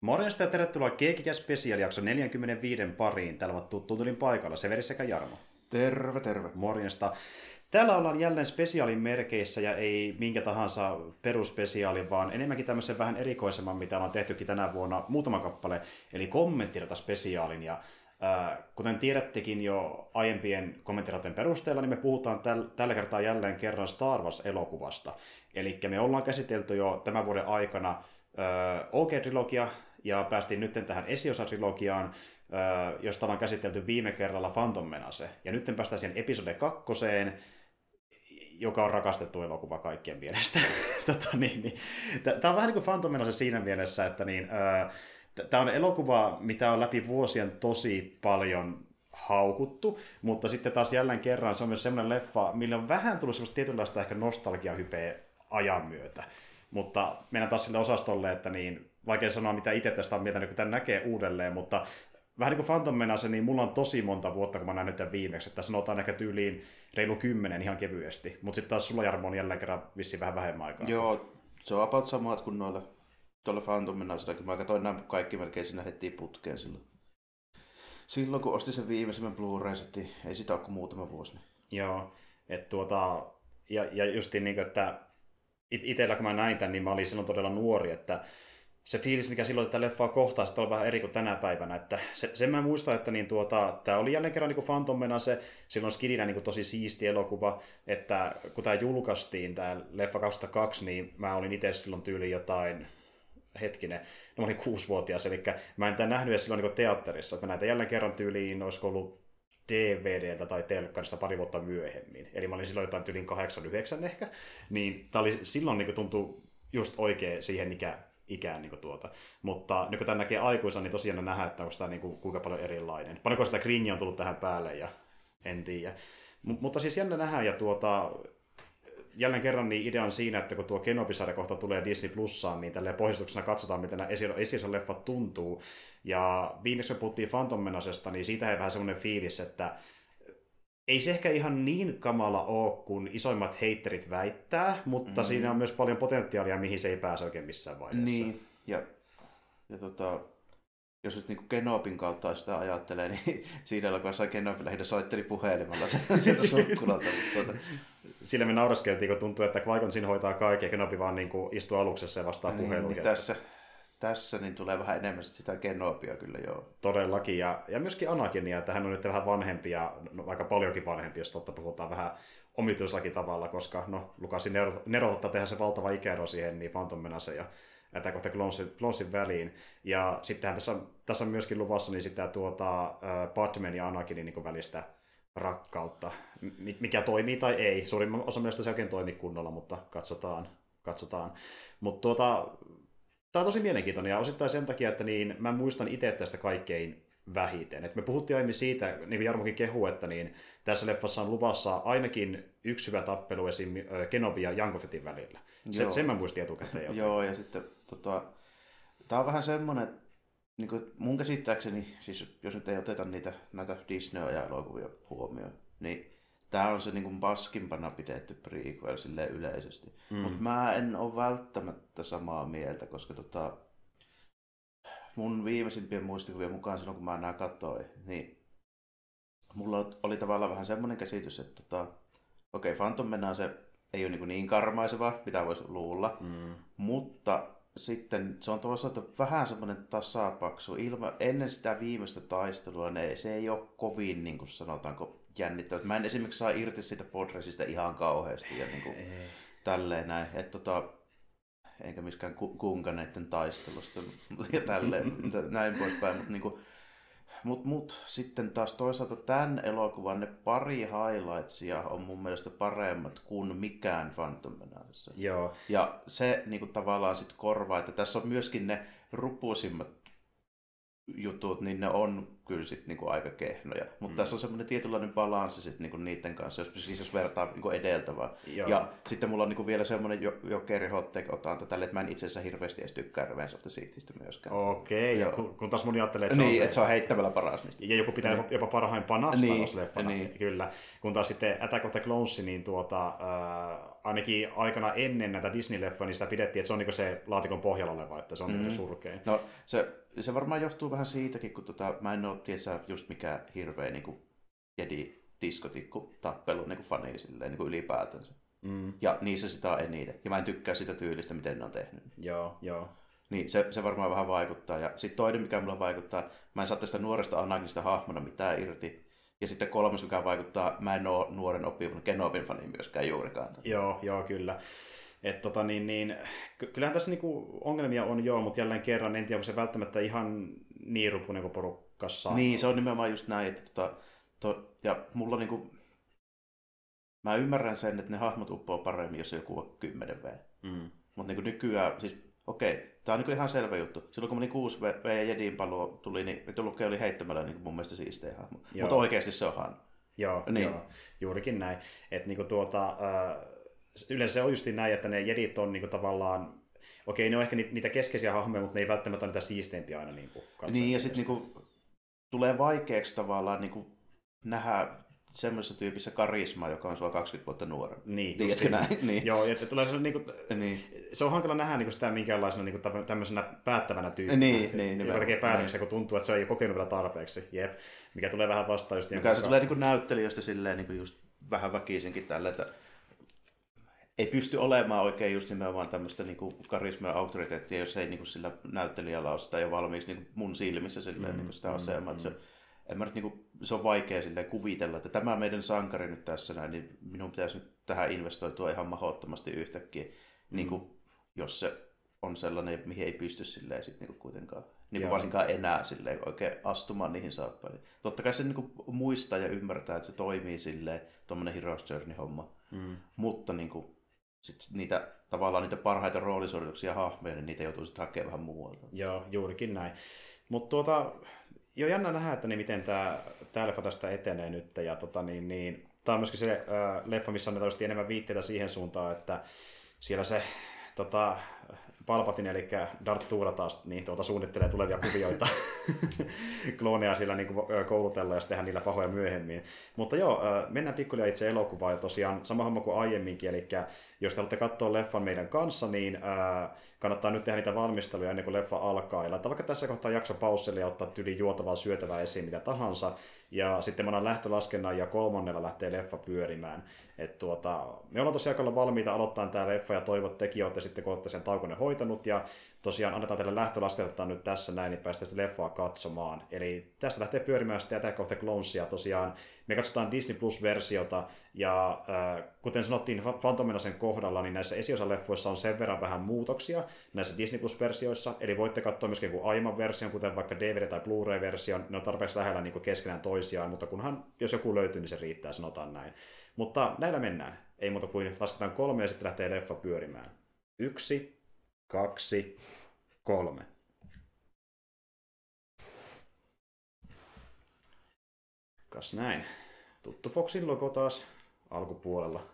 Morjesta ja tervetuloa Keekikä Special jakso 45 pariin. Täällä ovat tuttuun paikalla Severi sekä Jarmo. Terve, terve. Morjesta. Täällä ollaan jälleen spesiaalin merkeissä ja ei minkä tahansa perusspesiaali, vaan enemmänkin tämmöisen vähän erikoisemman, mitä ollaan tehtykin tänä vuonna muutama kappale, eli kommenttirata spesiaalin. Ja äh, kuten tiedättekin jo aiempien kommenttiraten perusteella, niin me puhutaan täl, tällä kertaa jälleen kerran Star Wars-elokuvasta. Eli me ollaan käsitelty jo tämän vuoden aikana äh, OG-trilogia, ja päästiin nyt tähän esiosatrilogiaan, josta ollaan käsitelty viime kerralla Phantom Menace. Ja nyt päästään siihen episode kakkoseen, joka on rakastettu elokuva kaikkien mielestä. tota, niin, niin. Tämä on vähän niin kuin Phantom Menace siinä mielessä, että niin, tämä on elokuva, mitä on läpi vuosien tosi paljon haukuttu, mutta sitten taas jälleen kerran se on myös semmoinen leffa, millä on vähän tullut semmoista tietynlaista ehkä nostalgiahypeä ajan myötä. Mutta mennään taas sille osastolle, että niin, vaikea sanoa mitä itse tästä on mieltä, kun tämän näkee uudelleen, mutta vähän niin kuin Phantom Menace, niin mulla on tosi monta vuotta, kun mä nyt tämän viimeksi, että sanotaan ehkä tyyliin reilu kymmenen ihan kevyesti, mutta sitten taas sulla Jarmo on jälleen kerran vissiin vähän vähemmän aikaa. Joo, se on about samat kuin noilla tuolla Phantom Menacellakin. Mä katsoin nämä kaikki melkein siinä heti putkeen silloin. Silloin kun ostin sen viimeisimmän Blu-ray ei sitä ole kuin muutama vuosi. Niin. Joo, että tuota, ja, ja justiin niin kuin, että itsellä kun mä näin tämän, niin mä olin silloin todella nuori, että se fiilis, mikä silloin tätä leffaa kohtaa, on vähän eri kuin tänä päivänä. Että se, sen mä muistan, että niin tuota, tämä oli jälleen kerran niin Phantom se silloin Skidinä niin tosi siisti elokuva, että kun tämä julkaistiin, tämä leffa 2002, niin mä olin itse silloin tyyli jotain, hetkinen, no mä olin kuusivuotias, eli mä en tämän nähnyt edes silloin niin teatterissa. Mä näitä jälleen kerran tyyliin, olisiko ollut DVDltä tai telkkarista pari vuotta myöhemmin. Eli mä olin silloin jotain tyylin 8-9 ehkä. Niin tää oli silloin niin tuntui just oikein siihen ikä, ikään niin tuota. Mutta nyt kun tämän näkee aikuisena, niin tosiaan nähdään, että onko tämä niin kuin, kuinka paljon erilainen. Paljonko sitä kringiä on tullut tähän päälle ja en tiedä. M- mutta siis jännä nähdä ja tuota, jälleen kerran niin idea on siinä, että kun tuo Kenobi-sarja kohta tulee Disney Plussaan, niin tälle pohjustuksena katsotaan, miten nämä esi- leffat tuntuu. Ja viimeksi kun puhuttiin Phantom Menasesta, niin siitä ei vähän semmoinen fiilis, että ei se ehkä ihan niin kamala ole kuin isoimmat heitterit väittää, mutta mm. siinä on myös paljon potentiaalia, mihin se ei pääse oikein missään vaiheessa. Niin, ja, ja tota, jos nyt niin Kenopin kautta sitä ajattelee, niin siinä elokuvassa Kenobi lähinnä soitteli puhelimella sieltä sukkulalta. Tuota... Sillä me nauraskeltiin, kun tuntuu, että Qui-Gon siinä hoitaa kaiken ja Kenobi vaan niin kuin istuu aluksessa ja vastaa niin, puheluun. Niin, tässä, tässä niin tulee vähän enemmän sitä Kenobia kyllä joo. Todellakin, ja, ja myöskin Anakinia, että hän on nyt vähän vanhempi ja no, aika paljonkin vanhempi, jos totta puhutaan vähän omituisakin tavalla, koska no, Lukasi nerottaa tehdä se valtava ikäero siihen, niin Phantom Menace ja jätä kohta Glonsin väliin. Ja sittenhän tässä, tässä on myöskin luvassa niin sitä tuota, uh, Padmen ja Anakinin niin välistä rakkautta, mikä toimii tai ei. Suurimman osa mielestä se oikein toimi kunnolla, mutta katsotaan. katsotaan. Mutta tuota, tämä on tosi mielenkiintoinen ja osittain sen takia, että niin, mä muistan itse tästä kaikkein vähiten. Et me puhuttiin aiemmin siitä, niin kuin Jarmokin kehu, että niin, tässä leffassa on luvassa ainakin yksi hyvä tappelu esim. Kenobi ja Jankofetin välillä. Se, sen mä muistin etukäteen. Joo, ja sitten tota, tämä on vähän semmoinen, niin kuin mun käsittääkseni, siis jos nyt ei oteta niitä näitä Disney-elokuvia huomioon, niin tämä on se niin kuin paskimpana pidetty prequel sille yleisesti. Mm. Mutta mä en ole välttämättä samaa mieltä, koska tota, mun viimeisimpien muistikuvien mukaan silloin, kun mä nämä katsoin, niin mulla oli tavallaan vähän semmoinen käsitys, että tota, okei, okay, Phantom se ei ole niin, niin karmaiseva, mitä voisi luulla, mm. mutta sitten se on toisaalta vähän semmoinen tasapaksu. Ilma, ennen sitä viimeistä taistelua ne, se ei ole kovin, niin kuin sanotaanko, jännittävä. Mä en esimerkiksi saa irti siitä podresista ihan kauheasti ja niin kuin, tälleen näin. Että tota, enkä miskään kunkaneiden taistelusta ja tälleen, näin poispäin. Mutta niin kuin, mut, mut, sitten taas toisaalta tämän elokuvan ne pari highlightsia on mun mielestä paremmat kuin mikään Phantom Menace. Joo. Ja se niin kuin, tavallaan sitten korvaa, että tässä on myöskin ne rupusimmat jutut, niin ne on kyllä sit niinku aika kehnoja. Mutta mm. tässä on semmoinen tietynlainen balanssi sit niinku niiden kanssa, jos, siis jos vertaa niinku edeltävää. Joo. Ja sitten mulla on niinku vielä semmoinen jo, jokeri hottek otanta tälle, että mä en itse asiassa hirveästi edes tykkää Revenge of the Sithistä myöskään. Okei, ja Joo. kun, kun taas moni ajattelee, että se niin, on se... että se on heittämällä paras niistä. Ja joku pitää Niin. jopa parhaimpana Niin, Wars-leffana, niin. kyllä. Kun taas sitten Attack of the Clones, niin tuota, äh, ainakin aikana ennen näitä Disney-leffoja, niin sitä pidettiin, että se on niin se laatikon pohjalla oleva, että se on mm. Mm. se surkein. No se, se varmaan johtuu vähän siitäkin, kun tota, mä en ole tiedä just mikä hirveä niin jedi diskotikku tappelu niin fani silleen, niin ylipäätänsä. Mm. Ja niissä sitä on eniten. Ja mä en tykkää sitä tyylistä, miten ne on tehnyt. Joo, joo. Niin se, se varmaan vähän vaikuttaa. Ja sitten toinen, mikä mulla vaikuttaa, mä en saa tästä nuoresta Anakinista hahmona mitään irti. Ja sitten kolmas, mikä vaikuttaa, mä en ole nuoren oppivan Kenobin fani myöskään juurikaan. Joo, joo, kyllä. Et tota, niin, niin, ky- kyllähän tässä niinku ongelmia on joo, mutta jälleen kerran en tiedä, onko se välttämättä ihan niin rupunen kuin porukassa. Niin, se on nimenomaan just näin, että tota, to, ja mulla niinku, mä ymmärrän sen, että ne hahmot uppoo paremmin, jos joku on 10 V. Mm. Mutta niinku nykyään, siis okei, tää on niinku ihan selvä juttu. Silloin kun meni 6 V ja Jedin paluu tuli, niin Ritu Luke oli heittämällä niinku mun mielestä siistein hahmo. Mutta oikeasti se on Han. Joo, Niin. niin. joo, juurikin näin. Et niinku tuota, äh, yleensä se on just näin, että ne jedit on niinku tavallaan, okei ne on ehkä ni- niitä keskeisiä hahmoja, mutta ne ei välttämättä ole niitä siisteimpiä aina niinku Niin, ja sitten niinku, tulee vaikeaksi tavallaan niinku, nähdä semmoisessa tyypissä karismaa, joka on sua 20 vuotta nuorempi. Niin, Tiedätkö just näin? Niin. Joo, että tulee se, niinku, Niin. se on hankala nähdä niinku sitä minkäänlaisena niinku tämmö- tämmöisenä päättävänä tyyppinä, Niin, niin, joka nimenomaan. tekee päätöksiä, kun tuntuu, että se ei ole kokenut vielä tarpeeksi. Jep. Mikä tulee vähän vastaan just Mikä se tulee niinku näyttelijöistä silleen niinku just vähän väkisinkin tällä, että ei pysty olemaan oikein just nimenomaan tämmöistä niinku karismaa ja auktoriteettia, jos ei niinku sillä näyttelijällä ole sitä jo valmiiksi niinku mun silmissä silleen, mm, niinku sitä asemaa. Mm, se, en mä nyt niinku, se on vaikea silleen kuvitella, että tämä meidän sankari nyt tässä näin, niin minun pitäisi nyt tähän investoitua ihan mahdottomasti yhtäkkiä, mm. niinku, jos se on sellainen, mihin ei pysty silleen sit niinku kuitenkaan, niinku Joo. varsinkaan enää silleen oikein astumaan niihin saappailiin. Totta kai se niinku muistaa ja ymmärtää, että se toimii silleen, tuommoinen Heroes Journey-homma, Mm. mutta niinku, sit niitä, tavallaan niitä parhaita roolisuorituksia ja hahmoja, niin niitä joutuu sitten hakemaan vähän muualta. Joo, juurikin näin. Mutta tuota, jo jännä nähdä, että niin miten tämä leffa tästä etenee nyt. Ja tota, niin, niin, tämä on myöskin se äh, leffa, missä just enemmän viitteitä siihen suuntaan, että siellä se tota, Palpatine, eli Darth Vader taas niin, tuota, suunnittelee tulevia kuvioita klooneja siellä niin koulutella ja tehdä niillä pahoja myöhemmin. Mutta joo, mennään pikkuhiljaa itse elokuvaan. Ja tosiaan sama homma kuin aiemminkin, eli jos te haluatte katsoa leffan meidän kanssa, niin äh, kannattaa nyt tehdä niitä valmisteluja ennen kuin leffa alkaa. Ja vaikka tässä kohtaa jakso pausselle ja ottaa tyli juotavaa syötävää esiin mitä tahansa. Ja sitten me ollaan lähtölaskennan ja kolmannella lähtee leffa pyörimään. Et tuota, me ollaan tosiaan valmiita aloittaa tämä leffa ja toivot olette sitten, kun olette sen taukonne hoitanut. Ja tosiaan annetaan teille lähtölaskenta nyt tässä näin, niin päästä sitä leffaa katsomaan. Eli tästä lähtee pyörimään sitten Attack of the Clonesia tosiaan. Me katsotaan Disney Plus-versiota, ja äh, kuten sanottiin Phantom Menacen kohdalla, niin näissä esiosaleffoissa on sen verran vähän muutoksia näissä Disney Plus-versioissa, eli voitte katsoa myöskin jonkun aiemman version, kuten vaikka DVD- tai Blu-ray-version, ne on tarpeeksi lähellä niin keskenään toisiaan, mutta kunhan, jos joku löytyy, niin se riittää, sanotaan näin. Mutta näillä mennään. Ei muuta kuin lasketaan kolme ja sitten lähtee leffa pyörimään. Yksi, kaksi, kolme. Kas näin. Tuttu Foxin logo taas alkupuolella.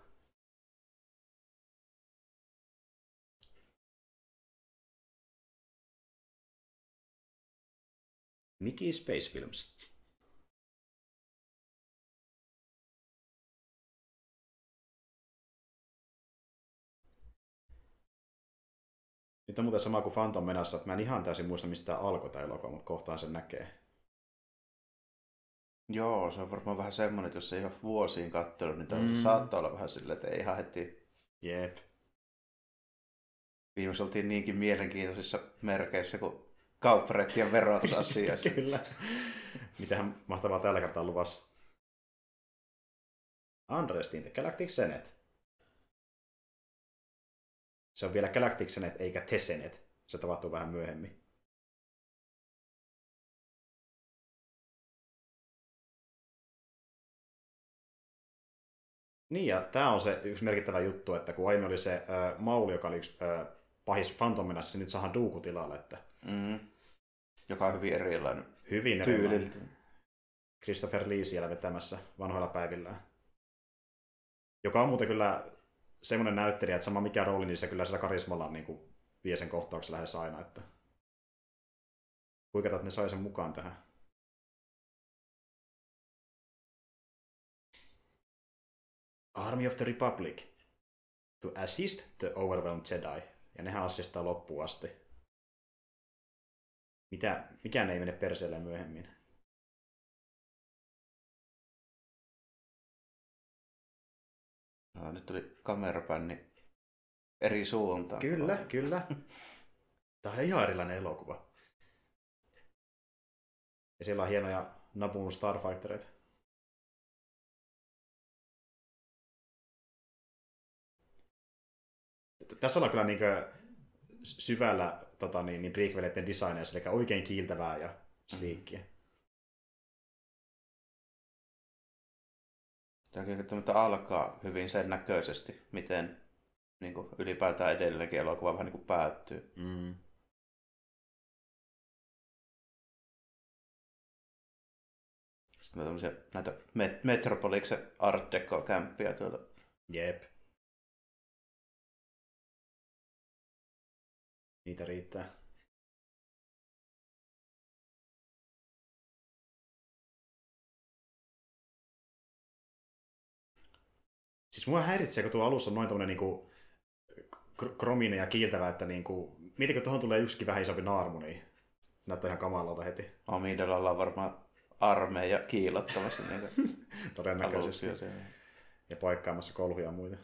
Mickey Space Films. Nyt on muuten sama kuin Phantom Menassa, että mä en ihan täysin muista mistä tää alkoi tää elokuva, mutta kohtaan sen näkee. Joo, se on varmaan vähän semmoinen, että jos ei ole vuosiin katsellut, niin Mm. mm. saattaa olla vähän silleen, että ei ihan heti Jep. Viimeksi oltiin niinkin mielenkiintoisissa merkeissä kuin kaupparetti ja verotusasiassa. Kyllä. Mitähän mahtavaa tällä kertaa luvassa. Andrestin The Galactic Senate. Se on vielä Galactic Senate eikä Tessenet. Se tapahtuu vähän myöhemmin. Niin, ja tämä on se yksi merkittävä juttu, että kun aiemmin oli se äh, Mauli, joka oli yksi äh, pahis Menace, niin nyt saadaan Duuku tilalle, että mm. Joka on hyvin erilainen hyvin erilainen. Christopher Lee siellä vetämässä vanhoilla päivillään. Joka on muuten kyllä semmoinen näyttelijä, että sama mikä rooli, niin se kyllä sillä karismalla niin kuin vie sen kohtauksen lähes aina. Että... Kuinka ne sai sen mukaan tähän? Army of the Republic to assist the overwhelmed Jedi. Ja nehän assistaa loppuun asti. Mitä, mikään ei mene perseelle myöhemmin. No, nyt tuli kamerapänni eri suuntaan. Kyllä, kyllä. Tämä on ihan erilainen elokuva. Ja siellä on hienoja Nabun Starfightereita. Tässä on kyllä niin syvällä tota, niin, niin prequeleiden designeissa, eli oikein kiiltävää ja sliikkiä. Mm. Tämä alkaa hyvin sen näköisesti, miten niin kuin, ylipäätään edelleenkin elokuva vähän niin kuin päättyy. Mm. Sitten on näitä Met- Metropoliksen Art Deco-kämppiä tuolla. Jep. Niitä riittää. Siis mua häiritsee, kun tuo alussa on noin tämmönen niinku krominen ja kiiltävä, että niinku, mietitkö tuohon tulee yksikin vähän isompi naarmu, niin näyttää ihan kamalalta heti. Amidalalla on varmaan armeija kiilottamassa niin Todennäköisesti. Ja paikkaamassa kolhuja ja muita.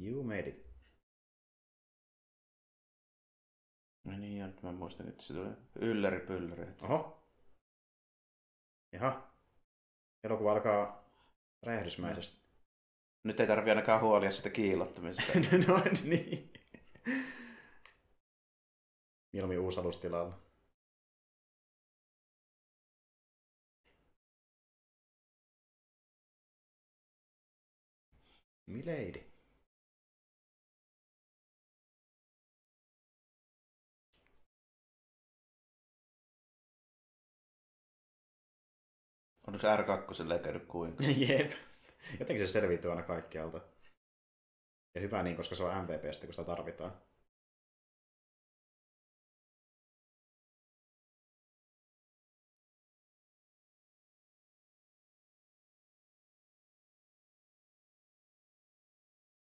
You made it. No niin, ja nyt mä muistan, että se tulee ylläri pylläri. Oho. Jaha. Elokuva alkaa räjähdysmäisesti. Nyt ei tarvi ainakaan huolia sitä kiillottamisesta. no niin. Mieluummin uusi alustilalla. Milady. Onko R2 käynyt kuinka? Jep. Jotenkin se selviytyy aina kaikkialta. Ja hyvä niin, koska se on MVPstä, kun sitä tarvitaan.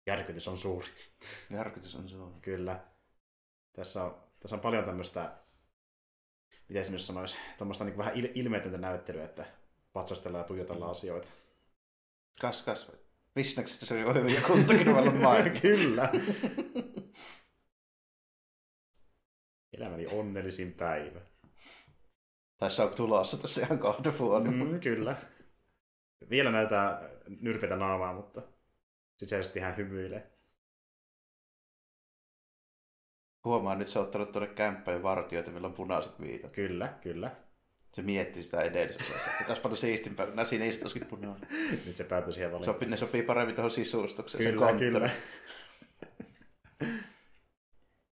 Järkytys on suuri. Järkytys on suuri. Kyllä. Tässä on, tässä on paljon tämmöistä, miten se nyt sanoisi, tämmöistä niin vähän ilmeetöntä näyttelyä, että patsastellaan ja tuijotellaan mm. asioita. Kas, kas. Visnäksestä se oli hyviä kuntakin olla Kyllä. Elämäni onnellisin päivä. Tässä on tulossa tässä ihan kohta vuonna. Mm, kyllä. Vielä näyttää nyrpetä naamaa, mutta sisäisesti hän hymyilee. Huomaa nyt, se on ottanut tuonne kämppään vartioita, millä on punaiset viitat. Kyllä, kyllä. Se mietti sitä edellisessä. Pitäisi paljon siistimpää, nämä sinistä olisikin punainen. Nyt se päätyi siihen valintaan. Sopii, ne sopii paremmin tuohon sisustukseen. Kyllä, kyllä.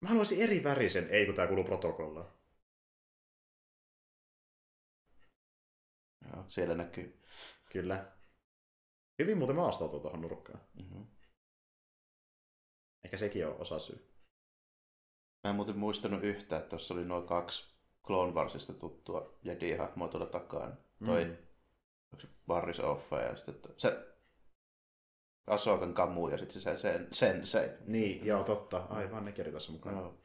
Mä haluaisin eri värisen, ei kun tää kuuluu protokollaan. Joo, siellä näkyy. Kyllä. Hyvin muuten maastautuu tuohon nurkkaan. Mm-hmm. Ehkä sekin on osa syy. Mä en muuten muistanut yhtään, että tuossa oli noin kaksi Clone Warsista tuttua Jedi-hahmoa tuolla takaa. Toi, mm. onko se Barris Offa ja sitten se Asokan Kamu ja sitten se sen, sen se. Niin, joo, totta. Aivan, ne oli tässä mukana. Joo.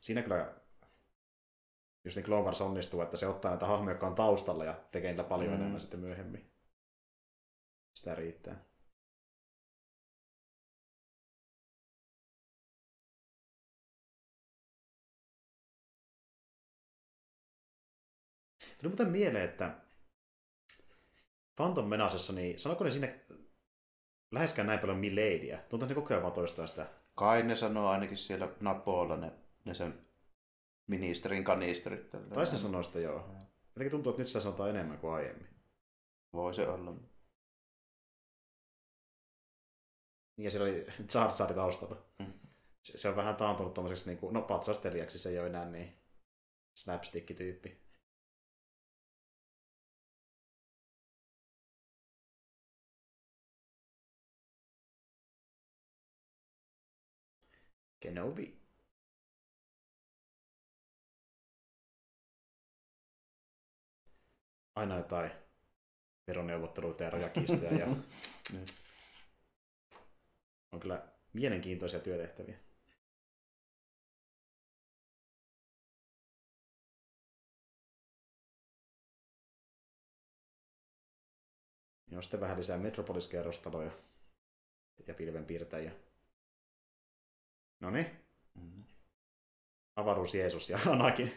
Siinä kyllä just niin Clone Wars onnistuu, että se ottaa näitä hahmoja, jotka on taustalla ja tekee niillä paljon mm. enemmän sitten myöhemmin. Sitä riittää. Tuli muuten mieleen, että Phantom Menasessa, niin sanoiko ne sinne läheskään näin paljon Miladyä? Tuntuu, että ne koko ajan vaan toistaa sitä. Kai ne sanoo ainakin siellä Napolla ne, ne sen ministerin kanisterit. Tai se sanoo sitä joo. Jotenkin tuntuu, että nyt sitä sanotaan enemmän kuin aiemmin. Voi se olla. Ja siellä oli Jar taustalla. Mm. Se, se on vähän taantunut tommoseksi, niin kuin, no patsastelijaksi se ei ole enää niin slapstick-tyyppi. Kenobi. Aina jotain veroneuvotteluita ja rajakiistoja ja on kyllä mielenkiintoisia työtehtäviä. Ja on sitten vähän lisää Metropolis-kerrostaloja ja pilvenpiirtäjiä. No niin, Mm. avaruus Jeesus ja Anakin.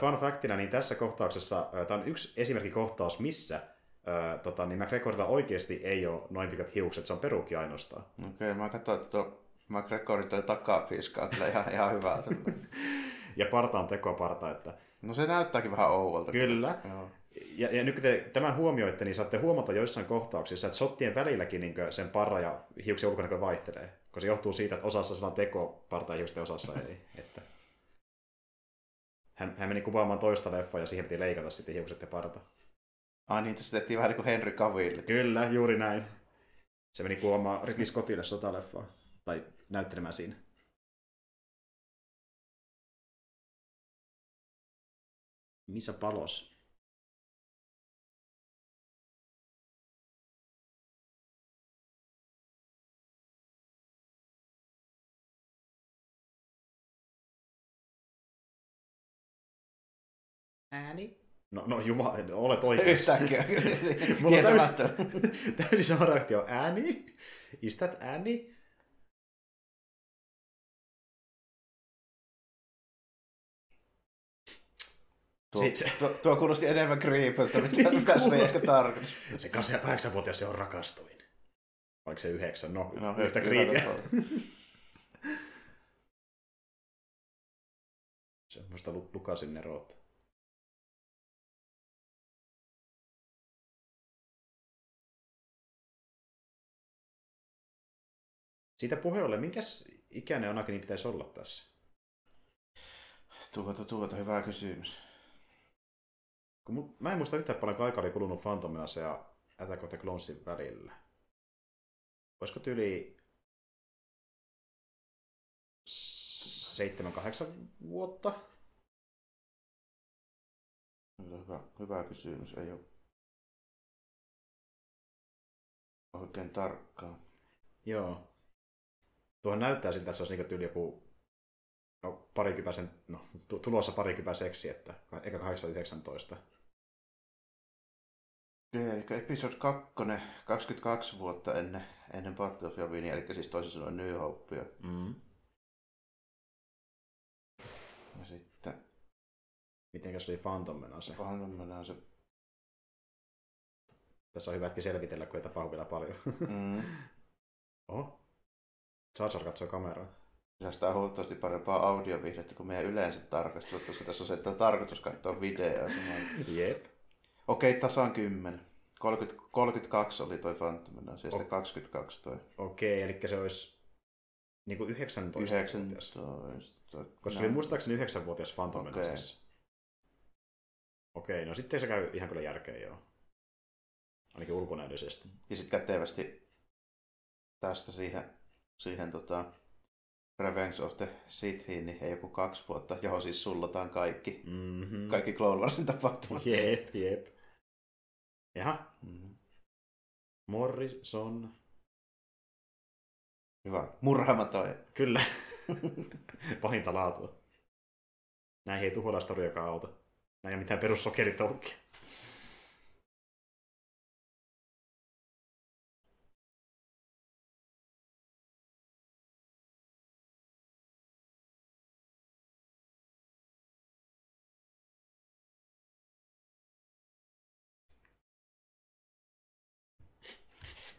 Fun factina, niin tässä kohtauksessa, tämä on yksi esimerkki kohtaus, missä tota, niin McGregorilla oikeasti ei ole noin pitkät hiukset, se on perukki ainoastaan. Okei, mä katsoin, että tuo McGregorin toi takapiiska on kyllä ihan, ihan hyvä. Ja parta on tekoparta, että No se näyttääkin vähän ouvolta. Kyllä. Joo. Ja, ja nyt kun te tämän huomioitte, niin saatte huomata joissain kohtauksissa, että shottien välilläkin niin sen parra ja hiuksen ulkonäkö vaihtelee. Koska se johtuu siitä, että osassa sillä on teko parta ja hiukset ja osassa ei. Että hän, hän meni kuvaamaan toista leffaa ja siihen piti leikata sitten hiukset ja parta. Ai niin, tässä tehtiin vähän niin kuin Henry Cavill. Kyllä, juuri näin. Se meni kuvaamaan Ridley Scottille sotaleffaa. Tai näyttelemään siinä. Missä palos? Ääni? No, no jumala, olet oikeassa. Yhtäkkiä. Mulla on täysin, täysin sama reaktio. Ääni? Is that ääni? Tuo, Sit se- tuo, tuo kuulosti enemmän creepiltä, mitä, Niin mitä se oli kuulosti. ehkä tarkoitus. Se 8-vuotias se on rakastuin. Oliko se yhdeksän? No, No, yhtä kriipiä. Semmoista Lu- Lukasin neroutta. Siitä puheen ollen, minkäs ikäinen Anakin pitäisi olla tässä? Tuota, tuota, hyvä kysymys. Kun mä en muista yhtään paljon aikaa oli kulunut Phantom Menace ja Attack of the Clonesin välillä. Olisiko tyyli 7-8 vuotta? Hyvä, hyvä kysymys, ei ole oikein tarkkaan. Joo. Tuohon näyttää siltä, että se olisi niin tyyli joku no, parikypäisen, no, tu- tulossa parikypä seksi, että eikä 8-19. Okei, eli episode 2, 22 vuotta ennen, ennen Battle of eli siis toisin sanoen New Hopea. Mm. Ja sitten Mitenkäs oli Phantom Menace? Phantom Menace. Tässä on hyvä hetki selvitellä, kun ei tapahdu vielä paljon. Mm. Oho. Jar katsoo kameraa. Säästää huomattavasti parempaa audiovihdettä kuin meidän yleiset tarkastelut, koska tässä on se, että on tarkoitus katsoa videoa. Jep. Okei, tasan 10. 30, 32 oli toi Phantom Menace ja sitten Oh. 22 toi Okei, eli se olisi niin kuin 19 vuotias. 19. Koska oli muistaakseni 9-vuotias Phantom Okei. Menacessa. Okei, no sitten se käy ihan kyllä järkeen joo. Ainakin ulkonäöllisesti. Ja sitten kätevästi tästä siihen, siihen tota, Revenge of the Sithiin, niin ei joku kaksi vuotta, johon siis sullotaan kaikki, Mm-hmm. kaikki Clone Warsin tapahtumat. Jep, jep. Jaha, Mm. Morrison. Hyvä. Murhaamaton. Kyllä. Pahinta laatua. Näihin ei tuholaistoriakaan auta. Näin ei ole mitään perussokeritolkkia.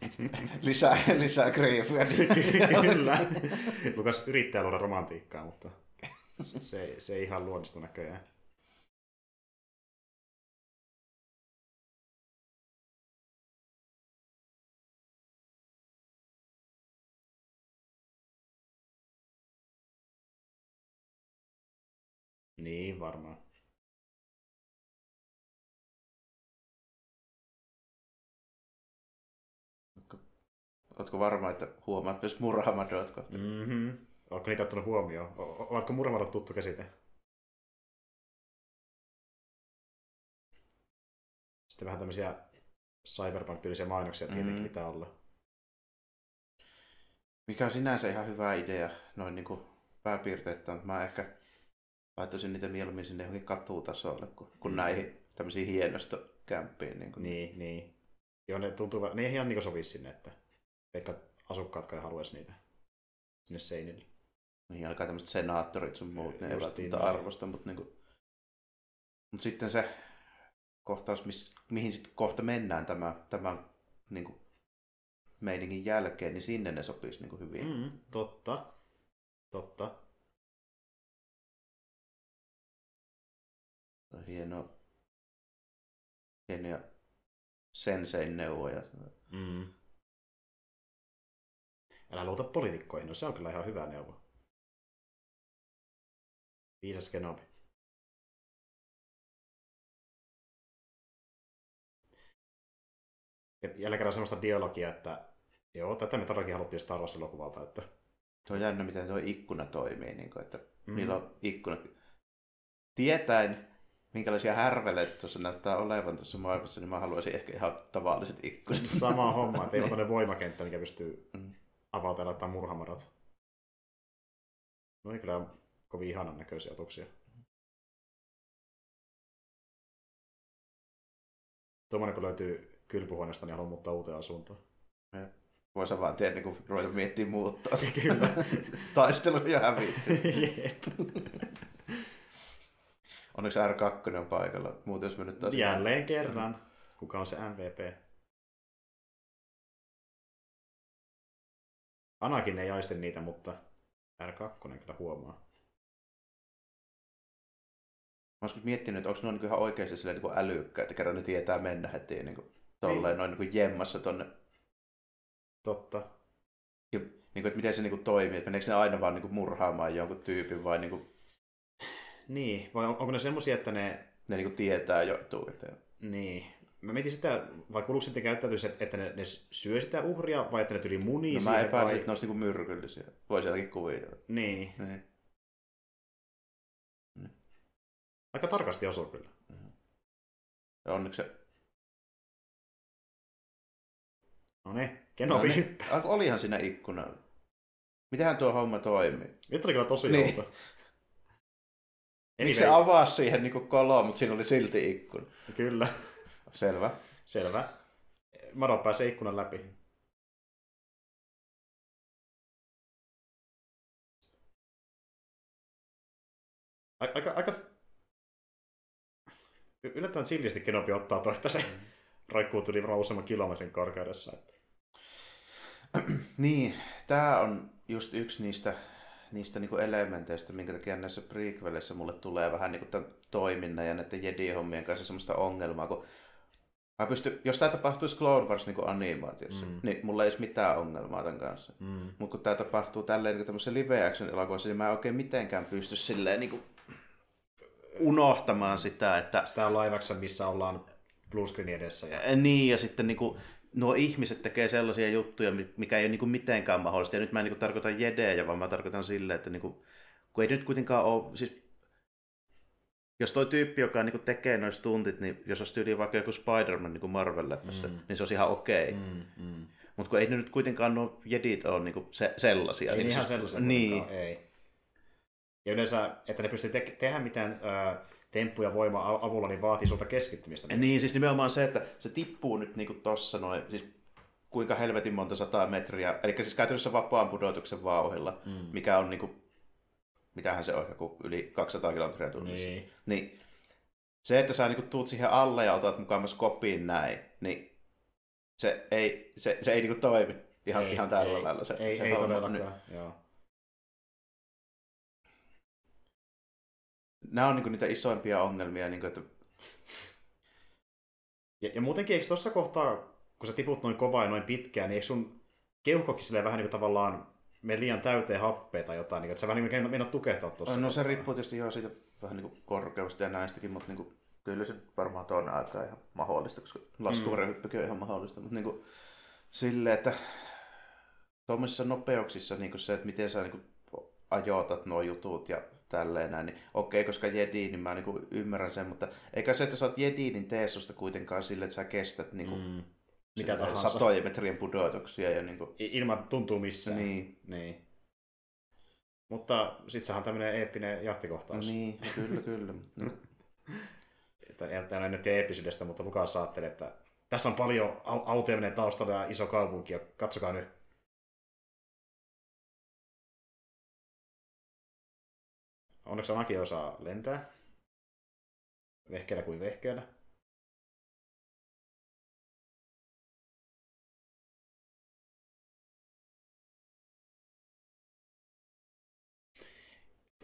Mm-hmm. lisää, lisää greifyä. Kyllä. Lukas yrittää luoda romantiikkaa, mutta se, ei, se ei ihan luonnistu näköjään. Niin, varmaan. Oletko varma, että huomaat myös murhamadot kohta? Mm-hmm. Oletko niitä ottanut huomioon? O- Ovatko murhamadot tuttu käsite? Sitten vähän tämmöisiä cyberpunk-tyylisiä mainoksia tietenkin Mm. pitää olla. Mikä on sinänsä ihan hyvä idea, noin niin kuin pääpiirteitä, mutta mä ehkä laittaisin niitä mieluummin sinne johonkin katutasolle, kuin, kuin näihin tämmöisiin hienostokämppiin. Niin kuin. Niin, niin. Joo, ne tuntuu, ne ei ihan niin sovi sinne, että vaikka asukkaatkaan ei haluaisi niitä sinne seinille. Niin alkaa tämmöiset senaattorit sun muut, ne ei Justiin välttämättä näin. arvosta, mutta niinku... Mut sitten se kohtaus, mis, mihin sitten kohta mennään tämä, tämän niinku, meiningin jälkeen, niin sinne ne sopisi niinku hyvin. Mm, totta. Totta. Hieno, hienoja sensein neuvoja. Mm. Älä luota poliitikkoihin, no se on kyllä ihan hyvä neuvo. Viisas Kenobi. Jälleen kerran semmoista dialogia, että joo, tätä me todellakin haluttiin Star Wars-elokuvalta, että Tuo on jännä, miten tuo ikkuna toimii, niin kuin, että Mm. niillä on ikkunat. Tietäen, minkälaisia härveleitä tuossa näyttää olevan tuossa maailmassa, niin mä haluaisin ehkä ihan tavalliset ikkunat. sama homma, että ei ole tämmöinen voimakenttä, mikä pystyy Mm. Ja laittaa murhamadot. No niin kyllä kovin ihanan näköisiä otuksia. Tuommoinen kun löytyy kylpyhuoneesta, niin haluan muuttaa uuteen asuntoon. Voisi vaan tehdä, niin kuin ruveta miettimään muuttaa. Kyllä. Taistelu jo hävitty. Jep. Onneksi R2 on paikalla. Muuten jos me nyt taas... Jälleen kerran. Kuka on se MVP? Anakin ei aiste niitä, mutta R2 kyllä huomaa. Mä olisin miettinyt, että onko ne niin ihan oikeasti silleen niin älykkä, että kerran ne tietää mennä heti niin kuin, tolleen noin niin kuin jemmassa tonne. Totta. Ja, niin kuin, että miten se niin kuin, toimii, että meneekö ne aina vaan niin kuin, murhaamaan jonkun tyypin vai niin kuin, Niin, vai on- onko ne semmosia, että ne... ne niin kuin, tietää jo etukäteen. Niin. Mä mietin sitä, vai kuuluuko sitten käyttäytyisi, että ne, ne syö sitä uhria, vai että ne tyli munii No, mä epäilen, vai... että ne olisi niin myrkyllisiä. Voisi jotenkin kuvitella. Niin. Niin. Aika tarkasti osuu kyllä. Ja onneksi se... No niin, Kenobi No, ne, olihan siinä ikkuna. Mitähän tuo homma toimii? Nyt oli kyllä tosi Niin. outo. Miksi se avasi siihen niin koloon, mutta siinä oli silti ikkuna? Kyllä, Selvä. selvä. Mado pääsee ikkunan läpi. Ai- Aika, aika... Yllättävän sillisti Kenobi ottaa toi, että se roikkuu tuli varmaan useamman kilometrin korkeudessa. Että... Niin, tämä on just yksi niistä, niistä niinku elementeistä, minkä takia näissä prequelissä mulle tulee vähän niinku tämän toiminnan ja näiden Jedi-hommien kanssa semmoista ongelmaa, kun mä pysty, jos tämä tapahtuisi Clone Wars niin animaatiossa, Mm. niin mulla ei olisi mitään ongelmaa tämän kanssa. Mm. Mutta kun tämä tapahtuu tälleen niin tämmöisessä live action elokuvassa, niin mä en oikein mitenkään pysty silleen niin unohtamaan sitä, että Sitä on live action, missä ollaan bluescreenin edessä. Ja... Niin, ja sitten niin kuin, nuo ihmiset tekee sellaisia juttuja, mi- mikä ei ole niin kuin mitenkään mahdollista. Ja nyt mä en niin kuin, tarkoita jedejä, vaan mä tarkoitan silleen, että niin kuin, kun ei nyt kuitenkaan ole, siis jos toi tyyppi, joka niin kuin, tekee noin stuntit, niin jos olisi tyyliin vaikka joku Spider-Man niin Marvel-leffassa, Mm. niin se olisi ihan okei. Okay. Mm. Mm. Mutta kun ei ne nyt kuitenkaan nuo jedit ole niin kuin, se, sellaisia. Ei niin ihan siis- sellaisia Niin, ei. Ja yleensä, että ne pystyy te- tehdä mitään ö, temppuja voima avulla, niin vaatii sulta keskittymistä. Niin, siis nimenomaan se, että se tippuu nyt niinku tossa noin, siis kuinka helvetin monta sataa metriä, eli siis käytännössä vapaan pudotuksen vauhilla, Mm. mikä on niinku, mitähän se on, joku yli 200 kilometriä tunnissa. Niin. niin se, että sä niinku tuut siihen alle ja otat mukaan kopiin näin, niin se ei, se, se ei niinku toimi ihan, Ei, ihan tällä ei, lailla. Se, Ei, se ei todellakaan, joo. Nämä on niinku niitä isoimpia ongelmia, niinku, että Ja, ja muutenkin, eikö tuossa kohtaa, kun sä tiput noin kovaa ja noin pitkään, niin eikö sun keuhkokin silleen vähän niin kuin tavallaan mene liian täyteen happea tai jotain, niin että sä vähän niin mennä tukehtua tuossa. No se riippuu tietysti jo siitä vähän niin kuin korkeudesta ja näistäkin, mutta niin kuin, kyllä se varmaan tuon aikaa ihan mahdollista, koska laskuvarjohyppykin on ihan mahdollista, mutta niin kuin, silleen, että tuommoisissa nopeuksissa niin kuin se, että miten sä niin kuin, ajoitat nuo jutut ja tälleen näin, niin okei, koska jedi, niin mä niin kuin, ymmärrän sen, mutta eikä se, että sä oot jedi, niin tee susta kuitenkaan sille, että sä kestät niin kuin, mm. Mikä tahansa. satojen metrien pudotuksia. Ja niin kuin... Ilman tuntuu missään. Niin. niin. Mutta sit sehän on tämmöinen eeppinen jahtikohtaus. Niin, kyllä, kyllä. että tämä nyt eeppisyydestä, mutta Lukas ajattelee, että tässä on paljon autoja menee taustalla ja iso kaupunki, ja katsokaa nyt. Onneksi Anaki osaa lentää. Vehkeellä kuin vehkeellä.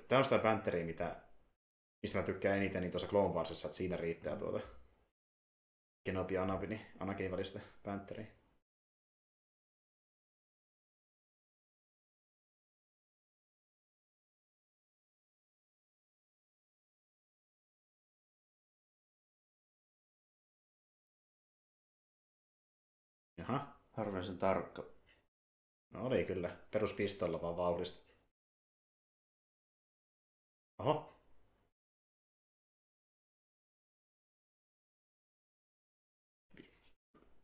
Tämä on sitä Pantheria, mitä, mistä mä tykkään eniten, niin tuossa Clone Warsissa, että siinä riittää tuota Kenobi ja Anakin, niin Anakin välistä Pantheria. Jaha. Harvinaisen tarkka. No oli kyllä. Peruspistolla vaan vauhdista. Oho.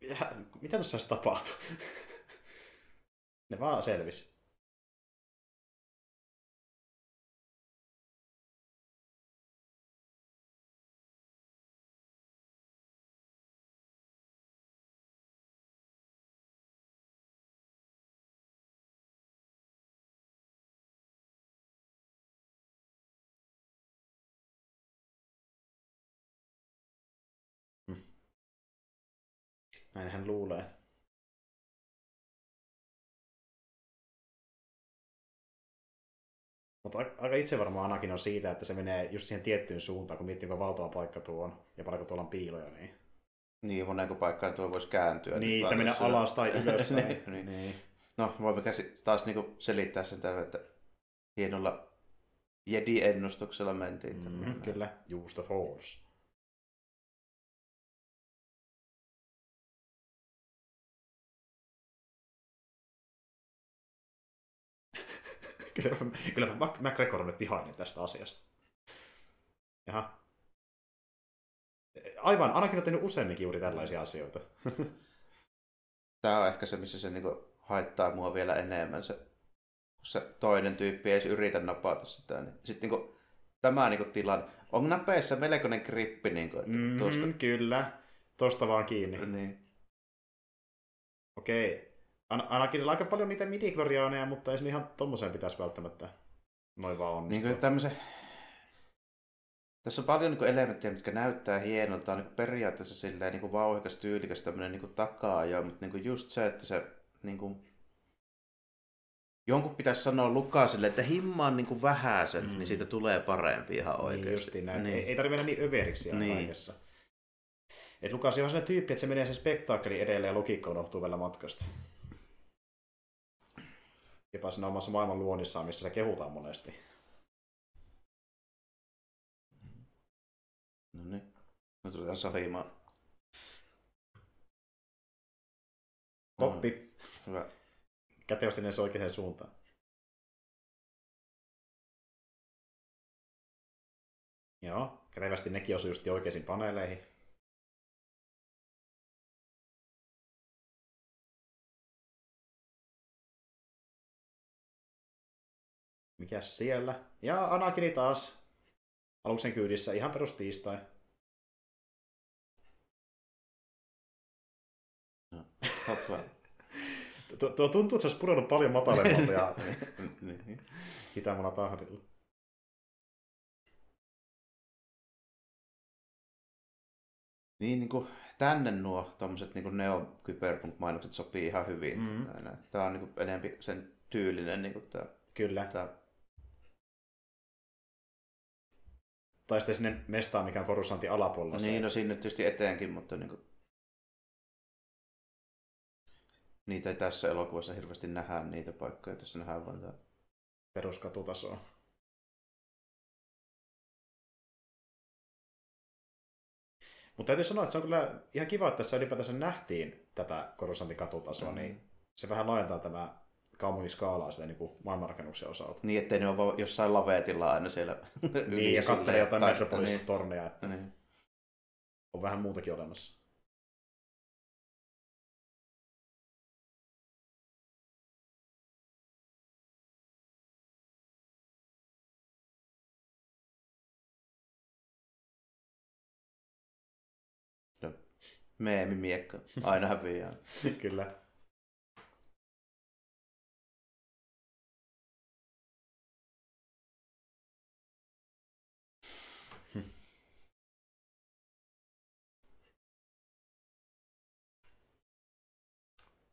Ja, mitä tuossa tapahtui? ne vaan selvisi. Näin hän luulee. Mutta aika itse varmaan Anakin on siitä, että se menee just siihen tiettyyn suuntaan, kun miettii, kuinka valtava paikka tuo on ja paljonko tuolla on piiloja. Niin, niin monenko paikkaan tuo voisi kääntyä. Niin, että mennä alas tai ylös. niin, niin. niin. No, voimme käsi- taas niinku selittää sen tällä, että hienolla Jedi-ennustuksella mentiin. Mm, kyllä, use the force. kyllä, kyllä McGregor on nyt vihainen tästä asiasta. Jaha. Aivan, ainakin on tehnyt useamminkin juuri tällaisia asioita. Tämä on ehkä se, missä se niinku haittaa mua vielä enemmän. Se, se toinen tyyppi ei edes yritä napata sitä. Niin. Sitten niinku, tämä niinku tilanne. On napeissa melkoinen grippi. Niinku, että mm-hmm, tuosta... Kyllä. Tosta vaan kiinni. Niin. Okei. Ainakin aika paljon niitä midi mutta ei se ihan tommoseen pitäisi välttämättä noin vaan onnistua. Niin tämmöisen... Tässä on paljon niin elementtejä, mitkä näyttää hienolta, on niin periaatteessa silleen, niin vauhikas, tyylikäs tämmöinen niin takaa mutta niin just se, että se niin kuin, jonkun pitäisi sanoa Lukasille, että himmaan niin vähäisen, mm. niin siitä tulee parempi ihan oikeasti. Niin justiin näin. Niin. Ei, ei tarvitse mennä niin överiksi niin. kaikessa. Et Lukas on sellainen tyyppi, että se menee sen spektaakkeli edelleen ja logiikka unohtuu vielä matkasta jopa siinä omassa maailman luonnissaan, missä se kehutaan monesti. No niin. Nyt ruvetaan sahimaan. Koppi. No, hyvä. Kätevästi ne oikeaan suuntaan. Joo, kätevästi nekin osui just oikeisiin paneeleihin. Mikäs siellä? Ja Anakini taas aluksen kyydissä ihan perus tiistai. No, tuo, tuo tuntuu, että se olisi pudonnut paljon matalemmalta ja hitaammalla tahdilla. Niin, niin kuin tänne nuo tommoset niin neo mainokset sopii ihan hyvin. Mm. Tämä on niin kuin enempi sen tyylinen niin kuin tämä, Kyllä. Tämä Tai sitten sinne mestaan, mikä on korussantin alapuolella. Niin, no siinä tietysti eteenkin, mutta niin kuin... niitä ei tässä elokuvassa hirveästi nähdä niitä paikkoja. Tässä nähdään vain tämä. Peruskatutasoa. Mutta täytyy sanoa, että se on kyllä ihan kiva, että tässä ylipäätänsä nähtiin tätä korossantikatutasoa, mm. niin se vähän laajentaa tämä kaupungin skaalaa sille niin maailmanrakennuksen osalta. Niin, ettei ne ole vaan jossain laveetilla aina siellä yli Niin, ja katselee jotain tai- Metropolis-torneja, että Niin, niin. on vähän muutakin olemassa. Meemimiekka. Aina häviää. kyllä.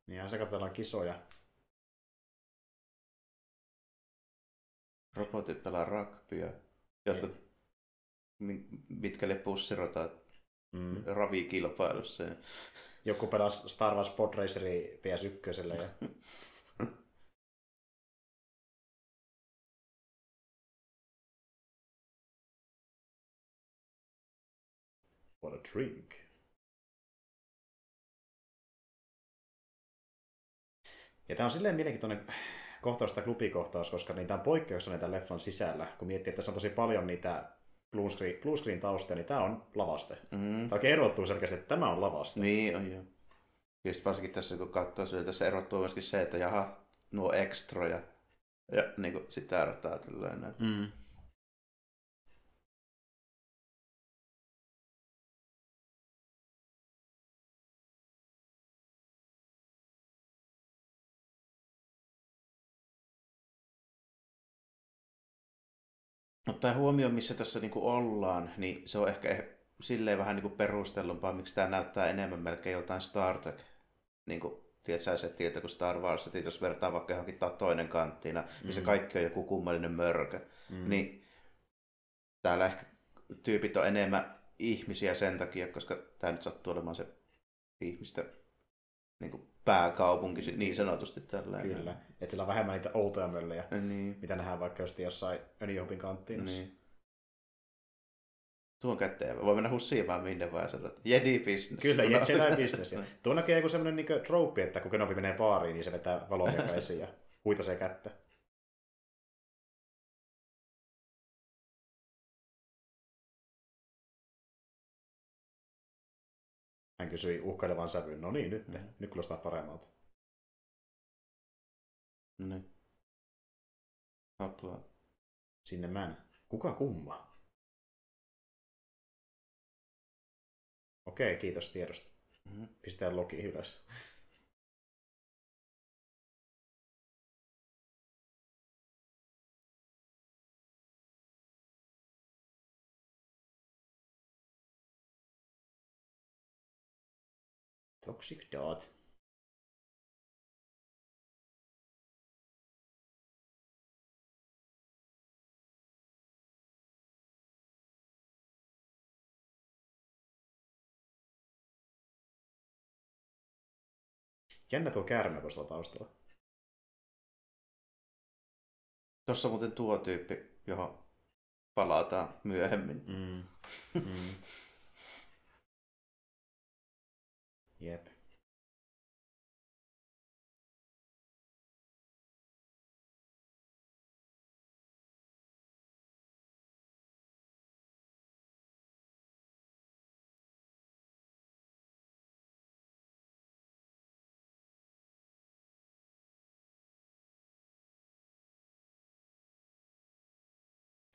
Niin, se katsellaan kisoja. Robotit pelaa rugbya. Jotkut mi- mitkäli pussirotat Mm. ravikilpailussa. Joku pelasi Star Wars Pod Raceri PS1 ja What a drink. Ja tämä on silleen mielenkiintoinen kohtaus tai klubikohtaus, koska niitä on poikkeuksia niitä leffan sisällä. Kun miettii, että tässä on tosi paljon niitä blue screen, blue screen taustoja, niin tämä on lavaste. Mm. Tämä oikein erottuu selkeästi, että tämä on lavaste. Niin on joo. Ja sitten varsinkin tässä kun katsoo sille, tässä erottuu myöskin se, että jaha, nuo ekstroja. Ja niin kuin sitä rataa tällainen. näin. Mm. Ottaa huomioon, missä tässä niinku ollaan, niin se on ehkä silleen vähän niinku perustellumpaa, miksi tämä näyttää enemmän melkein joltain Star Trek. Niinku, tiedätkö sä tietä kuin Star Wars, että jos vertaa vaikka johonkin toinen kanttina, missä Mm. kaikki on joku kummallinen mörkö, Mm. niin täällä ehkä tyypit on enemmän ihmisiä sen takia, koska tämä nyt sattuu olemaan se ihmisten niin kuin pääkaupunki niin sanotusti tällainen. Kyllä. Että sillä on vähemmän niitä outoja möllejä, Niin, mitä nähdään vaikka just jossain Öniopin kanttiinassa. niin. Tuon käteen. Voi mennä hussiin vaan minne vaan sanoa, että jedi business. Kyllä, Jedi business. Tuo näkee joku semmoinen niin trooppi, että kun Kenobi menee baariin, niin se vetää valomiekan esiin ja huitasee kättä. Hän kysyi uhkailevan sävyyn, no niin, nyt, Mm. nyt kuulostaa paremmalta. Niin. Appla. Sinne mä Kuka kumma? Okei, kiitos tiedosta. Mhm. Pistää logi ylös. Toxic Dot. Jännä tuo käärme tuossa taustalla. Tuossa muuten tuo tyyppi, johon palataan myöhemmin. Mm. Mm. Jep.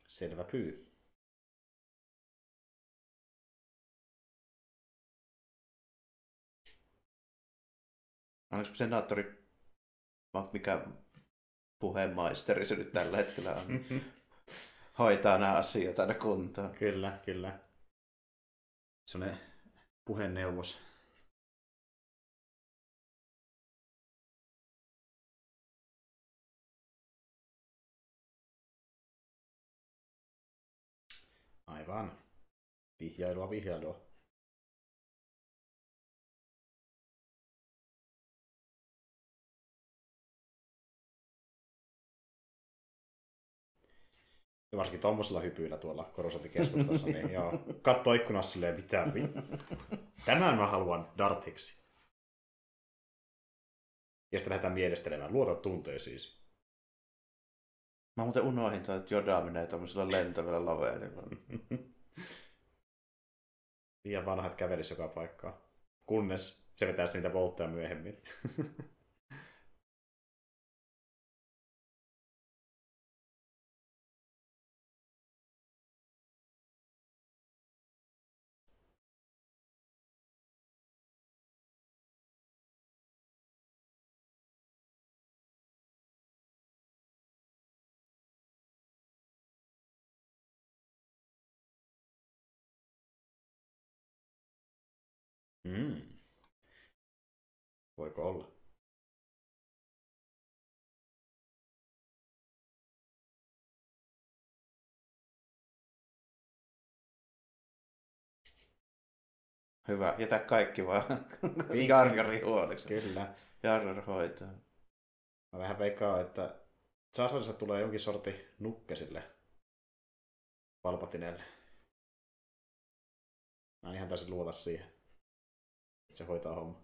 Selvä pyy. Onko senaattori, mikä puheenmaisteri se nyt tällä hetkellä on, hoitaa nämä asiat aina kuntoon. Kyllä, kyllä. Sellainen puheneuvos. Aivan. Vihjailua, vihjailua. Ja varsinkin tuommoisella hypyillä tuolla korosointikeskustassa, niin joo, katso ikkunassa silleen, mitä vi... Tämän mä haluan dartiksi. Ja sitten lähdetään mielestelemään, luota tunteisiisi. Mä muuten unohdin, että Joda menee tämmöisellä lentävällä laveilla. Liian vanhat kävelis joka paikkaan. Kunnes se vetää niitä voltteja myöhemmin. Mm. Voiko olla? Hyvä, jätä kaikki vaan Miksi? Jarjarin huoneksi. Kyllä. Jarjar hoitaa. Mä vähän veikkaan, että Sasodissa tulee jonkin sorti nukke sille Palpatinelle. Mä ihan täysin luota siihen. että Se hoitaa homma.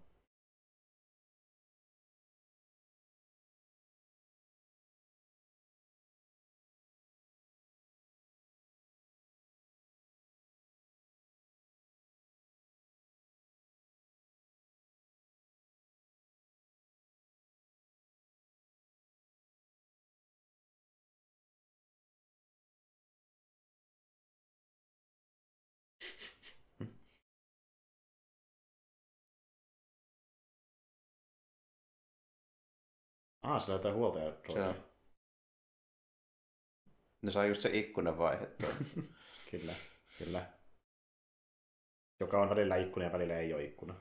Ah, sillä on jotain huoltaja. Ne sai just se ikkunan vaihettua. Kyllä, kyllä. Joka on välillä ikkuna ja välillä ei ole ikkuna.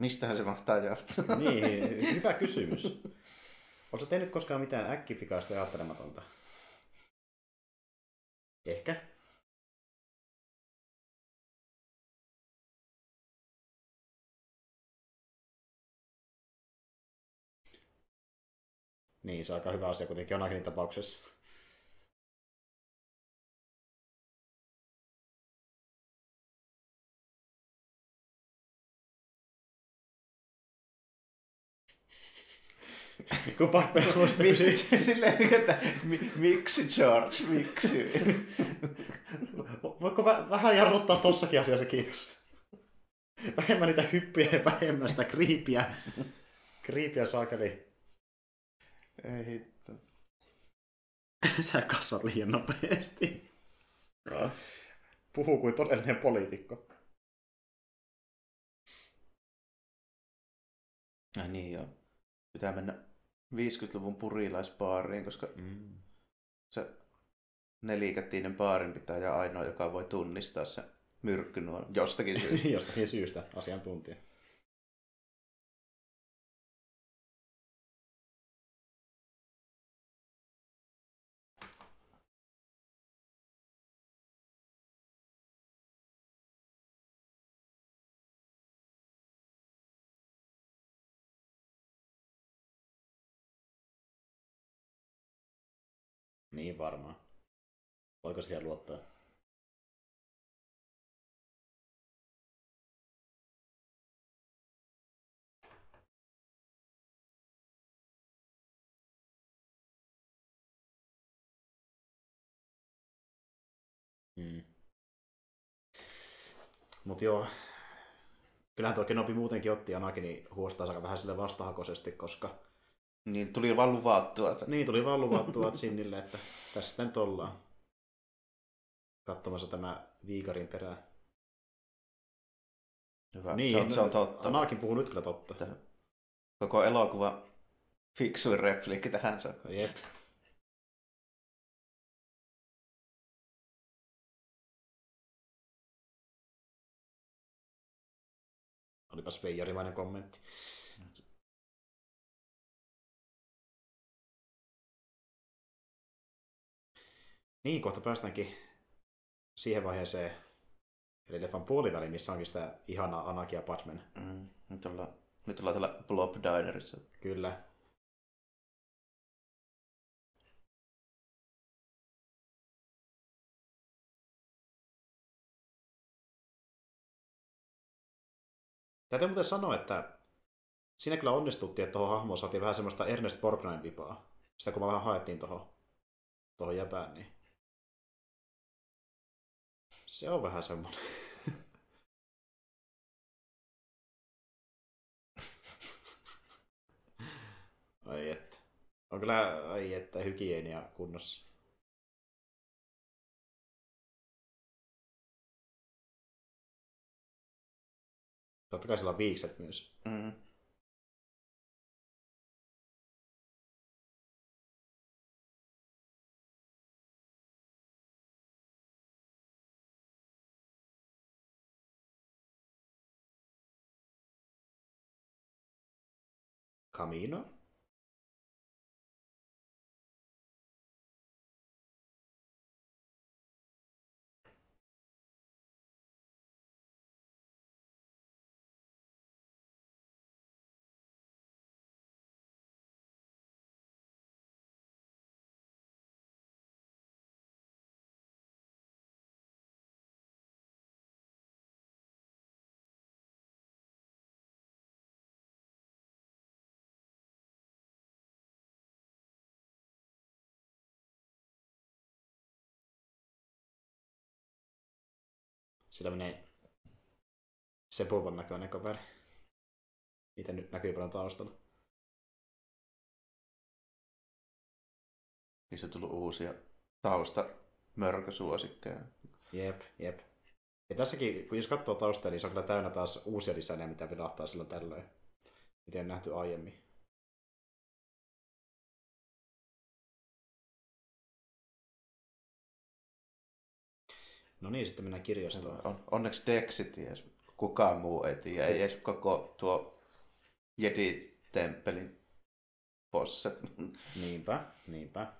Mistähän se mahtaa johtua? Niin, hyvä kysymys. Oletko tehnyt koskaan mitään äkkipikaista ja ajattelematonta? Ehkä. Niin, se on aika hyvä asia kuitenkin jonakin tapauksessa. Kumpa perusta Silleen, että mi- miksi George, miksi? Voitko vä- vähän jarruttaa tossakin asiassa, kiitos. Vähemmän niitä hyppyjä ja vähemmän sitä kriipiä. Kriipiä saakeli. Ei hitto. Sä kasvat liian nopeasti. Puhuu kuin todellinen poliitikko. Ai niin joo. Pitää mennä 50-luvun purilaisbaariin, koska Mm. se nelikätinen baarin pitäjä ainoa, joka voi tunnistaa se myrkkynuolo jostakin syystä. Jostakin syystä asiantuntija. Varmaan. Voiko siihen luottaa? Mm. Mut joo, kyllähän tuo Kenobi muutenkin otti Anakini huostaa aika vähän sille vastahakoisesti, koska Niin tuli vaan luvattua. että- niin tuli vaan luvattua Sinnille, että tässä nyt ollaan katsomassa tämä Viikarin perään. Hyvä. Niin, se, on, se on totta. Anakin puhuu nyt kyllä totta. Että Koko elokuva fiksuin repliikki tähän se. Jep. Olipas veijarimainen kommentti. Niin, kohta päästäänkin siihen vaiheeseen, eli leffan puoliväli, missä onkin sitä ihanaa Anakia Padmen. Mm, nyt, ollaan, nyt ollaan täällä Blob Dinerissa. Kyllä. Täytyy muuten sanoa, että siinä kyllä onnistuttiin, että tuohon hahmoon saatiin vähän semmoista Ernest Borgnine-vipaa. Sitä kun me vähän haettiin tuohon, tuohon jäpään, niin se on vähän semmoinen. ai että. On kyllä, ai että, hygienia kunnossa. Totta kai sillä on viikset myös. Mm. Kamele Sillä menee Sepovan näköinen kaveri. Niitä nyt näkyy paljon taustalla. Niissä on tullut uusia tausta mörkösuosikkeja. Jep, jep. Ja tässäkin, kun jos katsoo taustaa, niin se on kyllä täynnä taas uusia designeja, mitä vilahtaa silloin tällöin. Mitä on nähty aiemmin. No niin, sitten mennään kirjastoon. On, onneksi Dexi ties. Kukaan muu ei tiedä. Ei edes koko tuo Jedi-temppelin bosset. Niinpä, niinpä.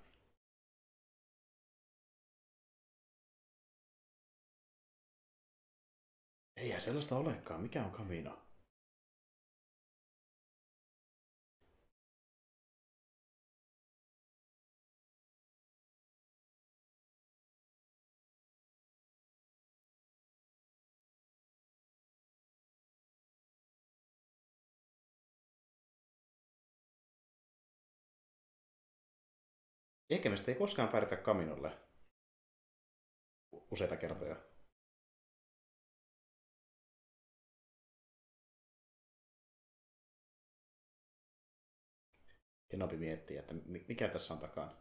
Eihän sellaista olekaan. Mikä on Camino? Ehkä me sitten ei koskaan päädytä Kaminolle useita kertoja. Kenobi miettii, että mikä tässä on takana.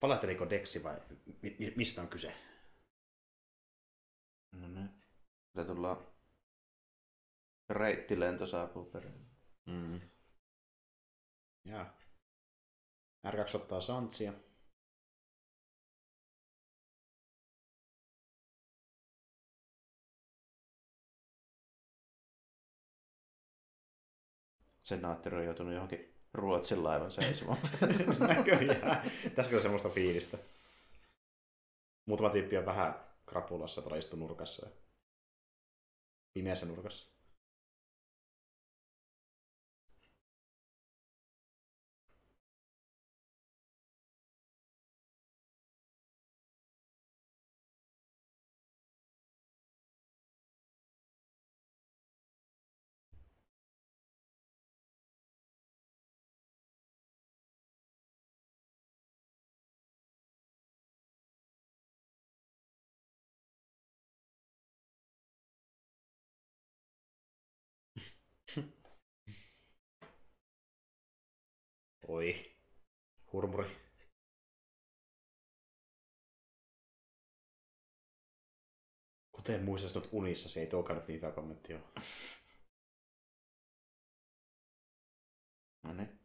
Palahteliko Dexi vai mistä on kyse? No niin. Sitä tullaan reittilento saapuu perään. Mm. Ja. R2 ottaa Santsia. Senaattori on joutunut johonkin Ruotsin laivan seisomaan. Näköjään. Tässä on semmoista fiilistä. Muutama tyyppi on vähän krapulassa tuolla istu nurkassa. Pimeässä nurkassa. Oi, hurmuri. Kuten muistastunut unissa, se ei tuokaan nyt niin hyvä kommentti ole. No niin.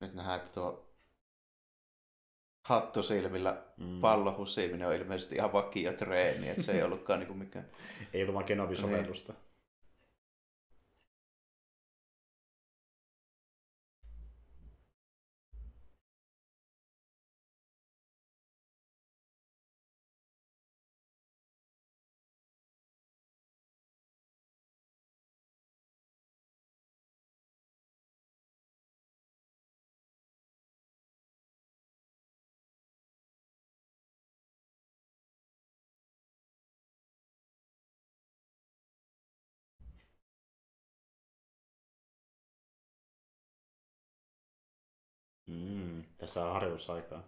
Nyt nähdään, että tuo hattusilmillä mm. pallohusiminen on ilmeisesti ihan vakio treeni, että se ei ollutkaan niinku mikään... ei ollut vaan Kenobi-sovellusta. Niin. Tässä on harjoitusaikaa.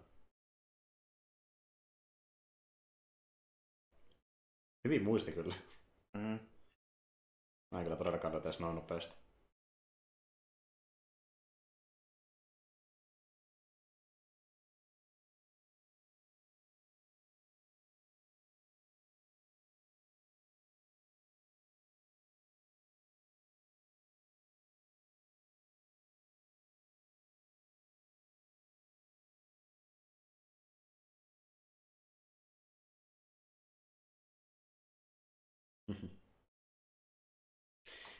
Hyvin muisti kyllä. Mm. Mä en kyllä todellakaan edes noin nopeasti.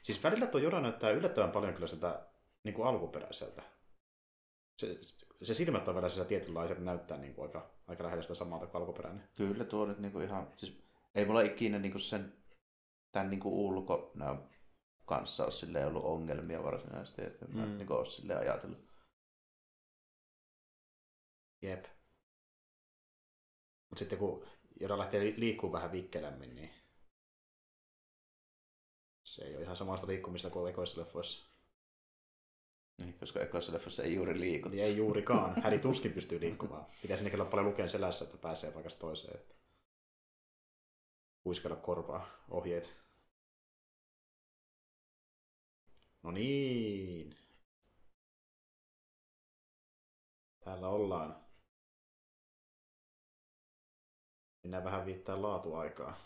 Siis välillä tuo Jora näyttää yllättävän paljon kyllä sitä niin kuin alkuperäiseltä. Se, se silmät on vielä siellä tietynlaiset, näyttää niin kuin aika, aika lähellä sitä samalta kuin alkuperäinen. Kyllä tuo nyt niinku ihan, siis ei mulla ikinä niinku sen, tämän niinku ulkonäön kanssa ole silleen ollut ongelmia varsinaisesti, että mä Mm. mm. niinku ole silleen ajatellut. Jep. Mutta sitten kun Jora lähtee li- liikkuu vähän vikkelämmin, niin se ei ole ihan samasta liikkumista kuin ekoissa leffoissa. Niin, koska ekoissa leffassa ei juuri liiku. Niin ei juurikaan. Häri tuskin pystyy liikkumaan. Pitäisi sinne kyllä paljon lukea selässä, että pääsee paikasta toiseen. Että kuiskella korvaa ohjeet. No niin. Täällä ollaan. Mennään vähän viittää laatuaikaa.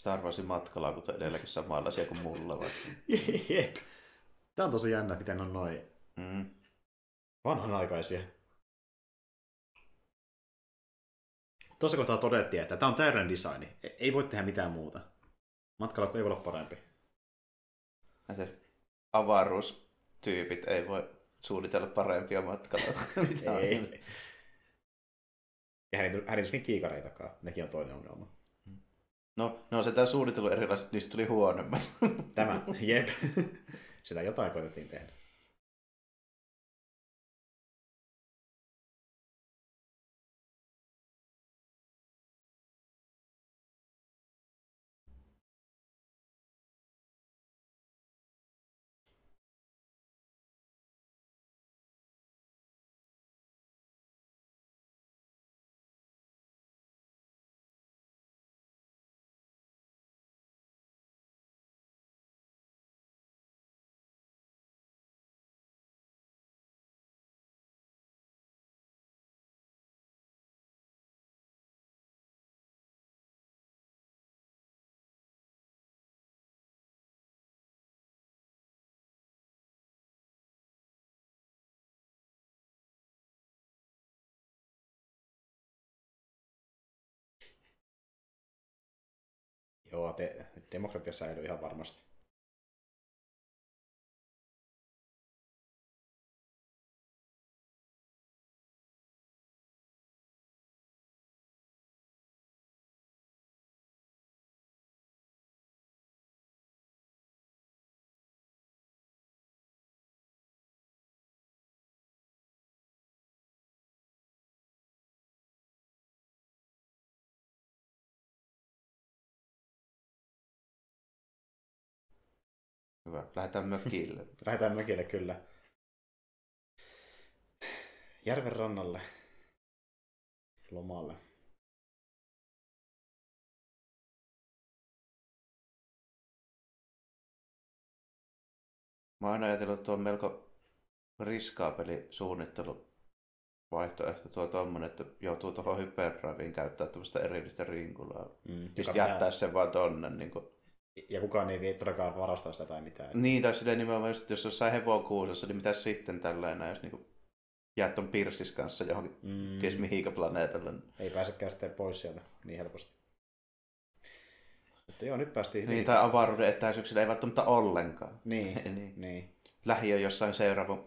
Star Warsin matkalaukut on edelläkin samanlaisia kuin mulla vaikka. Jep. Tää on tosi jännä, miten on noin Mm. vanhanaikaisia. Tuossa kohtaa todettiin, että tämä on täydellinen designi. E- Ei voi tehdä mitään muuta. Matkalaukku ei voi olla parempi. Näitä avaruustyypit ei voi suunnitella parempia matkalaukkuja. mitä on. Ei. Ja tuskin kiikareitakaan. Nekin on toinen ongelma. No, no se tämä suunnittelu erilaiset, niistä tuli huonommat. Tämä, jep. Sitä jotain koitettiin tehdä. Joo, te, demokratia säilyy ihan varmasti. Hyvä, lähdetään mökille. Lähdetään mökille kyllä. Järven rannalle. Lomalle. Mä oon aina ajatellut, että tuo on melko riskaapeli suunnittelu vaihtoehto tuo tommonen, että joutuu tuohon hyperdriveen käyttää tämmöistä erillistä rinkulaa. Mm, joka jättää pitää- sen vaan tonne. Niin, kuin. Ja kukaan ei vie todellakaan varastaa sitä tai mitään. niin tai silleen nimenomaan just, että jos jossain hevokuusessa, niin mitä sitten tällainen, jos niin kuin, jäät ton pirssis kanssa johonkin Mm, ties mihinkä planeetalle. ei pääsekään sitten pois sieltä niin helposti. Mutta joo, nyt päästiin Niin, tai avaruuden etäisyyksillä ei välttämättä ollenkaan. niin, niin. niin. Lähi on jossain seuraavan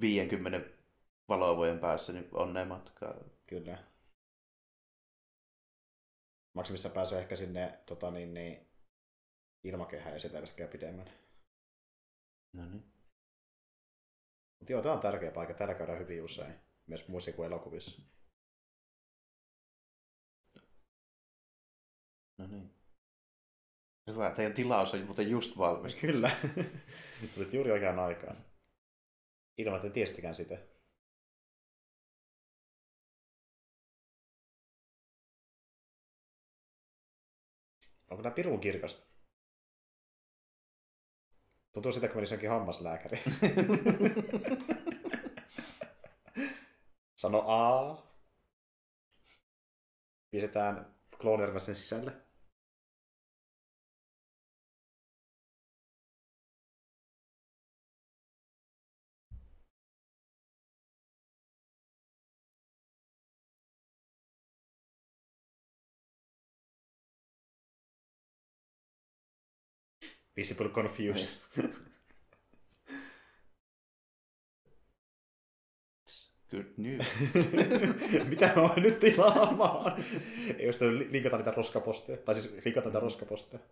50 valovuoden päässä, niin onnea matkaa. Kyllä. Maksimissa pääsee ehkä sinne tota, niin, niin, ilmakehään ja sitä ei pidemmän. No niin. Mutta joo, tämä on tärkeä paikka. Täällä käydään hyvin usein. Myös muissa kuin elokuvissa. Hyvä, teidän tilaus on muuten just valmis. Kyllä. Tulit juuri oikeaan aikaan. Ilman, että tiestikään sitä. Onko tämä pirun kirkasta? Tuntuu sitä, kun menisi hammaslääkäri. Sano A. Pistetään kloonirvasen sisälle. Visible confused. Good news. Mitä mä oon nyt tilaamaan? Ei jos li- linkata niitä roskaposteja. Tai siis linkata niitä roskaposteja.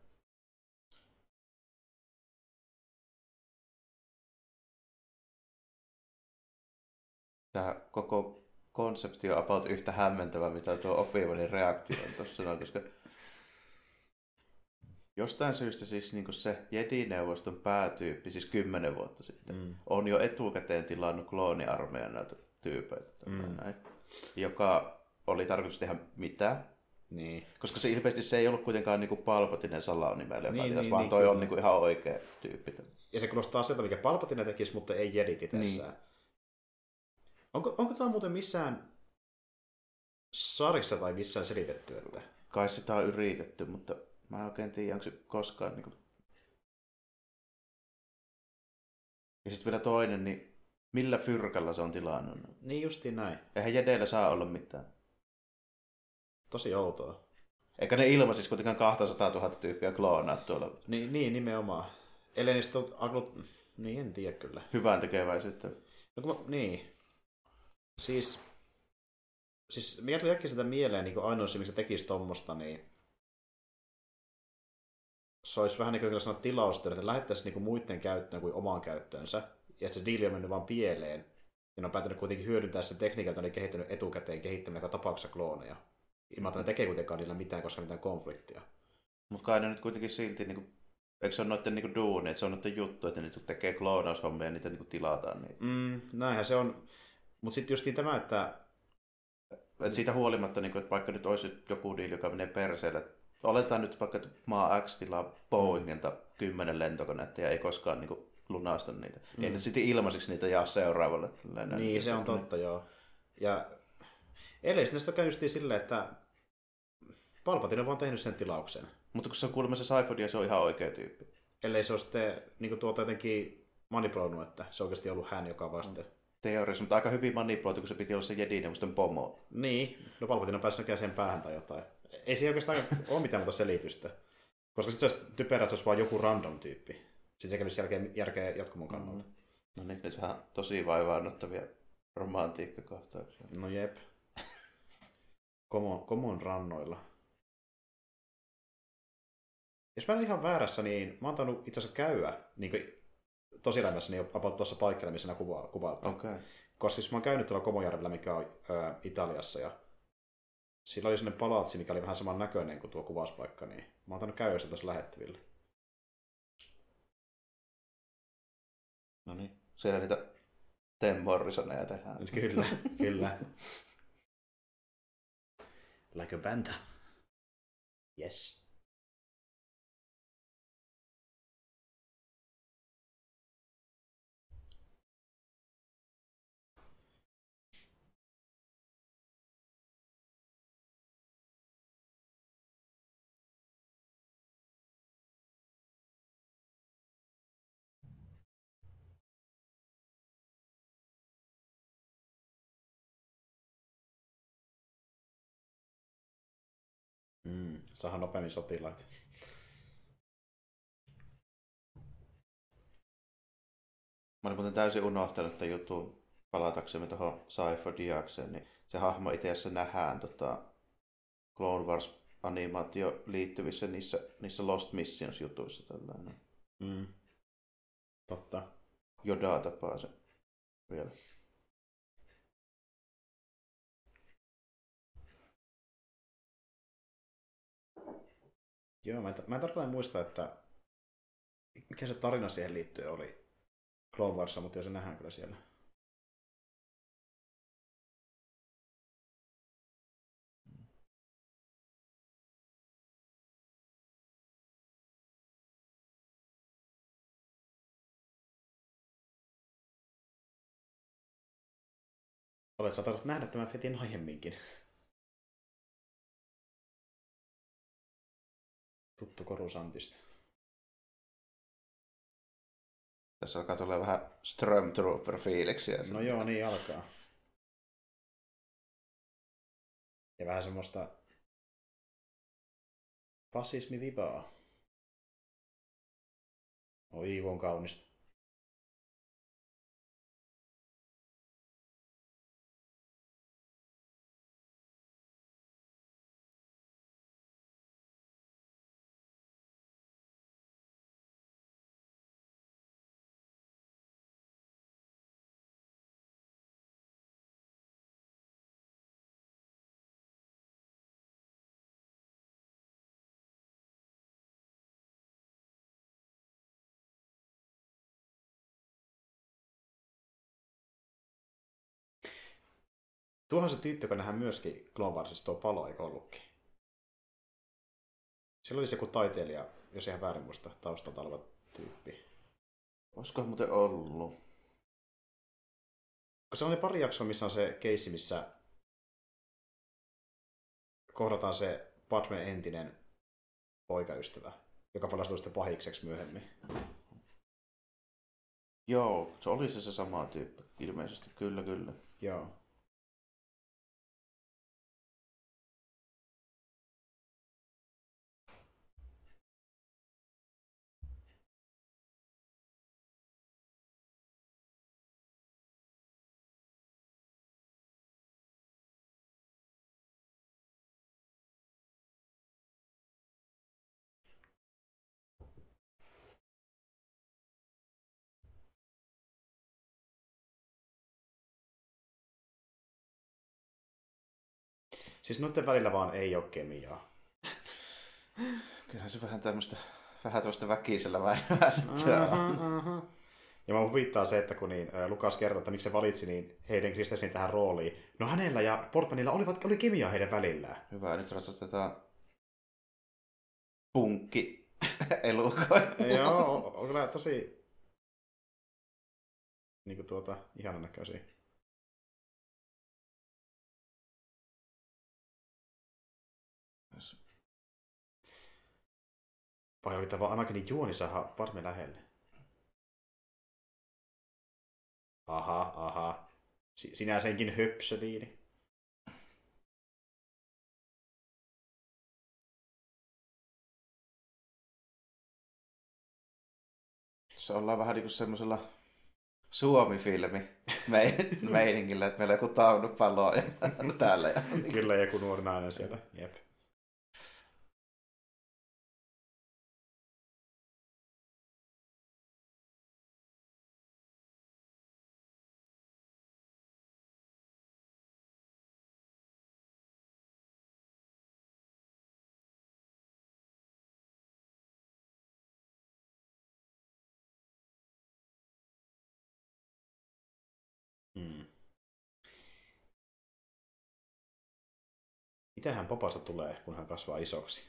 Tämä koko konsepti on about yhtä hämmentävä, mitä tuo Obi-Wanin reaktio on tuossa koska jostain syystä siis niin se Jedi-neuvoston päätyyppi, siis kymmenen vuotta sitten, mm. on jo etukäteen tilannut klooniarmeijan näiltä tyypeiltä, mm. näin, joka oli tarkoitus tehdä mitä. Niin. Koska se ilmeisesti se ei ollut kuitenkaan niin kuin Palpatinen salaunimellä, joka niin, niin, vaan niin, toi kyllä. on niin kuin ihan oikea tyyppi. Ja se kuulostaa sieltä, mikä Palpatine tekisi, mutta ei Jedit itsessään. Niin. Onko, onko tämä muuten missään sarjassa tai missään selitetty? Että... Kai sitä on yritetty, mutta mä en oikein tiedä, onko se koskaan... Niin kuin... Ja sitten vielä toinen, niin millä fyrkalla se on tilannut? Niin justiin näin. Eihän Jedeillä saa olla mitään. Tosi outoa. Eikä ne ilmaisisi kuitenkaan 200 000 tyyppiä kloonaa tuolla. Niin, niin nimenomaan. Ellei niistä ole alkanut... Niin, en tiedä kyllä. Hyvän tekeväisyyttä. No, kun mä... Niin. Siis... Siis mikä tuli äkkiä sitä mieleen niin ainoa syy, miksi se tekisi tuommoista, niin se olisi vähän niin kuin sanoa tilaustyö, että lähettäisiin niin kuin muiden käyttöön kuin omaan käyttöönsä, ja se diili on mennyt vaan pieleen, ja ne on päätynyt kuitenkin hyödyntää sen tekniikan, jota ne on kehittänyt etukäteen kehittämään joka tapauksessa klooneja. Ilman, että ne tekee kuitenkaan niillä mitään, koska mitään konfliktia. Mutta kai ne nyt kuitenkin silti, niin kuin, eikö se ole noiden niin duuni, että se on noiden juttu, että ne tekee kloonaushommia ja niitä niin kuin tilataan. Niin. Mm, näinhän se on. Mutta sitten just tämä, että... Et siitä huolimatta, niin kuin, että vaikka nyt olisi joku diili, joka menee perseelle, että oletetaan nyt vaikka, että maa X tilaa Boeingilta kymmenen lentokonetta ja ei koskaan niin kuin, lunasta niitä. Mm. Ei nyt sitten ilmaiseksi niitä jaa seuraavalle. Niin, niin, se on totta, joo. Ja sitä käy justiin silleen, että Palpatine on vaan tehnyt sen tilauksen. Mutta kun se on kuulemma se Saifod ja se on ihan oikea tyyppi. Ellei se ole sitten niin tuota jotenkin manipuloinut, että se oikeasti ollut hän, joka vasta. Teoriassa, mutta aika hyvin manipuloitu, kun se piti olla se Jedi-neuvoston pomo. Niin, no Palpatine on päässyt sen päähän tai jotain. Ei se oikeastaan ole mitään muuta selitystä. Koska sitten se olisi typerä, että se olisi vaan joku random tyyppi. Sitten se kävisi jälkeen järkeä jatkumon kannalta. Mm. No niin, se on tosi vaivaannuttavia romantiikkakohtauksia. No jep. Komon, komon rannoilla. Jos mä en ole ihan väärässä, niin mä oon tainnut itse asiassa käydä niin tosielämässä niin about tuossa paikalla, missä nämä kuva, kuvaat. Okay. Koska siis mä oon käynyt tuolla Komojärvellä, mikä on ö, Italiassa, ja sillä oli sellainen palatsi, mikä oli vähän saman näköinen kuin tuo kuvauspaikka, niin mä oon tainnut käydä sitä tuossa lähettyvillä. No niin, siellä niitä Tim Morrisoneja tehdään. Kyllä, kyllä. Like a banta. Yes. Mm, saadaan nopeammin sotilaita. Mä olin muuten täysin unohtanut tämän jutun palataksemme tuohon Cypher Diakseen, niin se hahmo itse asiassa nähdään tota Clone Wars animaatio liittyvissä niissä, niissä Lost Missions jutuissa tällainen. Mm. Totta. Jodaa tapaa se vielä. Joo, mä en, mä en tarkalleen muista, että mikä se tarina siihen liittyen oli Clone Warsa, mutta jo se nähdään kyllä siellä. Olet saattanut nähdä tämän fetin aiemminkin. Tuttu korusantista. Tässä alkaa tulla vähän Stormtrooper-fiiliksiä. No joo, niin alkaa. Ja vähän semmoista fasismivipaa. Oi, on kaunista. Tuohan se tyyppi, joka nähdään myöskin Clone Warsissa tuo palo, eikö ollutkin? Siellä oli se joku taiteilija, jos ihan väärin muista, taustalta oleva tyyppi. Olisikohan muuten ollut? Se on pari jaksoa, missä on se keissi, missä kohdataan se Padmen entinen poikaystävä, joka palastuu sitten pahikseksi myöhemmin. Joo, se oli se, se sama tyyppi, ilmeisesti. Kyllä, kyllä. Joo. Siis noiden välillä vaan ei ole kemiaa. Kyllähän se vähän tämmöistä, vähän tämmöistä väkisellä väännettyä on. Ja mä viittaa se, että kun niin, Lukas kertoo, että miksi se valitsi niin Heiden Kristensin tähän rooliin. No hänellä ja Portmanilla olivat, oli kemiaa heidän välillään. Hyvä, nyt ratsastetaan punkki elukoin. Joo, on kyllä tosi niin kuin tuota, ihanan näköisiä. Vai oli tämä Anakinin juoni saada parme lähelle? Aha, aha. Sinä senkin höpsöliini. Se ollaan vähän niin kuin semmoisella Suomi-filmi meiningillä, että meillä on joku taunupallo täällä. Ja... Kyllä, joku nuori nainen siellä. Jep. Mitähän papasta tulee, kun hän kasvaa isoksi?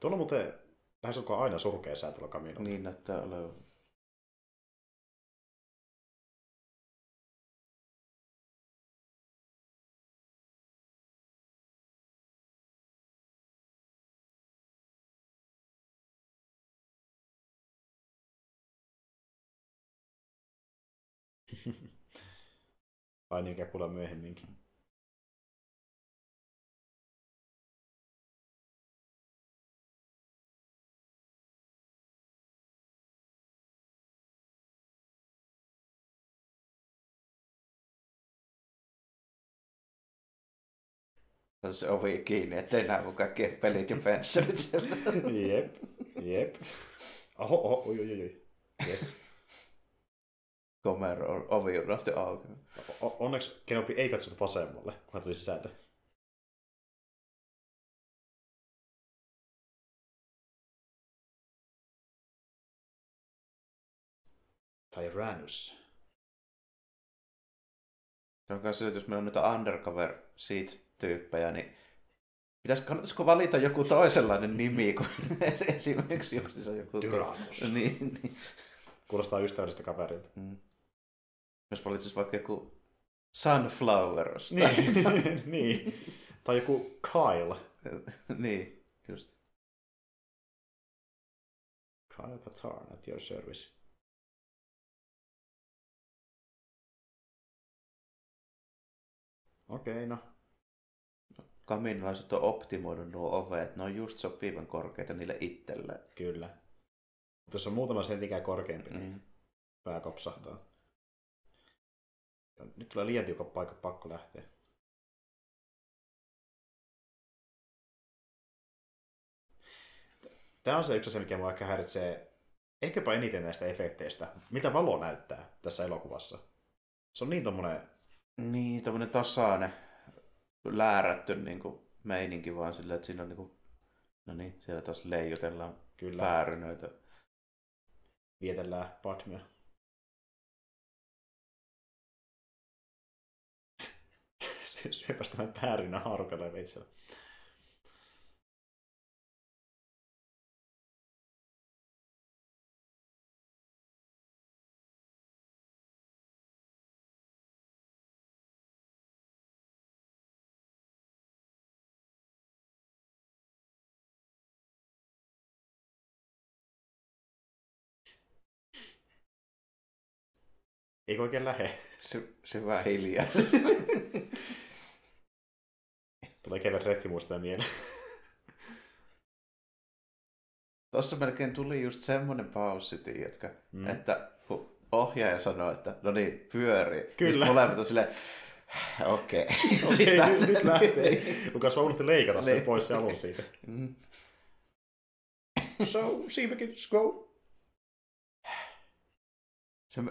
Tuolla muuten lähes onko aina surkea sää tuolla kaminolla. Niin näyttää olevan. Vai niin, mikä kuulla myöhemminkin. se ovi kiinni, ettei näe mun kaikki pelit ja pensselit sieltä. jep, jep. Oho, oho, oi, oi, oi. Yes. Komero ovi unohti auki. O- onneksi Kenobi ei katsonut vasemmalle, kun hän tuli sisälle. Tyrannus. Se on se, että jos meillä on noita undercover seat-tyyppejä, niin pitäis, kannattaisiko valita joku toisenlainen nimi kuin esimerkiksi joku... Tyrannus. Niin, niin. Kuulostaa ystävällistä kaverilta. Mm. Jos valitsis vaikka joku Sunflowers. Niin, niin. Tai joku Kyle. niin, just. Kyle Katarn at your service. Okei, okay, no. Kaminalaiset on optimoinut nuo ovet, ne on just sopivan korkeita niille itselleen. Kyllä. Jos on muutama sentikään korkeampi, niin Mm. pää kopsahtaa. Nyt tulee liian tiukan paikka, pakko lähteä. Tämä on se yksi asia, mikä mua ehkä häiritsee ehkäpä eniten näistä efekteistä. Mitä valo näyttää tässä elokuvassa? Se on niin tommonen... Niin, tämmönen tasainen, läärätty niin kuin, meininki vaan sillä, että siinä on niin kuin, no niin, siellä taas leijotellaan Kyllä, päärynöitä. vietellään Padmea. Syöpäs tämän päärynä haarukalle veitsellä. Eikö oikein lähe? Se, se vähän hiljaa. Tulee kevät reffi muistaa mieleen. Tossa melkein tuli just semmonen paussi, tiedätkö, Mm. mm. että ohjaaja sanoi, että no niin, pyörii. Kyllä. Sitten molemmat on silleen, okei. Okei, Okay. nyt, nyt lähtee. Lukas vaan unohti leikata sen Niin. pois se alun siitä. Mm. So, Seabekins, go! Se,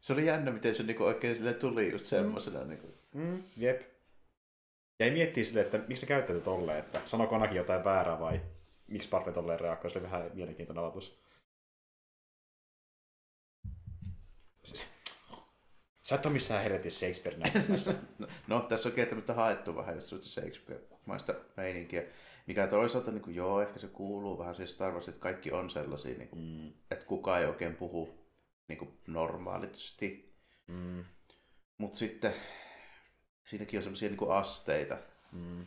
se oli jännä, miten se niinku oikein sille tuli just semmosena. Niinku. Mm, jep. Jäi miettiä silleen, että miksi se käyttäytyy tolleen, että sanoiko ainakin jotain väärää vai miksi Parve tolleen reagoi, se oli vähän mielenkiintoinen ajatus. Siis- Sä et ole missään helvetissä Shakespeare näyttämässä. No, no, tässä on kieltämättä haettu vähän just Shakespeare-maista meininkiä. Mikä toisaalta, niin kuin, joo, ehkä se kuuluu vähän siis Star Wars, että kaikki on sellaisia, niin kuin, Mm, että kukaan ei oikein puhu niin kuin normaalisti. mm, Mutta sitten siinäkin on semmoisia niin asteita. mm.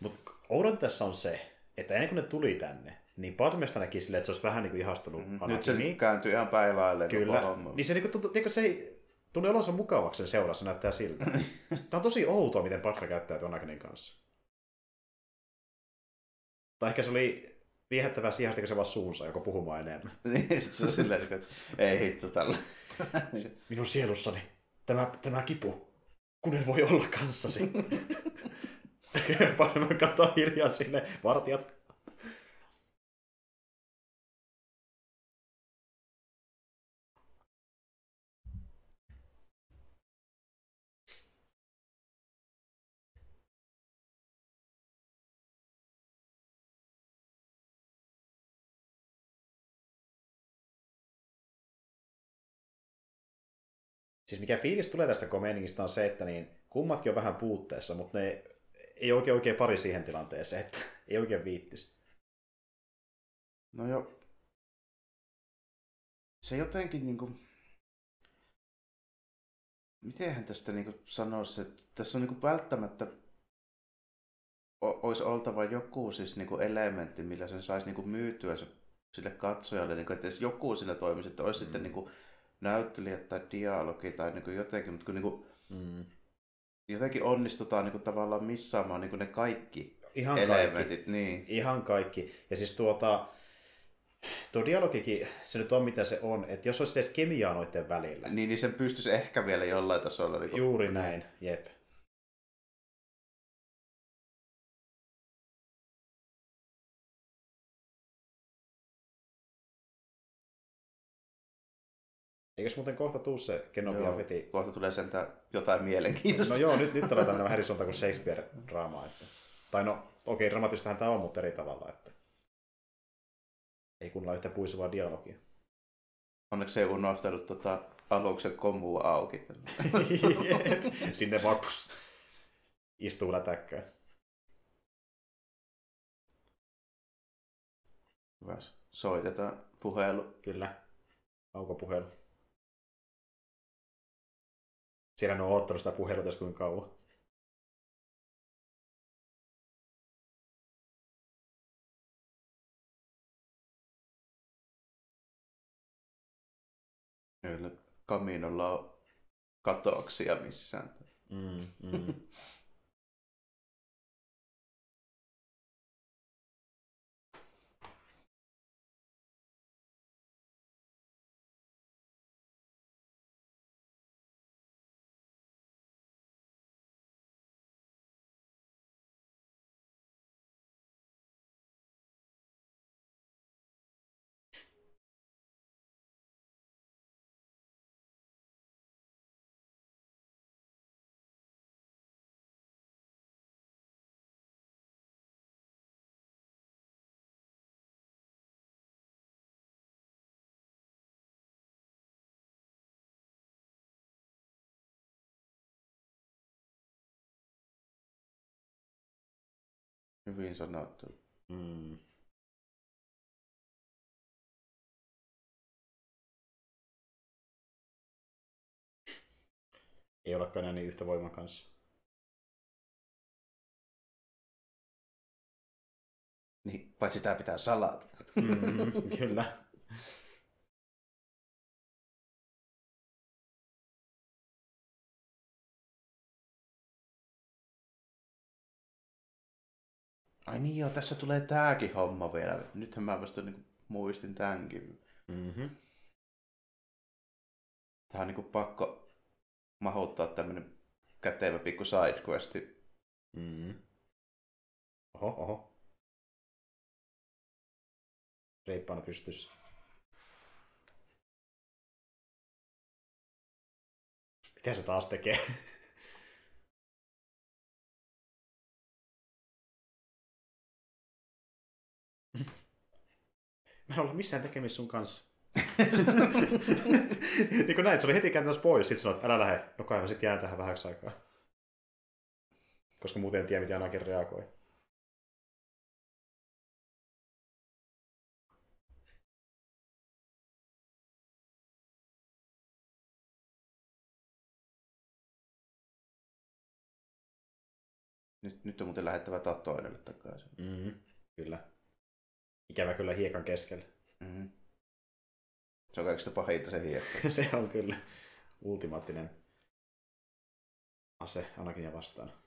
Mutta oudon tässä on se, että ennen kuin ne tuli tänne, niin Padmesta näki silleen, että se olisi vähän niin kuin ihastunut Mm-hmm. Nyt se kääntyy ihan päilailleen Kyllä. koko homma. Niin se, niin tuntuu, tiedätkö, se ei tuli olonsa mukavaksi sen seurassa, näyttää siltä. Tämä on tosi outoa, miten Padme käyttäytyy Anakinin kanssa. Tai ehkä se oli viehättävää kun se vaan suunsa, joko puhumaan enemmän. Niin, se on silleen, että ei hitto tällä. Minun sielussani tämä, tämä kipu, kun en voi olla kanssasi. Padme katsoo hiljaa sinne, vartijat. Siis mikä fiilis tulee tästä komeeningista on se, että niin kummatkin on vähän puutteessa, mutta ne ei oikein oikein pari siihen tilanteeseen, että ei oikein viittis. No jo. Se jotenkin niinku... Mitenhän tästä niinku sanoisi, että tässä on niinku välttämättä o- olisi oltava joku siis niinku elementti, millä sen saisi niinku myytyä se, sille katsojalle, niinku, että edes joku siinä toimisi, että olisi mm. sitten niinku näyttelijät tai dialogi tai niinku jotenkin, mutta kun niinku, Mm. jotenkin onnistutaan niinku tavallaan missaamaan niinku ne kaikki Ihan elementit. kaikki. Niin. Ihan kaikki. Ja siis tuota, tuo dialogikin, se nyt on mitä se on, että jos olisi edes kemiaa noiden välillä. Niin, niin sen pystyisi ehkä vielä jollain tasolla. Niin Juuri näin, jep. Eikös muuten kohta tuu se Kenobi Joo, Feti? kohta tulee sentään jotain mielenkiintoista. No joo, nyt, nyt aletaan vähän eri suuntaan kuin Shakespeare-draamaa. Että... Tai no, okei, dramatistahan tämä on, mutta eri tavalla. Että... Ei kunnolla yhtä puisuvaa dialogia. Onneksi ei unohtanut tota aluksen komua auki. Sinne vaan pss, istuu lätäkköön. Hyvä. Soitetaan puhelu. Kyllä. Aukopuhelu. Siellä ne on ottanut sitä puhelua tässä kuinka kauan. Kyllä kaminolla on katoksia missään. Mm, mm. Hyvin sanottu. Mm. Ei olekaan enää niin yhtä voiman kanssa. Niin, paitsi tämä pitää salata. Mm, kyllä. Ai niin joo, tässä tulee tääkin homma vielä. Nythän mä vasta niin muistin tämänkin. Mm-hmm. Tähän on niin pakko mahduttaa tämmönen kätevä pikku sidequesti. Mm-hmm. Oho, oho. Reippaana pystyssä. Mitä se taas tekee? Mä en ollut missään tekemisissä sun kanssa. niin kuin näin, se oli heti kääntämässä pois, sitten sanoit, älä lähde. No kai mä sitten jään tähän vähäksi aikaa. Koska muuten en tiedä, miten Anakin reagoi. Nyt, nyt on muuten lähettävä Tatooinelle takaisin. Mm-hmm. Kyllä. Ikävä kyllä hiekan keskellä. Mm-hmm. Se on kaikista pahinta se hiekka. se on kyllä ultimaattinen ase Anakinia vastaan.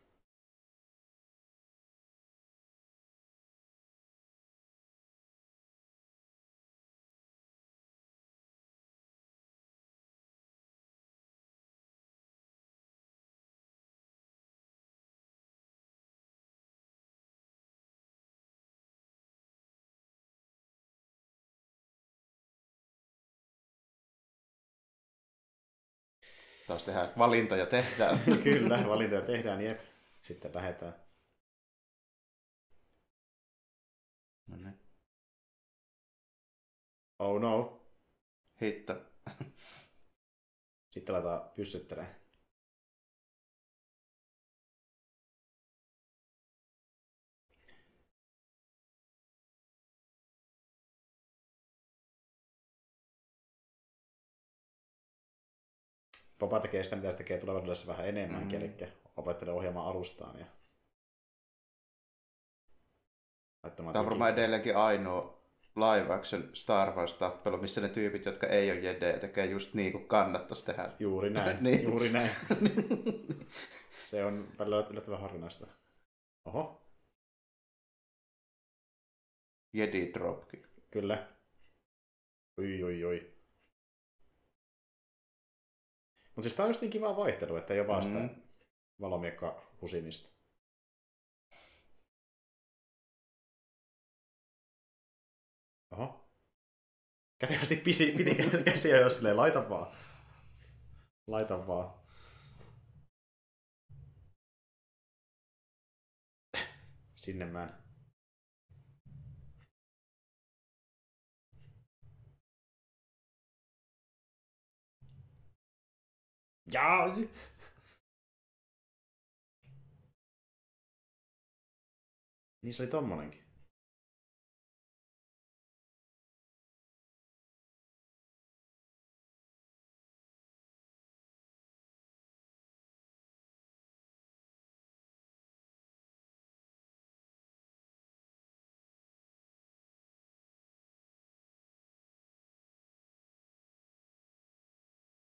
Taas tehdään valintoja tehdään. Kyllä, valintoja tehdään, jep. Sitten lähdetään. no niin. Oh no. Hitto. Sitten aletaan pyssyttelemään. Papa tekee sitä, mitä se tekee tulevaisuudessa vähän enemmänkin, Mm. eli opettelee ohjaamaan alustaan. Ja... Tämä on varmaan edelleenkin ainoa live action Star Wars-tappelu, missä ne tyypit, jotka ei ole jedejä, tekee just niin kuin kannattaisi tehdä. Juuri näin, Niin. juuri näin. Se on välillä yllättävän harvinaista. Oho, Jedi dropkick. kyllä. Oi, oi, oi. Mutta siis tää on just niin kiva vaihtelu, että ei ole vaan sitä Mm. valomiekka husinista. Oho. Kätevästi pisi, piti käsiä, jos silleen laita vaan. Laita vaan. Sinne mä en. Jaa! Niin se oli tommonenkin.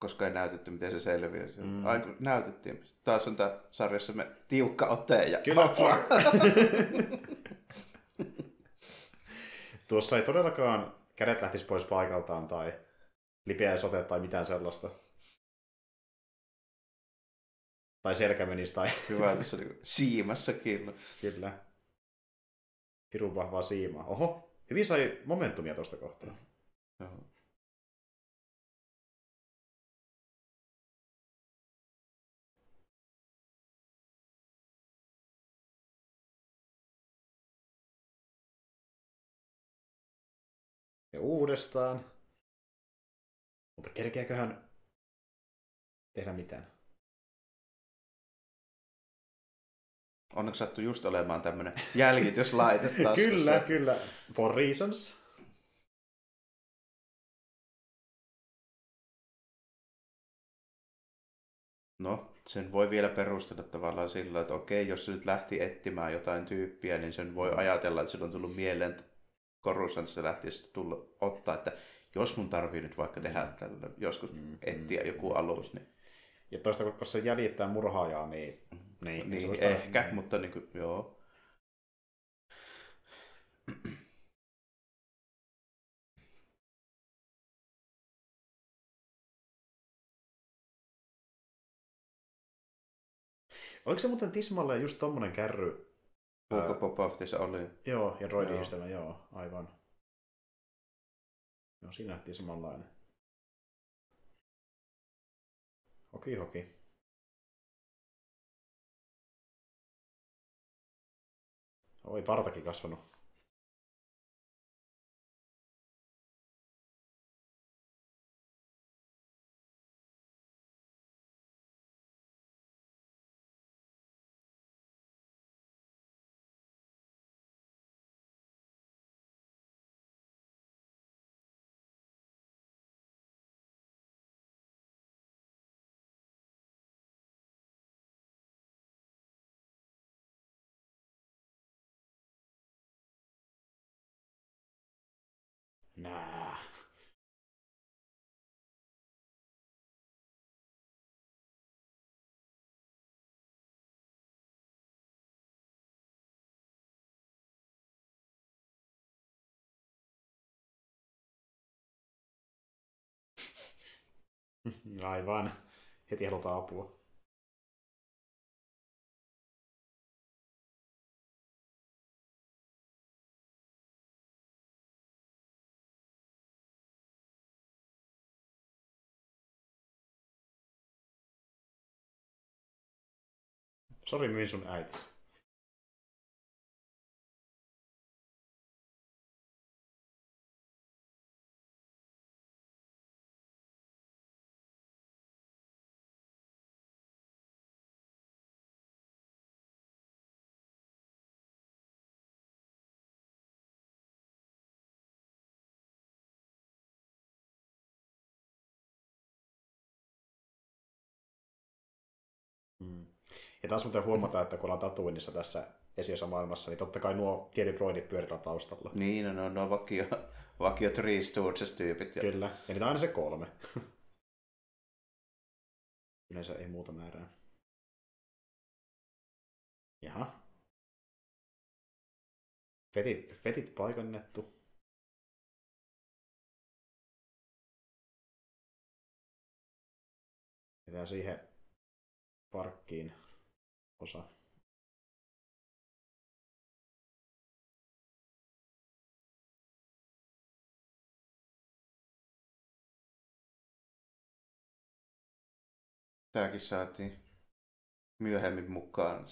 Koska ei näytetty, miten se selviää. Mm. Mm. Ai, kun näytettiin. Taas on tämä sarjassamme tiukka ote. Ja... Kyllä. Tuossa ei todellakaan kädet lähtisi pois paikaltaan tai lipeä sote tai mitään sellaista. Tai selkä menisi tai Hyvä, tässä oli siimassa kyllä. kyllä. Pirun vahvaa siimaa. Oho, hyvin sai momentumia tuosta kohtaa. Joo. Ja uudestaan. Mutta kerkeäköhän tehdä mitään? Onneksi sattui just olemaan tämmöinen jäljityslaite kyllä, kyllä. For reasons. No, sen voi vielä perustella tavallaan sillä, että okei, jos se nyt lähti etsimään jotain tyyppiä, niin sen voi ajatella, että sillä on tullut mieleen, että Coruscantista lähti sitten tulla ottaa, että jos mun tarvii nyt vaikka tehdä tällä, joskus Mm, etsiä mm, joku alus, niin, Ja toista, kun se jäljittää murhaajaa, niin... Niin, niin sellaista- ehkä, mutta niin kuin, joo. Oliko se muuten tismalleen just tommonen kärry? Puukko Popoftissa oli. Joo, ja droidin Joo. joo. joo, aivan. Joo, siinä nähtiin samanlainen. Hoki, hoki. Oi, partakin kasvanut. Aivan. Heti halutaan apua. Sori, myin sun äitis. Ja taas muuten huomataan, että kun ollaan Tatooineissa tässä esiosa maailmassa, niin totta kai nuo tietyt droidit pyöritään taustalla. Niin, no, no, no vakio, vakio Three Stooges-tyypit. Ja... Kyllä. Ja niitä on aina se kolme. Yleensä ei muuta määrää. Jaha. Fetit, fetit paikannettu. Pitää siihen parkkiin osa. Tääkin saatiin myöhemmin mukaan.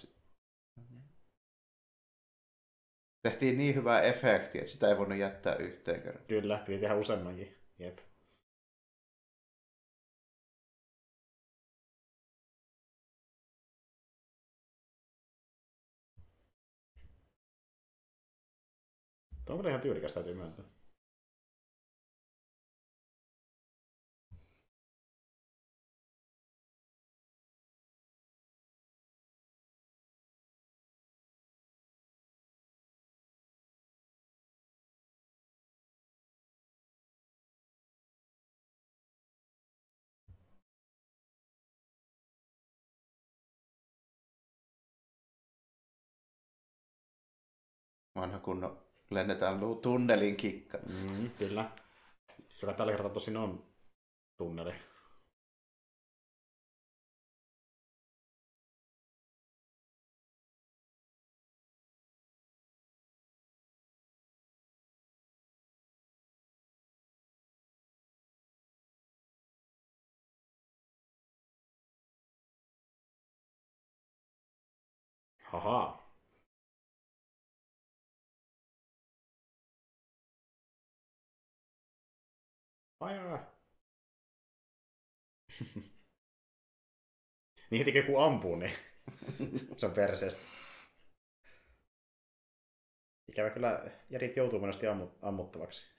Tehtiin niin hyvää efektiä, että sitä ei voinut jättää yhteen kerran. Kyllä, piti tehdä useammankin. Jep. Tuo on kyllä ihan tyylikäs, täytyy myöntää. Vanha kunnon lennetään tunnelin kikka. Mm, kyllä. Kyllä tällä kertaa tosin on tunneli. Haha. Ajaa. niin heti kun ampuu, niin se on perseestä. Ikävä kyllä järit joutuu monesti ammu- ammuttavaksi.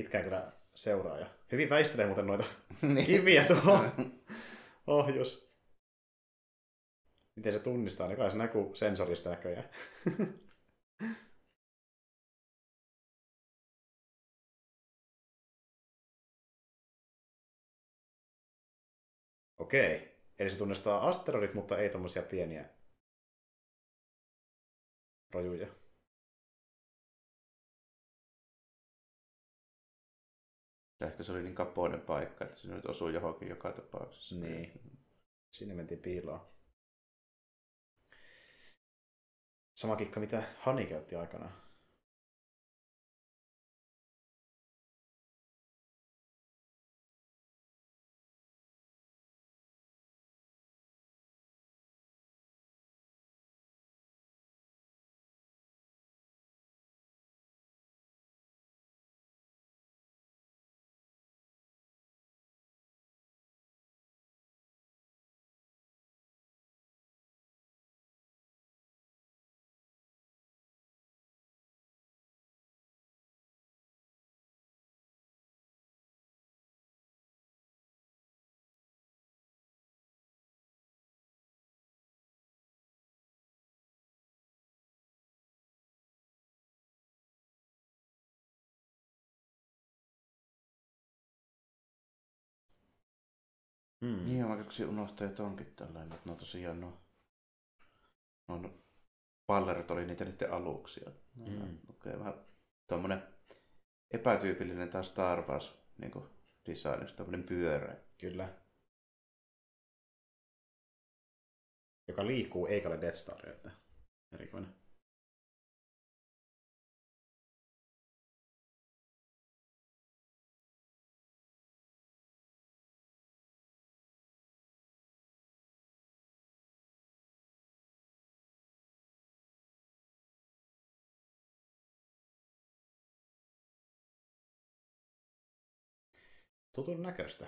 Pitkään kyllä seuraaja. Hyvin väistelee muuten noita Niin. kiviä tuohon ohjus. Miten se tunnistaa, niin kai se näkyy sensorista näköjään. Okei. Eli se tunnistaa asteroidit, mutta ei tommosia pieniä rojuja. Ehkä se oli niin kapoinen paikka, että se nyt osui johonkin joka tapauksessa. Niin. Sinne mentiin piiloon. Sama kikka, mitä Hani käytti aikanaan. Hmm. Niin, mä keksin unohtaa, että onkin tällainen, että no tosiaan no, no pallerit oli niitä niiden aluksia. No, Mm. Okei, okay, vähän tommonen epätyypillinen taas Star Wars niin design, tommonen pyörä. Kyllä. Joka liikkuu eikä ole Death Star, että erikoinen. Tutun näköistä.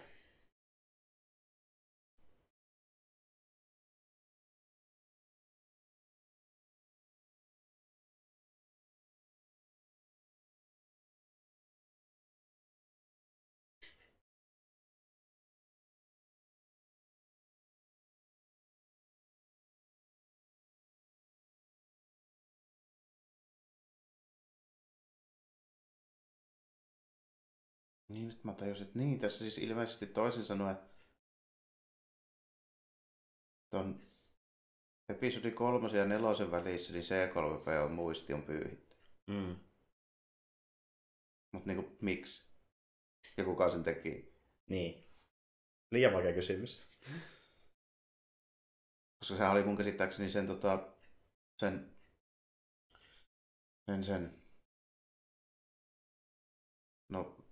Niin nyt mä tajusin, että niin, tässä siis ilmeisesti toisin sanoen ton episodi kolmosen ja nelosen välissä, niin C3P on muisti on pyyhitty. Mm. Mutta niinku, miksi? Ja kuka sen teki? Niin. Liian vaikea kysymys. Koska sehän oli mun käsittääkseni sen, tota, sen, sen, sen, no,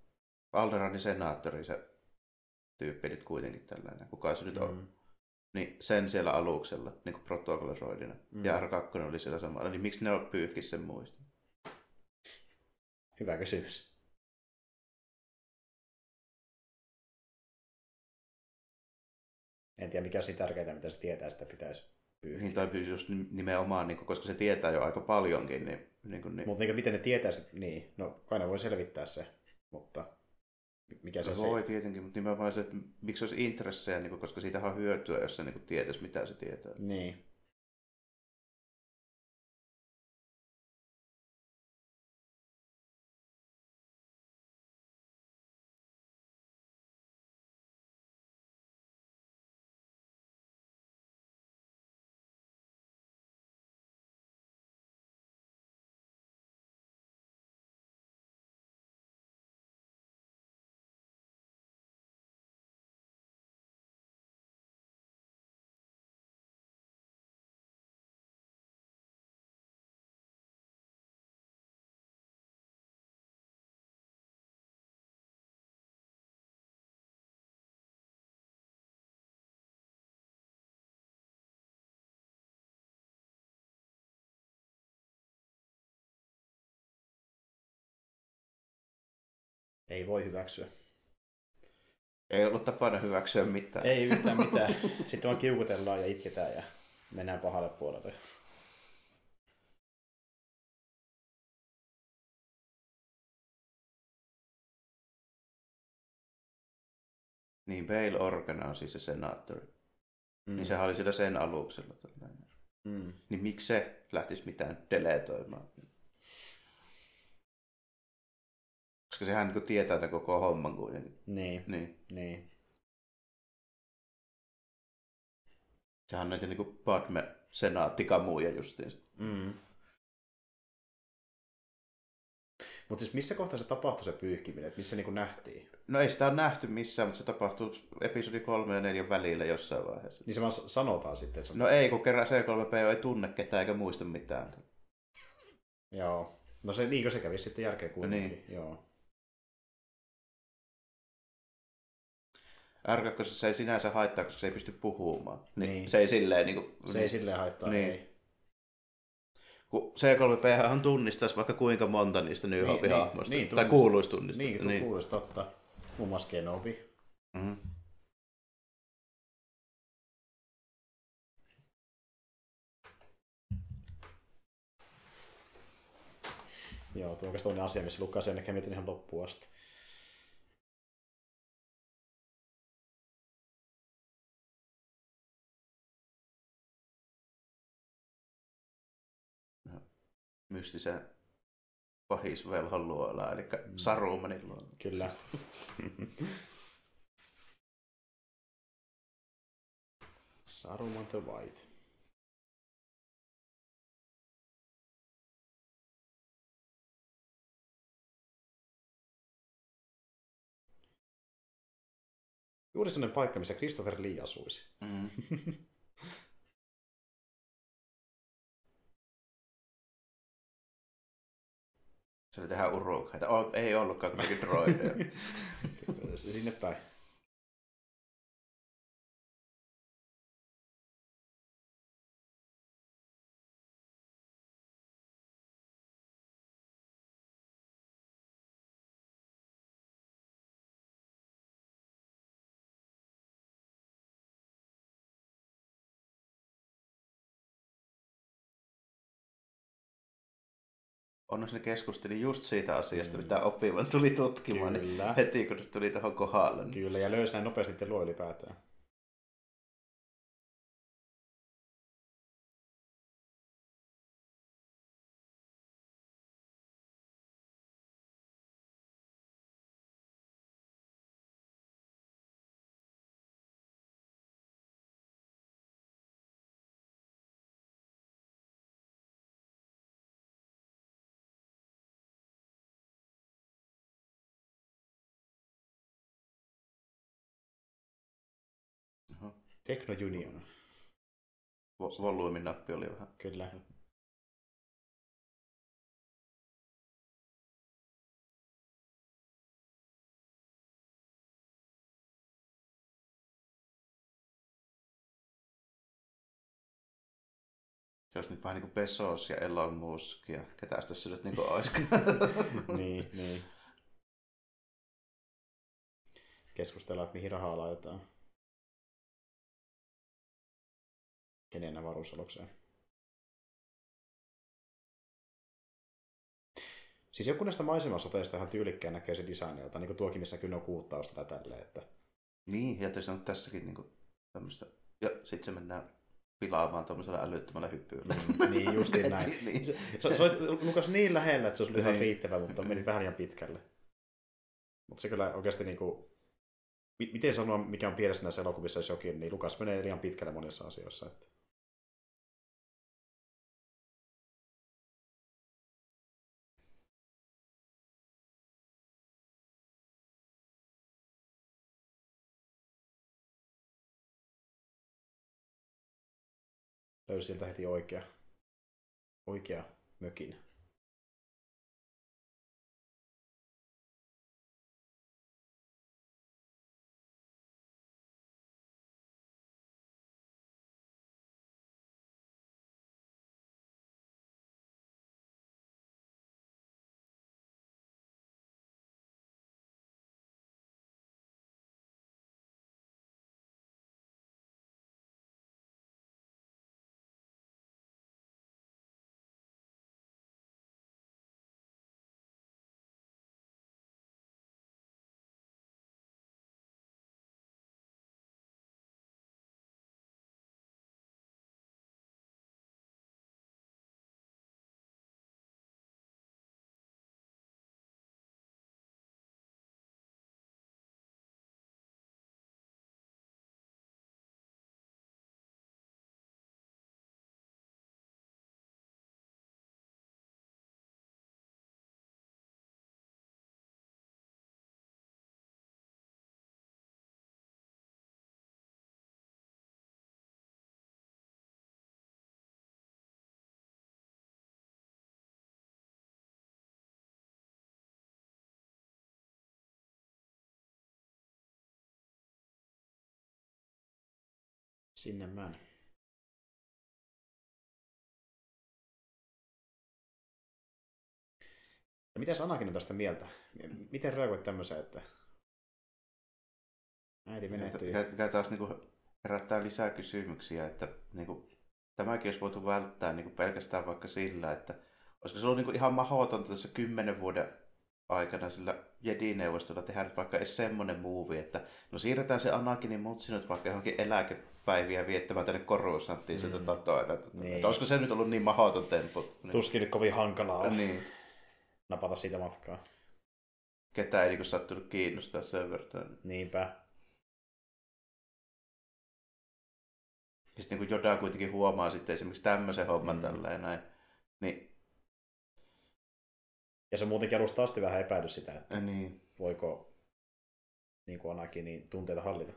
Alderanin senaattori se tyyppi nyt kuitenkin tällainen, kuka se nyt on. Mm. Niin sen siellä aluksella, niin kuin protokollisoidina. Mm. Ja R2 oli siellä samalla, niin miksi ne on pyyhkis sen muistin? Hyvä kysymys. En tiedä, mikä on siinä tärkeintä, mitä se tietää, sitä pitäisi pyyhkiä. Niin, tai just nimenomaan, niin kuin, koska se tietää jo aika paljonkin, niin, niin, niin. Mutta niin, miten ne tietää niin, no kai ne voi selvittää se, mutta mikä se, se voi tietenkin, mutta nimenomaan se, että miksi olisi intressejä, niin kuin, koska siitä on hyötyä, jos se niin tietäisi, mitä se tietää. Niin. Ei voi hyväksyä. Ei ollut tapana hyväksyä mitään. Ei yhtään mitään. Sitten vaan kiukutellaan ja itketään ja mennään pahalle puolelle. Niin, Bail Organa on siis se senaattori. Mm. Niin sehän oli siellä sen aluksella. Tällainen. Mm. Niin miksi se lähtisi mitään deletoimaan? Koska sehän niin tietää tämän koko homman kuitenkin. Niin, Niin. niin. Sehän on näitä niin Padme senaattikamuja justiinsa. Mm. Mutta siis missä kohtaa se tapahtui se pyyhkiminen, että missä niinku nähtiin? No ei sitä ole nähty missään, mutta se tapahtuu episodi 3 ja 4 välillä jossain vaiheessa. Niin se vaan sanotaan sitten, että se on... No ei, kun kerran C3P ei tunne ketään eikä muista mitään. Joo. No se, niin se kävi sitten järkeä kuitenkin. Niin. Joo. R2 se ei sinänsä haittaa, koska se ei pysty puhumaan. Niin, Niin. Se ei silleen niin kuin, Se ei silleen haittaa, Niin. ei. kun C3P on tunnistaisi vaikka kuinka monta niistä New Niin, niin, niin, tai kuuluisi tunnistaa. Niin, niin. kuulisi totta. Muun muassa Kenobi. Mm-hmm. Joo, tuo on oikeastaan asia, missä Lukas ennen mietin ihan loppuun asti. Mystisen pahisvelhon luola, eli mm. Sarumanin luola. Kyllä. Saruman the White. Juuri sellainen paikka, missä Christopher Lee asuisi. Mm. Se oli tehdään urukkaita. O, ei ollutkaan kuitenkin droideja. Sinne päin. Onneksi ne keskusteli just siitä asiasta, mm. mitä oppivan tuli tutkimaan. Niin Kyllä. heti kun tuli tuohon kohdalle. Niin... Kyllä, ja löysi nopeasti luo ylipäätään. Techno Union. Vo- volyymin nappi oli vähän. Kyllä. Se olisi nyt vähän niin kuin Pesos ja Elon Musk ja ketäs tässä nyt niin kuin olisi. niin, niin. Keskustellaan, että mihin rahaa laitetaan. Kenen avaruusalukseen. Siis joku näistä maisemasoteista ihan tyylikkään näkee se designilta, niin kuin tuokin, missä kyllä on kuuttausta tai tälleen, että... niin, ja tässä on tässäkin niin kuin tämmöistä. Ja sitten se mennään pilaamaan tuommoisella älyttömällä hyppyllä. Mm, niin, justiin näin. niin. Se, se, se oli Lukas niin lähellä, että se olisi ihan Niin. riittävä, mutta meni vähän liian pitkälle. Mutta se kyllä oikeasti niin kuin, miten sanoa, mikä on pienessä näissä elokuvissa, jos jokin, niin Lukas menee liian pitkälle monissa asioissa. Että. Löysi sieltä heti oikea, oikea mökin. Sinne män. Ja mitä Anakin on tästä mieltä? Miten reagoit tämmöiseen, että äiti menehtyi? Mikä, mikä taas niin kuin herättää lisää kysymyksiä, että niin kuin, tämäkin olisi voitu välttää niin kuin pelkästään vaikka sillä, että olisiko se ollut niin kuin ihan mahdotonta tässä kymmenen vuoden aikana sillä Jedi-neuvostolla tehdä nyt vaikka edes semmoinen movie, että no siirretään se Anakinin mutsi nyt vaikka johonkin eläkepäiviä viettämään tänne Coruscanttiin Mm. sitä toinen. Niin. Että olisiko se nyt ollut niin mahdoton temppu? Niin. Tuskin nyt kovin hankalaa on niin. napata siitä matkaa. Ketään ei niin sattunut kiinnostaa sen verran. Niinpä. Ja sitten niin Joda kuitenkin huomaa sitten esimerkiksi tämmöisen homman Mm. mm. tälleen näin. Niin, Ja se on muutenkin alusta asti vähän epäily sitä, että niin. voiko niin kuin Anakin niin tunteita hallita.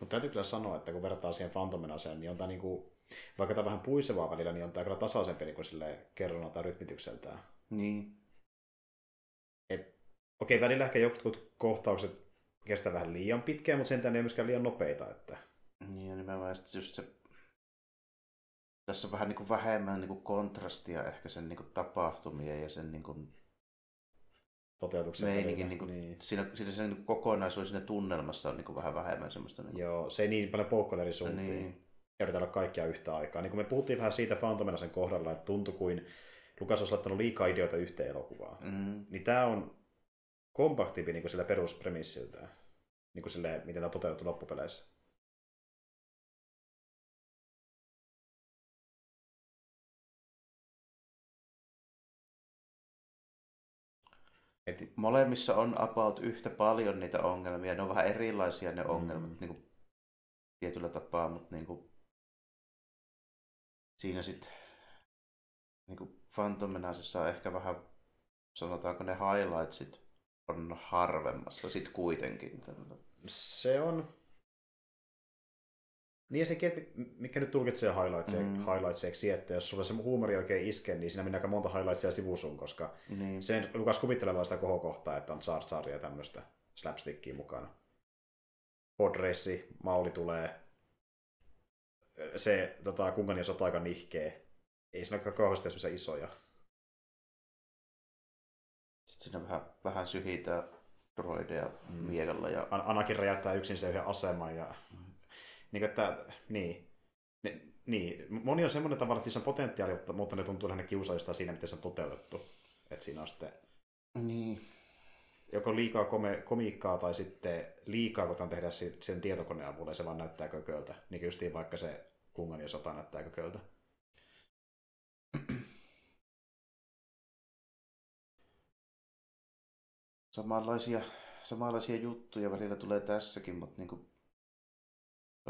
Mutta täytyy kyllä sanoa, että kun vertaa siihen Phantom Menaceen, niin on tämä niinku, vaikka tämä vähän puisevaa välillä, niin on tämä kyllä tasaisempi niin kuin kerronnalta rytmitykseltään. Niin. Et, okei, välillä ehkä jotkut kohtaukset kestää vähän liian pitkään, mutta sentään ei myöskään liian nopeita. Että... Niin, ja nimenomaan just se tässä on vähän niin kuin vähemmän niin kuin kontrastia ehkä sen niin kuin tapahtumien ja sen niin kuin toteutuksen meininkin. Niin kuin, niin. Siinä, siinä sen niin kokonaisuus siinä tunnelmassa on niin kuin vähän vähemmän semmoista. Niin kuin... Joo, se ei niin paljon poukkoile eri suuntiin. Niin. Yritetään kaikkia yhtä aikaa. Niin kuin me puhuttiin vähän siitä Phantom sen kohdalla, että tuntui kuin Lukas olisi laittanut liikaa ideoita yhteen elokuvaan. Mm. Niin tämä on kompaktiivi niin kuin sillä peruspremissiltään. Niin kuin sille, miten tämä on toteutettu loppupeleissä. Et molemmissa on about yhtä paljon niitä ongelmia. Ne on vähän erilaisia ne ongelmat mm. niin kuin, tietyllä tapaa, mutta niin kuin, siinä sitten niin Phantom Menacessa on ehkä vähän, sanotaanko ne highlightsit on harvemmassa sitten kuitenkin. Se on, niin ja sekin, mikä nyt tulkitsee highlightseksi, mm. highlightseksi, että jos sulla se huumori oikein iskee, niin siinä menee aika monta highlightsia sivusun, koska niin. sen Lukas kuvittelee sitä kohokohtaa, että on Zar ja tämmöistä slapstickia mukana. Podressi, Mauli tulee, se tota, Kungan ja sota aika nihkee. Ei siinä ole kauheasti isoja. Sitten siinä vähän, vähän syhitään droideja mm. miekalla. Ja... Anakin räjäyttää yksin sen yhden aseman ja mm niin, että, niin, ne, niin, moni on semmoinen tavalla, että se on potentiaali, mutta ne tuntuu lähinnä kiusallista siinä, miten se on toteutettu. Että siinä on sitten niin. joko liikaa kome, komiikkaa tai sitten liikaa kotaan tehdä sen tietokoneen avulla ja se vaan näyttää kököltä. Niin justiin vaikka se kungan ja sota näyttää kököltä. Samanlaisia, samanlaisia juttuja välillä tulee tässäkin, mutta niin kuin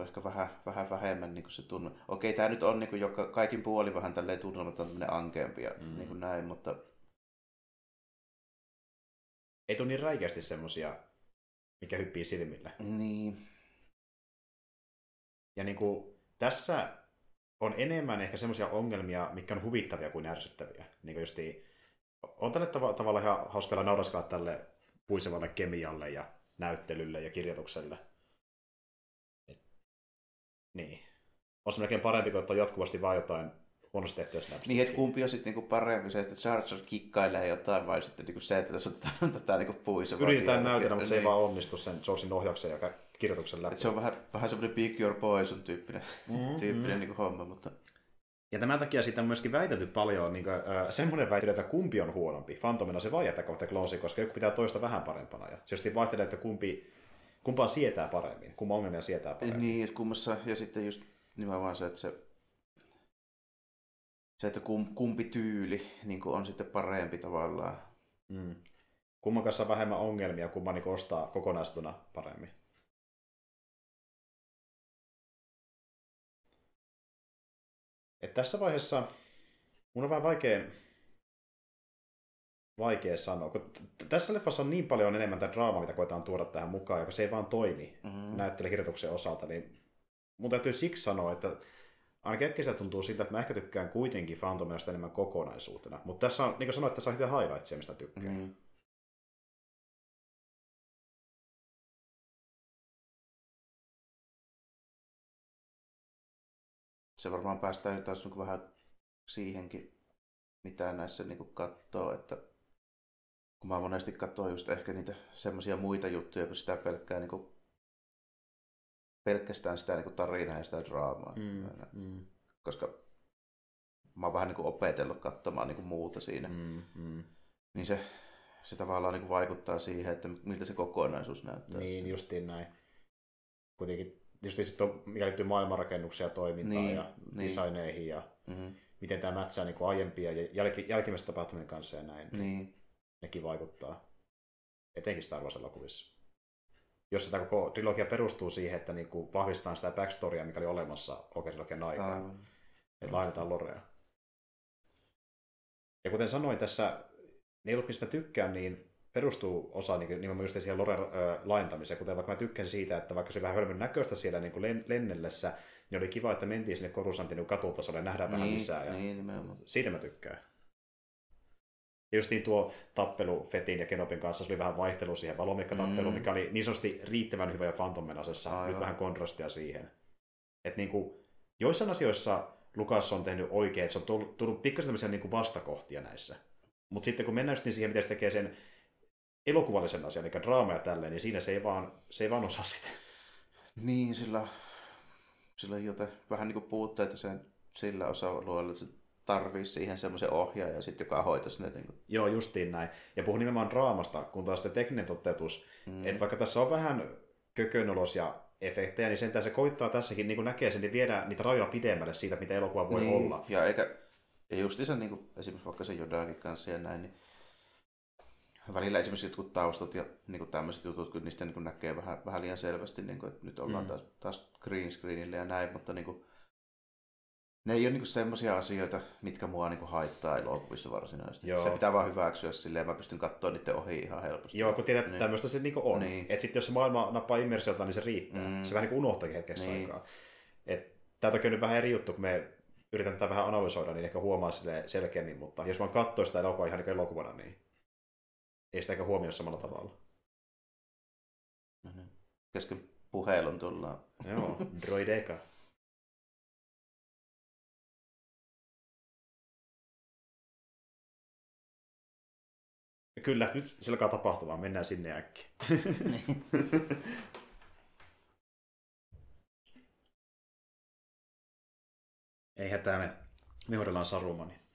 on ehkä vähän, vähän vähemmän niin kuin se tunne. Okei, tämä nyt on niin kuin joka, kaikin puoli vähän tälleen tunnelmat on tämmöinen ankeampi ja mm. niin kuin näin, mutta... Ei tule niin räikeästi semmosia, mikä hyppii silmille. Niin. Ja niin kuin, tässä on enemmän ehkä semmoisia ongelmia, mikä on huvittavia kuin ärsyttäviä. Niin kuin justiin, on tälle tav- tavalla ihan hauskalla nauraskaa tälle puisevalle kemialle ja näyttelylle ja kirjoitukselle. Niin. On se melkein parempi, kun on jatkuvasti vaan jotain huonosti tehtyä Niin, että kumpi on sitten niinku parempi se, että Jar Jar kikkailee jotain, vai sitten niinku se, että tässä otetaan tätä niinku puissa. Yritetään näytellä, mutta niin. se ei niin. vaan onnistu sen Georgein ohjauksen ja kirjoituksen läpi. Et se on vähän, vähän semmoinen Big Your Poison tyyppinen, mm-hmm. tyyppinen niinku homma, mutta... Ja tämän takia siitä on myöskin väitetty paljon, niin kuin, äh, semmoinen väite, että kumpi on huonompi, Phantomina se vai että kohta Close, koska joku pitää toista vähän parempana. Ja se vaihtelee, että kumpi Kumpaa sietää paremmin? Kumpa ongelmia sietää paremmin? Niin, että kummassa, ja sitten just nimenomaan se, että se, se että kumpi tyyli niin on sitten parempi tavallaan. Mm. Kumman kanssa vähemmän ongelmia, kumman niin ostaa kokonaistuna paremmin. Et tässä vaiheessa mun on vähän vaikea vaikea sanoa. Kun tässä leffassa on niin paljon enemmän tätä draamaa, mitä koetaan tuoda tähän mukaan, joka se ei vaan toimi mm-hmm. näyttelykirjoituksen osalta, niin mun täytyy siksi sanoa, että ainakin äkkiä tuntuu siltä, että mä ehkä tykkään kuitenkin Phantomista enemmän kokonaisuutena. Mutta tässä on, niin kuin sanoin, että tässä on hyviä highlightsia, mistä tykkään. Mm-hmm. Se varmaan päästään taas niin vähän siihenkin, mitä näissä niin katsoo, että kun mä monesti katsoin just ehkä niitä semmoisia muita juttuja kuin sitä pelkkää niin kuin, pelkästään sitä niin kuin tarinaa ja sitä draamaa. Mm, mm. Koska mä oon vähän niin kuin opetellut katsomaan niin kuin muuta siinä. Mm, mm. Niin se, se tavallaan niin kuin vaikuttaa siihen, että miltä se kokonaisuus näyttää. Niin, justiin näin. Kuitenkin just sitten on, mikä liittyy maailmanrakennukseen ja toimintaan niin, ja niin. designeihin ja mm-hmm. miten tämä mätsää niin kuin aiempia ja jälki, jälkimmäistä tapahtumien kanssa ja näin. Niin nekin vaikuttaa. Etenkin Star Wars-elokuvissa. Jos sitä koko trilogia perustuu siihen, että niinku vahvistetaan sitä backstorya, mikä oli olemassa oikein aikaan. Aivan. Että laajennetaan lorea. Ja kuten sanoin tässä, ne jutut, mistä mä tykkään, niin perustuu osa niin, nimenomaan just siihen loren ö, laintamiseen, kuten vaikka mä tykkään siitä, että vaikka se vähän hölmön näköistä siellä niin len, lennellessä, niin oli kiva, että mentiin sinne Korusantin niin katutasolle ja nähdään niin, vähän lisää. Ja Niin, nimenomaan. siitä mä tykkään. Ja just niin tuo tappelu Fetin ja Kenopin kanssa, se oli vähän vaihtelu siihen valomiekkatappeluun, Mm. mikä oli niin sanotusti riittävän hyvä jo Phantom Menacessa. Nyt vähän kontrastia siihen. Että niin kuin, joissain asioissa Lukas on tehnyt oikein, että se on tullut, tullut pikkasen tämmöisiä niin kuin vastakohtia näissä. Mutta sitten kun mennään just niin siihen, miten se tekee sen elokuvallisen asian, eli draama ja tälleen, niin siinä se ei vaan, se ei vaan osaa sitä. Niin, sillä, sillä on jotain vähän niin kuin puutteita sen sillä osa-alueella, että se tarvii siihen semmoisen ohjaajan, sit, joka hoitaisi ne. Niin kuin, Joo, justiin näin. Ja puhun nimenomaan draamasta, kun taas sitten tekninen toteutus, mm. että vaikka tässä on vähän kökönolosia efektejä, niin sentään se koittaa tässäkin, niin kuin näkee sen, niin viedä niitä rajoja pidemmälle siitä, mitä elokuva voi niin, olla. Ja eikä, ja justiinsa niin kuin, esimerkiksi vaikka se Jodakin kanssa ja näin, niin välillä esimerkiksi jotkut taustat ja niin kuin tämmöiset jutut, kun niistä niin kuin näkee vähän, vähän liian selvästi, niin kuin, että nyt ollaan Mm. taas, taas green screenillä ja näin, mutta niin kuin, ne ei ole niin semmoisia asioita, mitkä mua niin kuin haittaa elokuvissa varsinaisesti. Joo. Se pitää vaan hyväksyä silleen, mä pystyn katsoa niiden ohi ihan helposti. Joo, kun tiedät, että Niin. tämmöistä se niinku on. Niin. Että sitten jos se maailma nappaa immersiota, niin se riittää. Mm. Se vähän niin kuin unohtaakin hetkessä Niin. aikaa. Et, tää on toki nyt vähän eri juttu, kun me yritän tätä vähän analysoida, niin ehkä huomaa sille selkeämmin, mutta jos mä katsoin sitä elokuvaa ihan niin elokuvana, niin ei sitä ehkä huomioi samalla tavalla. Mhm. Kesken puhelun tullaan. Joo, droideka. Kyllä, nyt se alkaa tapahtumaan, mennään sinne äkkiä. Ei hätää, me, me hoidellaan Sarumani.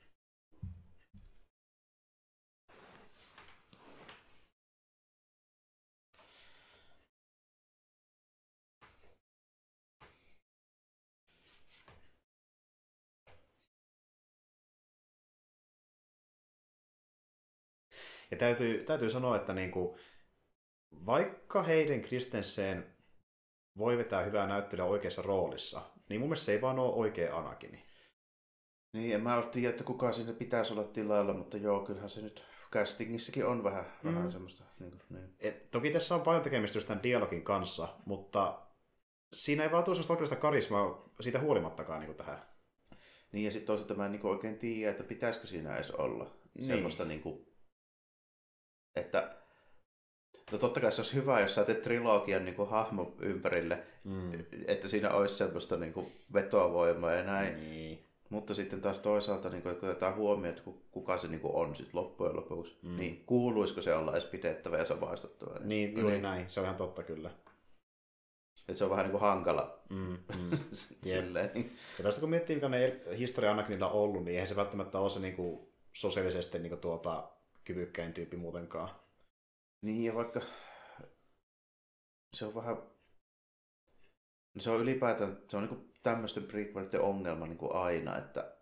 Ja täytyy, täytyy sanoa, että niinku, vaikka Hayden Christensen voi vetää hyvää näyttelyä oikeassa roolissa, niin mun mielestä se ei vaan ole oikea Anakini. Niin, en mä ole tiedä, että kuka sinne pitäisi olla tilalla, mutta joo, kyllähän se nyt castingissakin on vähän, mm. vähän semmoista. Niin kuin, niin. Et, toki tässä on paljon tekemistä just tämän dialogin kanssa, mutta siinä ei vaan tule sellaista karismaa siitä huolimattakaan niin kuin tähän. niin, ja sitten toisaalta mä en niin oikein tiedä, että pitäisikö siinä edes olla Niin. semmoista, niin kuin, että No totta kai se olisi hyvä, jos sä teet trilogian niin hahmo ympärille, Mm. että siinä olisi semmoista niin kuin vetovoimaa ja näin. Niin. Mutta sitten taas toisaalta, niin kun otetaan huomioon, että ku- kuka se niin on sit loppujen lopuksi, Mm. niin kuuluisiko se olla edes pidettävä ja samaistuttava? Niin, juuri näin. Se on ihan totta kyllä. Että se on vähän niin kuin hankala Mm. Mm. silleen. Niin. Ja tästä kun miettii, mikä ne historia Anakinilla on ollut, niin eihän se välttämättä ole se niin kuin, sosiaalisesti niin kuin, tuota, kyvykkäin tyyppi muutenkaan. niin ja vaikka se on vähän, no se on ylipäätään, se on niin tämmöisten prequelitten ongelma niin kuin aina, että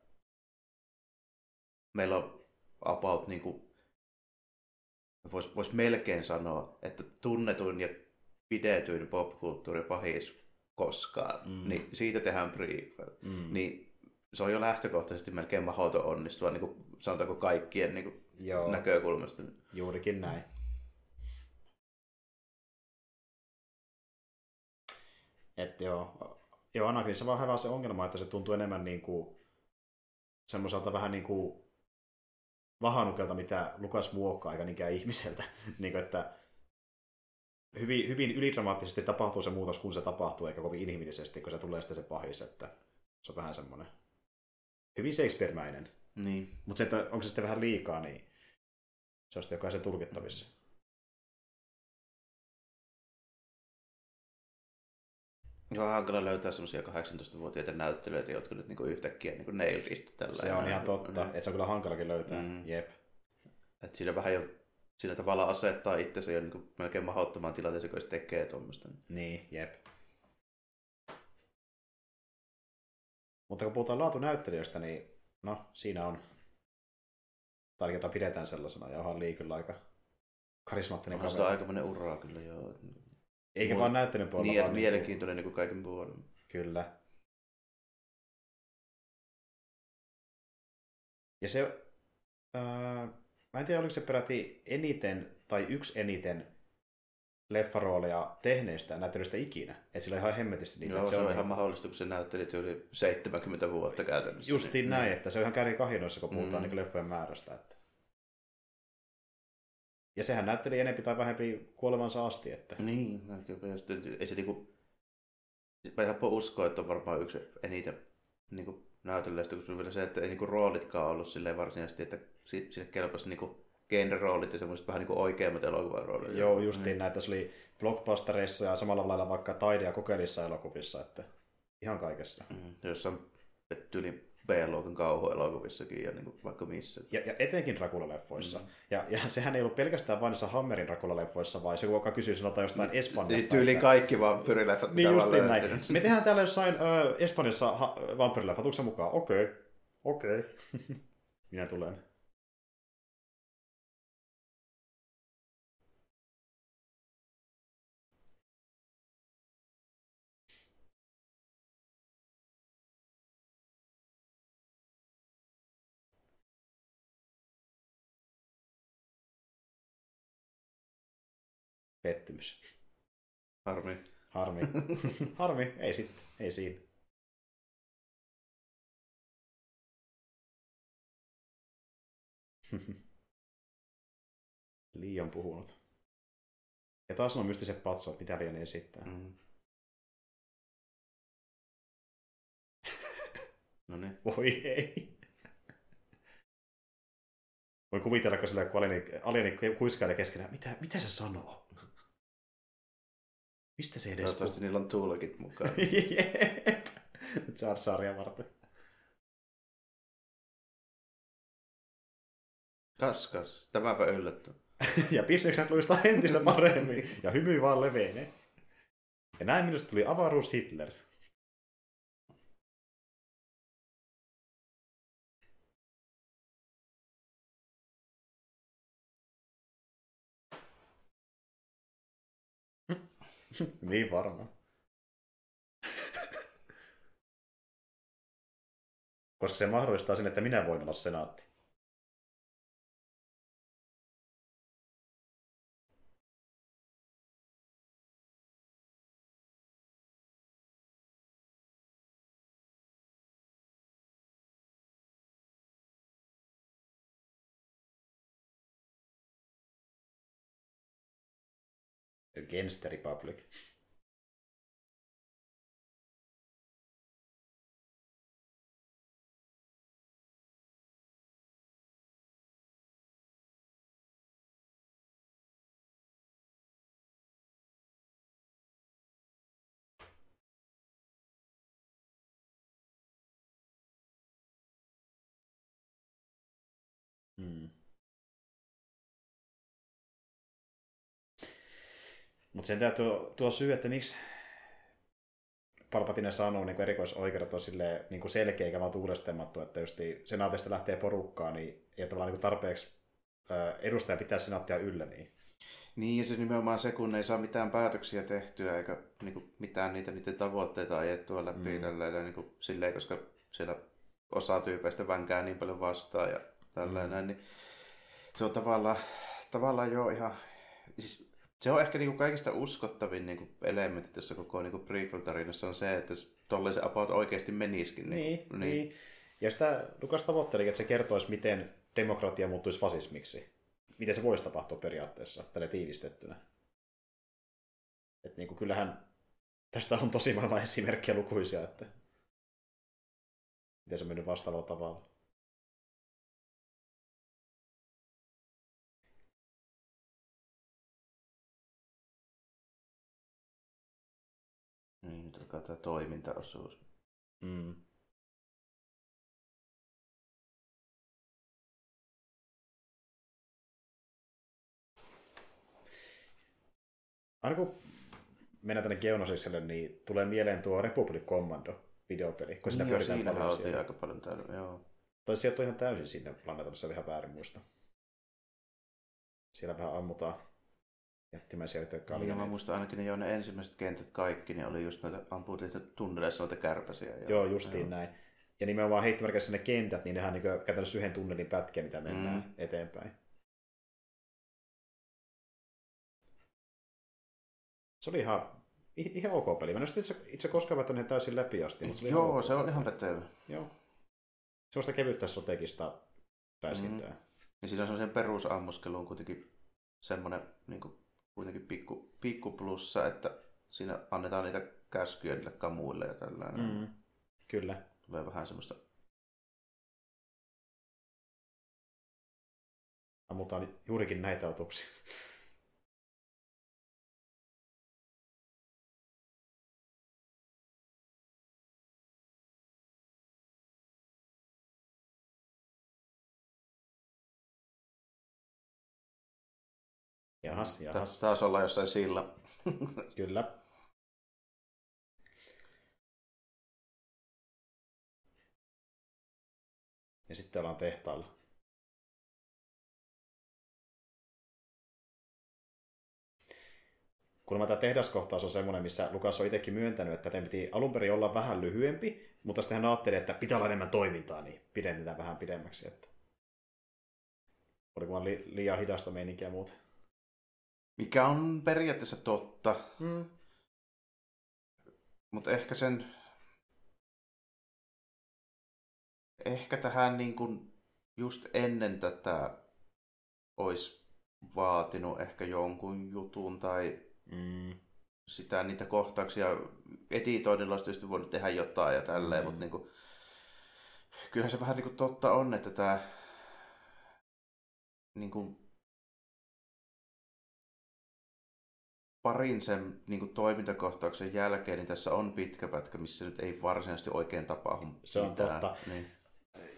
meillä on about niin kuin, vois, vois melkein sanoa, että tunnetuin ja pidetyin popkulttuuri pahis koskaan, mm. niin siitä tehdään prequel. Mm. Niin se on jo lähtökohtaisesti melkein mahdoton onnistua, niin kuin, sanotaanko kaikkien niin kuin, Joo, näkökulmasta. juurikin näin. Että joo, joo Anakinissa vaan hyvä se ongelma, että se tuntuu enemmän niin kuin, semmoiselta vähän niin kuin vahanukelta, mitä Lukas muokkaa, eikä niinkään ihmiseltä. niin kuin, että hyvin, hyvin ylidramaattisesti tapahtuu se muutos, kun se tapahtuu, eikä kovin inhimillisesti, kun se tulee sitten se pahis, että se on vähän semmoinen hyvin Shakespeare-mäinen. Niin. Mutta se, että onko se sitten vähän liikaa, niin se on sitten jokaisen tulkittavissa. Joo, hankala löytää semmoisia 18-vuotiaita näyttelijöitä, jotka nyt niinku yhtäkkiä niinku nailed tällä Se on ihan totta, että se on kyllä hankalakin löytää. Mm. Jep. Et siinä vähän jo siinä tavalla asettaa itsensä jo niinku melkein mahdottomaan tilanteeseen, kun se tekee tuommoista. Niin, jep. Mutta kun puhutaan laatunäyttelijöistä, niin no, siinä on, tai jota pidetään sellaisena, ja onhan Lee kyllä aika karismaattinen Onhan kaveri. sillä aikamoinen ura kyllä joo. Eikä Mul- vaan näyttelyn puolella, Niin, että mielenkiintoinen niin kuin kaiken puolella. Kyllä. Ja se, ää, Mä en tiedä, oliko se peräti eniten tai yksi eniten leffarooleja tehneistä näyttelystä ikinä. Että sillä on ihan hemmetisti niitä. Joo, että se on on ihan mahdollista, kun se näytteli yli 70 vuotta käytännössä. Justiin Niin, näin, niin. että se on ihan kärki kahinoissa, kun puhutaan Mm. niin leffojen määrästä. Että... Ja sehän näytteli enempi tai vähempi kuolemansa asti. Että... Niin, no kyllä. Ja sitten ei se niinku... Mä helppo uskoa, että on varmaan yksi eniten niinku näytelijästä, kun vielä se, että ei niinku roolitkaan ollut silleen varsinaisesti, että si- sinne kelpasi niinku genre-roolit ja semmoiset vähän niinku oikeammat elokuvaroolit. Joo, justiin näitä. Se oli blockbustereissa ja samalla lailla vaikka taide- ja kokeellissa elokuvissa. Että ihan kaikessa. Mm, jossain tyyli B-luokan kauhuelokuvissakin ja niinku vaikka missä. Ja, ja etenkin Dracula-leffoissa. Mm. Ja, ja sehän ei ollut pelkästään vain niissä Hammerin Dracula-leffoissa, vaan se joka kysyy sanotaan jostain Espanjasta. Siis tyyli että- kaikki vampyyrileffat, Niin justiin näin. Me tehdään täällä jossain ö, Espanjassa ha- vampyrileffat, mukaan? Okei. Okay. Okei. Okay. Minä tulen. Pettymys. Harmi. Harmi. Harmi. Ei sitten. Ei siinä. Liian puhunut. Ja taas on mystiset patsat, mitä lienee esittää. Mm. No niin. Voi ei. Voi kuvitella, kun sillä kun alieni, alieni kuiskailee keskenään, mitä, mitä se sanoo? Mistä se edes Toivottavasti niillä on tuulokit mukaan. Jep. Jar Jaria varten. Kas, kas. Tämäpä yllätty. ja bisnekset luistaa entistä paremmin. Ja hymy vaan levenee. Ja näin minusta tuli avaruus Hitler. niin varmaan. Koska se mahdollistaa sen, että minä voin olla senaatti. Against the Republic. Mutta sen tuo, tuo syy, että miksi Palpatine sanoo niin erikoisoikeudet on silleen, niin kuin selkeä eikä vaan tuulestemattu, että jos senaatista lähtee porukkaa, niin ei ole tavallaan niin kuin tarpeeksi ää, edustaja pitää senaattia yllä. Niin. Niin, ja se nimenomaan se, kun ei saa mitään päätöksiä tehtyä, eikä niin kuin, mitään niitä niiden tavoitteita ajettua läpi Mm. mm. niin kuin, silleen, koska siellä osa tyypeistä vänkää niin paljon vastaan ja tällainen, mm. niin se on tavallaan, tavallaan jo ihan, siis se on ehkä niin kuin kaikista uskottavin niin kuin elementti tässä koko niin kuin prequel-tarinassa on se, että tolleen se about oikeasti menisikin. Niin, niin. niin. Ja sitä Lukas tavoitteli, että se kertoisi, miten demokratia muuttuisi fasismiksi. Miten se voisi tapahtua periaatteessa, tälle tiivistettynä. Et niin kuin kyllähän tästä on tosi maailman esimerkkejä lukuisia, että miten se on mennyt vastaavalla tavalla. Alkaa tämä toimintaosuus. Mm. Aina kun mennään tänne Geonosiselle, niin tulee mieleen tuo Republic Commando videopeli, kun siinä niin, pyöritään paljon siellä. aika paljon täällä, joo. Tai sieltä on ihan täysin sinne planeetalle, se on ihan väärin muista. Siellä vähän ammutaan jättimäisiä jotka oli. Niin, no mä muistan ainakin ne jo ne ensimmäiset kentät kaikki, niin oli just noita ampuutettu tunneleissa noita kärpäsiä. Ja, Joo, justiin Joo. näin. Ja nimenomaan heittomerkissä ne kentät, niin nehän on niin käytännössä yhden tunnelin pätkä, mitä mennään mm. eteenpäin. Se oli ihan, ihan ok peli. Mä en itse, itse koskaan välttämättä täysin läpi asti. Mutta se oli Joo, ok se on ihan pätevä. Joo. Sellaista kevyttä strategista räiskintää. Mm. Ja niin siinä on semmoisen perusammuskeluun kuitenkin semmoinen niin kuin kuitenkin pikku, pikku plussa, että siinä annetaan niitä käskyjä niille kamuille ja tällainen. Mm. Kyllä. Tulee vähän semmoista Ammutaan juurikin näitä otuksia. Jahas, jahas. Ta- taas ollaan jossain sillä. Kyllä. Ja sitten ollaan tehtaalla. Kuulemma tämä tehdaskohtaus on semmoinen, missä Lukas on itsekin myöntänyt, että tämän piti alun perin olla vähän lyhyempi, mutta sitten hän ajatteli, että pitää olla enemmän toimintaa, niin pidennetään vähän pidemmäksi. Että... Oliko vaan li- liian hidasta meininkiä muuta. Mikä on periaatteessa totta, Mm. mutta ehkä sen... Ehkä tähän niin kuin just ennen tätä olisi vaatinut ehkä jonkun jutun tai Mm. sitä niitä kohtauksia editoinnilla olisi tietysti voinut tehdä jotain ja tälleen, Mm. mutta niin kuin, kyllähän se vähän niin kuin totta on, että tämä niin kuin, parin sen niin kuin toimintakohtauksen jälkeen, niin tässä on pitkä pätkä, missä nyt ei varsinaisesti oikein tapahdu Se on mitään. totta. Niin.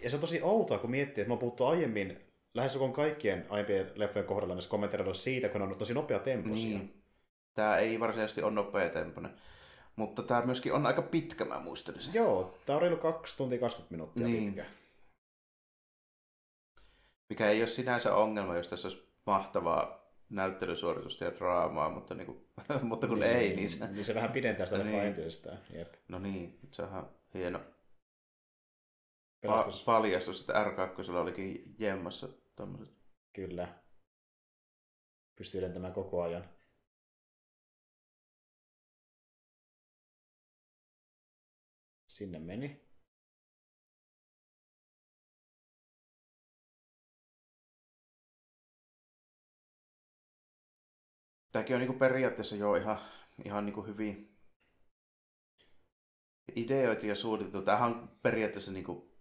Ja se on tosi outoa, kun miettii, että mä oon puhuttu aiemmin, lähes kaikkien aiempien leffojen kohdalla näissä kommentoida siitä, kun ne on tosi nopea temposia. Niin. Tämä ei varsinaisesti ole nopea tempoinen. Mutta tämä myöskin on aika pitkä, mä muistelin sen. Joo, tää on reilu 2 tuntia 20 minuuttia Niin. pitkä. Mikä ei ole sinänsä ongelma, jos tässä olisi mahtavaa näyttelysuoritusta ja draamaa, mutta, niin kuin, mutta kun niin, ei, niin se... niin se vähän pidentää sitä Niin. entisestään. Jep. No niin, se on ihan hieno pa- Pelastus. paljastus, että R2 olikin jemmassa tommoset. Kyllä. Pystyy lentämään koko ajan. Sinne meni. Tämäkin on niin kuin periaatteessa jo ihan, ihan niin kuin hyvin ideoitu ja suunniteltu. Tämähän on periaatteessa niin kuin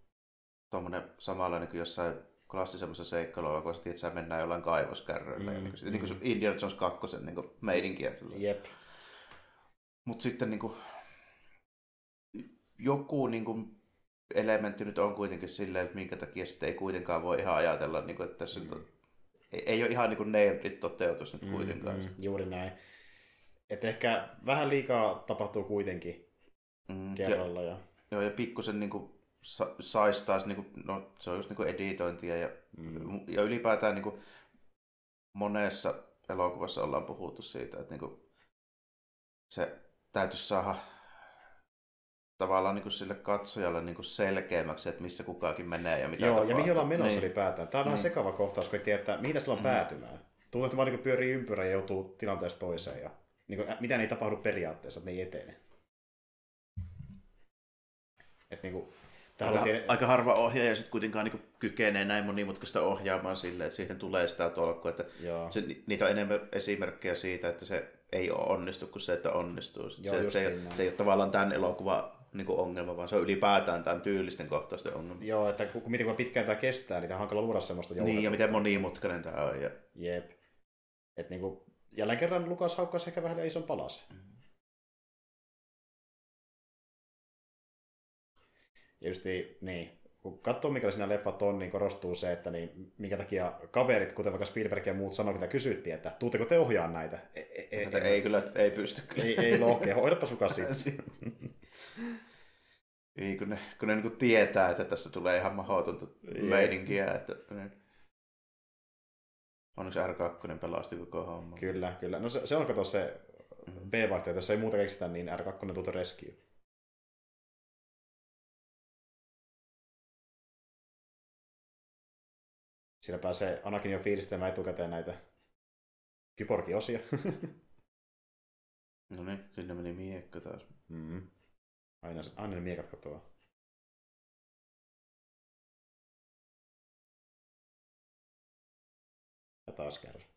tommonen samanlainen kuin jossain klassisemmassa seikkailulla, kun että sä mennään jollain kaivoskärryillä. Mm, Mm, niin, kuin, mm. niin kuin se Indiana Jones 2 niin kuin meidinkiä. Jep. Mutta sitten niin kuin, joku niin kuin, elementti nyt on kuitenkin silleen, että minkä takia sitten ei kuitenkaan voi ihan ajatella, niin kuin, että tässä nyt on, ei, ei ole ihan niin kuin nailed toteutus nyt kuitenkaan. Mm, mm, juuri näin. Että ehkä vähän liikaa tapahtuu kuitenkin Mm, ja, kerralla. Ja, joo, ja pikkusen niin kuin, sa, saisi taas, niin kuin, no, se on just niin kuin editointia ja, mm, ja ylipäätään niin kuin, monessa elokuvassa ollaan puhuttu siitä, että niin kuin, se täytyisi saada tavallaan niin kuin sille katsojalle niin kuin selkeämmäksi, että missä kukakin menee ja mitä Joo, tapahtuu. ja mihin ollaan menossa niin. ylipäätään. Tämä on vähän Niin. sekava kohtaus, kun ei tiedä, että mihin tässä ollaan Mm. päätymään. Tuntuu, että vaan niin pyörii ympyrä ja joutuu tilanteesta toiseen. Ja, niin kuin, mitä ei tapahdu periaatteessa, että ne ei etene. Että niin kuin, Aika, on tiedä... aika harva ohjaaja sitten kuitenkaan niin kykenee näin monimutkaista ohjaamaan silleen, että siihen tulee sitä tolkkua. Että Joo. se, niitä on enemmän esimerkkejä siitä, että se ei ole onnistu kuin se, että onnistuu. Joo, se, se, ei, niin se ei ole tavallaan tämän elokuvan niin kuin ongelma, vaan se on ylipäätään tämän tyylisten kohtausten ongelma. Joo, että kun miten kun pitkään tämä kestää, niin tämä on hankala luoda semmoista Niin, ja miten monimutkainen tämä on. Ja... Jep. Et niin kuin, jälleen kerran Lukas haukkasi ehkä vähän ison palasen. Ja just niin, kun katsoo mikä siinä leffat on, niin korostuu se, että niin, minkä takia kaverit, kuten vaikka Spielberg ja muut sanoivat, mitä kysyttiin, että tuutteko te ohjaa näitä? Ei, ei, ei, Ei, ei kyllä, ei pysty kyllä. ei, ei lohkea, hoidapa sukas siitä. Ei, kun ne, kun ne niin tietää, että tässä tulee ihan mahdotonta Jep. meininkiä. Että, ne... Onneksi R2 pelasti koko homma. Kyllä, kyllä. No se, se on kato se Mhm. B-vaihtoehto, jos ei muuta keksitä, niin R2 tuota rescue. Siinä pääsee Anakin jo fiilistelemään etukäteen näitä kyborgiosia. No niin, sinne meni miekko taas. Mm. Aina, aina ne miekat katoaa. Ja taas kerran.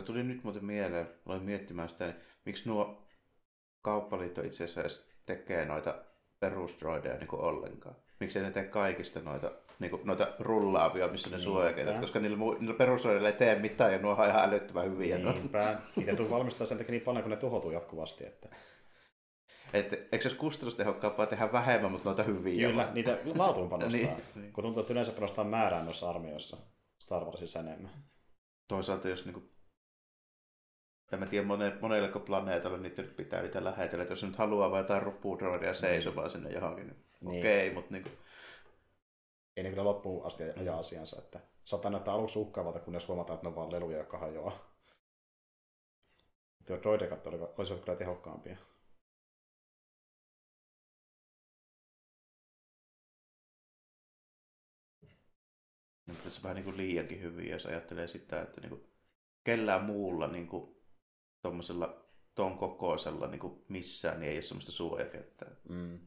Mä tulin nyt muuten mieleen, aloin miettimään sitä, niin miksi nuo kauppaliitto itse asiassa edes tekee noita perusdroideja niin kuin ollenkaan. Miksi ne tee kaikista noita, niin kuin, noita rullaavia, missä ne suojakeet, koska niillä, niillä perusdroideilla ei tee mitään ja nuo on ihan älyttömän hyviä. No. Niinpä. Niitä tuu valmistaa sen takia niin paljon, kun ne tuhoutuu jatkuvasti. Että... Et, eikö se olisi kustannustehokkaampaa tehdä vähemmän, mutta noita hyviä? Kyllä, vaan? niitä laatuun panostaa. Niin, niin. Kun tuntuu, että yleensä panostaa määrään noissa armeijoissa Star Warsissa enemmän. Toisaalta jos niinku, en mä tiedä mone, monelleko planeetalle niitä nyt pitää niitä lähetellä, että jos nyt haluaa vain jotain ruppuudroidia seisomaan sinne johonkin, niin, Niin. okei, okay, mutta niinku, Ei ne kyllä loppuun asti ajaa asiansa. Että saattaa näyttää aluksi uhkaavalta, kunnes huomataan, että ne on vaan leluja, jotka hajoaa. Mutta jo droidekat olisivat kyllä tehokkaampia. niin kyllä se vähän niinku liiankin hyviä, jos ajattelee sitä, että niinku, kellään muulla niinku, tommosella ton kokoisella niinku, missään niin ei ole semmoista suojakettä. Mm.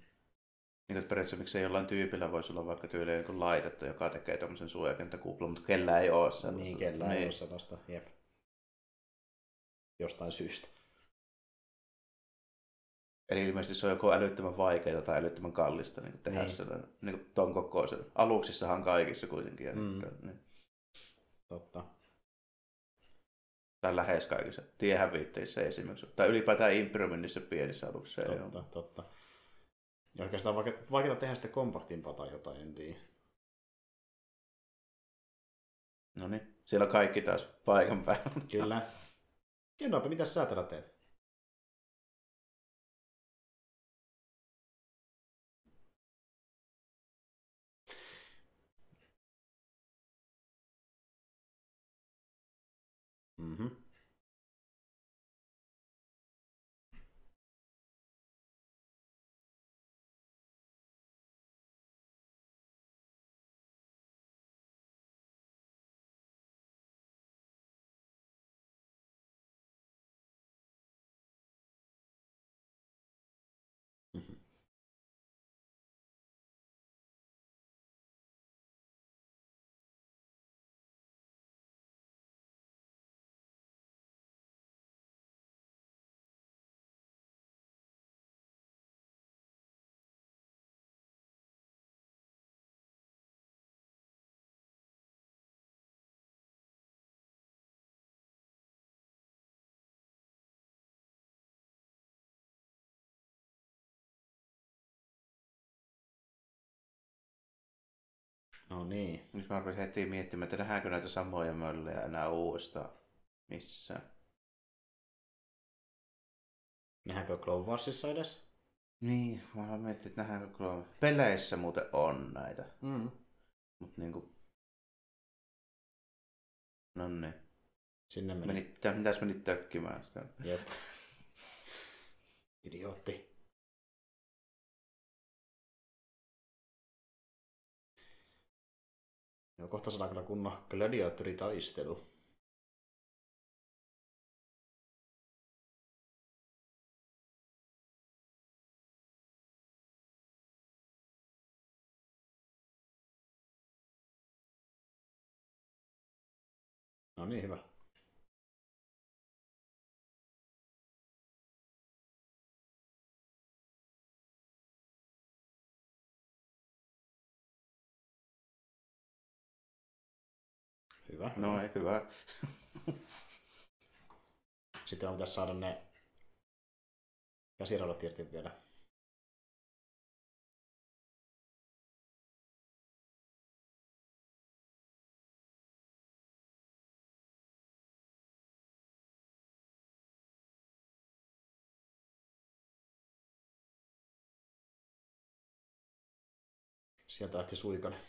Niin kuin periaatteessa miksei jollain tyypillä voisi olla vaikka tyyliin joku laitetta, joka tekee tommosen suojakenttäkuplan, mutta kellään ei ole sellaista. Niin, niin. ei ole sellaista. Jep. Jostain syystä. Eli ilmeisesti se on joko älyttömän vaikeaa tai älyttömän kallista niin tehdä Niin. niin. sellainen niin kuin ton kokoisen. Aluksissahan kaikissa kuitenkin. Mm. niin. Totta. Tai lähes kaikissa. Tiehäviitteissä esimerkiksi. Tai ylipäätään Imperiumin niissä pienissä aluksissa. ei Totta, ole. totta. Ja oikeastaan vaike- vaikeaa tehdä sitten kompaktimpaa tai jotain, en tiedä. No niin, siellä on kaikki taas paikan päällä. Kyllä. Kerropa, mitä sä täällä teet? Mm-hmm. No niin. Nyt mä rupesin heti miettimään, että nähdäänkö näitä samoja möllejä enää uudestaan missään. Nähdäänkö Clone Warsissa edes? Niin, mä mietin, että nähdäänkö Clone... Peleissä muuten on näitä. Mm. Mutta niinku... No niin. Sinne meni. Meni, mitäs menit tökkimään sitä? Jep. Idiootti. Joo, kohta saadaan kyllä kunnon gladiaattoritaistelu. No niin, hyvä. Hyvä. No ei, hyvä. Sitten on pitäisi saada ne käsiraudat irti vielä. Sieltä lähti Suikanen.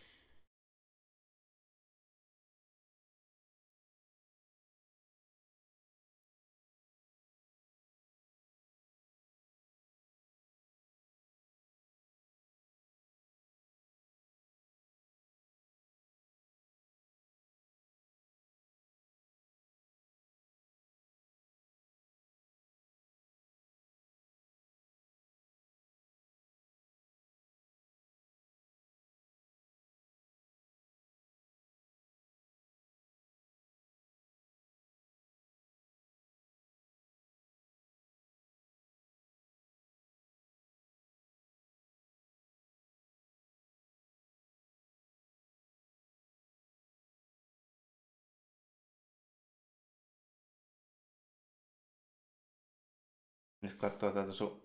Nyt katsoo täältä su-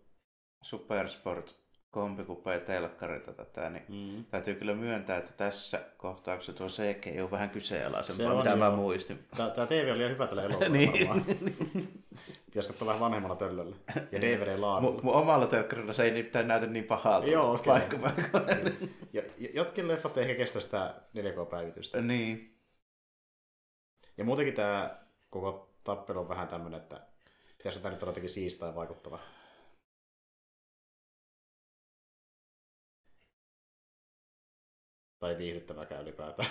Supersport kombikupeja telkkarilta tätä, niin Mm. täytyy kyllä myöntää, että tässä kohtauksessa tuo CG on vähän Se kyseenalaisempaa, mitä mä joo. muistin. Tää, tää TV oli liian hyvä tälle elokuvalla Niin. Pitäisi katsoa vähän vanhemmalla töllöllä. Ja DVD-laadulla. Mun, mun omalla telkkarilla se ei nimittäin näytä niin pahalta. Joo, okei. paikka paikoille. Ja, ja jotkin leffat ehkä kestä sitä 4K-päivitystä. niin. Ja muutenkin tämä koko tappelu on vähän tämmönen, että pitäisi tämä nyt olla jotenkin siistää ja vaikuttava. Tai viihdyttäväkään ylipäätään.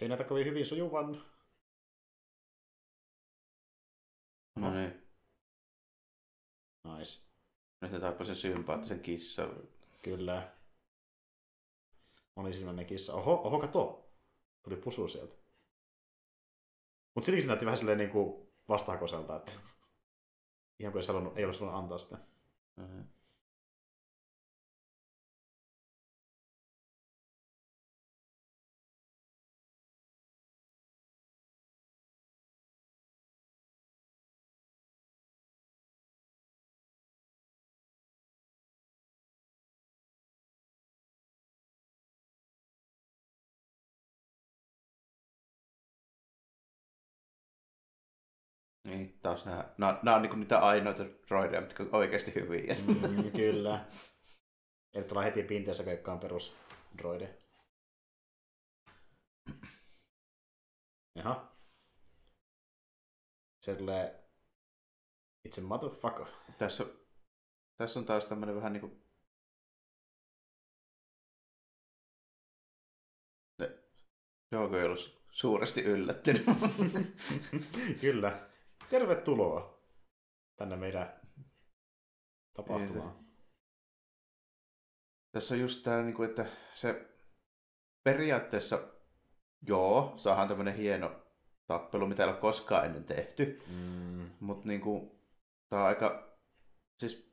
Ei näytä kovin hyvin sujuvan. No niin. Ne tappoi sen sympaattisen kissan. Kyllä. Monisilmäinen kissa. Oho, oho, kato. Tuli pusu sieltä. Mutta silti se näytti vähän silleen niinku vastahakoiselta, että ihan kuin ei, halunnut, ei olisi halunnut antaa sitä. Mhm. Taas nämä, nämä, nämä on niin niitä ainoita droideja, mitkä on oikeasti hyviä. Mm, kyllä. Eli tulee heti pinteessä keikkaan perus droide. Jaha. Se tulee itse motherfucker. Tässä, tässä on taas tämmöinen vähän niin kuin... Jooko ei ollut suuresti yllättynyt. Kyllä. Tervetuloa tänne meidän tapahtumaan. Tässä on just tämä, niin kuin, että se periaatteessa, joo, saadaan tämmöinen hieno tappelu, mitä ei ole koskaan ennen tehty, Mm, mutta niin kuin, tämä on aika, siis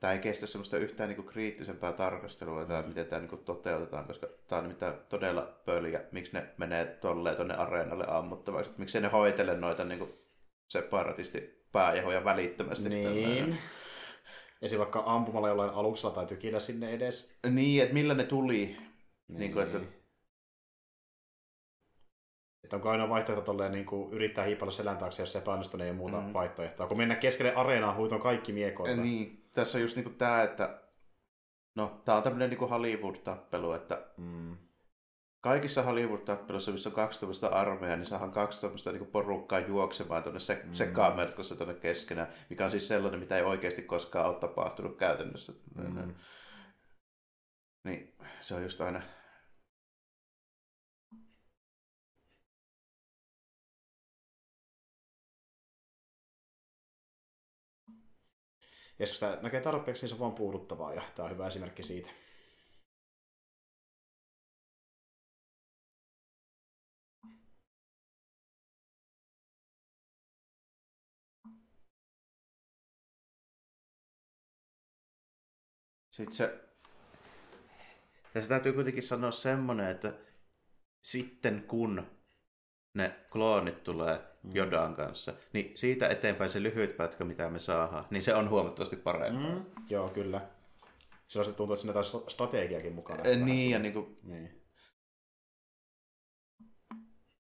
tämä ei kestä semmoista yhtään niin kuin kriittisempää tarkastelua, tämä, miten tämä niin kuin toteutetaan, koska tämä on nimittäin todella pöliä, miksi ne menee tolleen tuonne areenalle ammuttavaksi, miksi ne hoitele noita niin kuin separatisti pääjahoja välittömästi. niin. Esim. vaikka ampumalla jollain aluksella tai tykillä sinne edes. Niin, että millä ne tuli. Niin kuin, että- Että onko aina vaihtoehto tolleen, niin kuin yrittää hiipalla selän taakse, jos se niin ei ole muuta Mm. vaihtoehtoa. Kun mennä keskelle areenaa, huiton kaikki miekoilta. Niin, tässä on just niinku tää, että no, tää on tämmönen niinku Hollywood-tappelu, että Mm. Kaikissa Hollywood-tappeluissa, missä on kaksi tämmöistä armeijaa, niin saadaan kaksi tämmöistä niinku porukkaa juoksemaan tuonne se, Mm. sekamerkossa tuonne keskenään, mikä on siis sellainen, mitä ei oikeasti koskaan ole tapahtunut käytännössä. Mm. Niin, se on just aina... Jos sitä näkee tarpeeksi, niin se on vaan puuduttavaa, ja tämä on hyvä esimerkki siitä. Sitten se... Tässä täytyy kuitenkin sanoa semmonen, että sitten kun ne kloonit tulee Mm. Jodan kanssa, niin siitä eteenpäin se lyhyt pätkä, mitä me saadaan, niin se on huomattavasti parempaa. Mm. Joo, kyllä. Silloin se tuntuu, että siinä taas strategiakin mukana. Vähän Niin, ja semmoinen- niin kuin, Niin.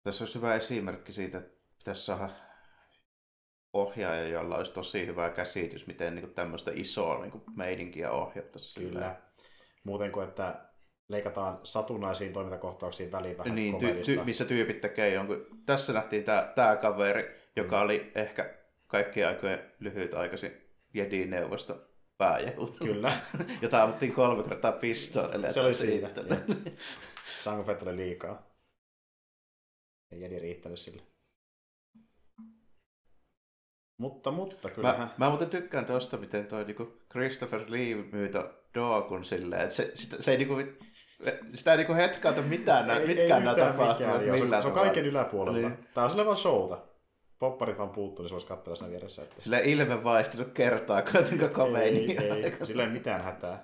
Tässä olisi hyvä esimerkki siitä, että pitäisi saada ohjaaja, jolla olisi tosi hyvä käsitys, miten niin kuin tämmöistä isoa niin kuin meininkiä ohjattaisiin. Kyllä. Muuten kuin, että leikataan satunnaisiin toimintakohtauksiin väliin vähän Niin, ty, ty, missä tyypit tekee jonkun. Tässä nähtiin tämä tää kaveri, joka Mm. oli ehkä kaikkien aikojen lyhytaikaisin Jedi-neuvosto pääjehut. Kyllä. Jota ammuttiin kolme kertaa pistoolille. Se oli siinä. Sango Fett oli liikaa. Ei jedi riittänyt sille. Mutta, mutta kyllähän... Mä, mä muuten tykkään tosta, miten toi niinku Christopher Lee myy to Dookun silleen, että se, sitä, se ei niinku, sitä ei niinku hetkauta mitään, nää, mitkään nämä mikään, joo. Se, se on tavalla. kaiken yläpuolella. Niin. Tää on sille vaan showta. Popparit vaan puuttuu, niin se voisi katsella siinä vieressä. Että... Sillä ei ilme vaihtunut kertaa, kun koko ei, meininki. ei, sillä ei mitään hätää.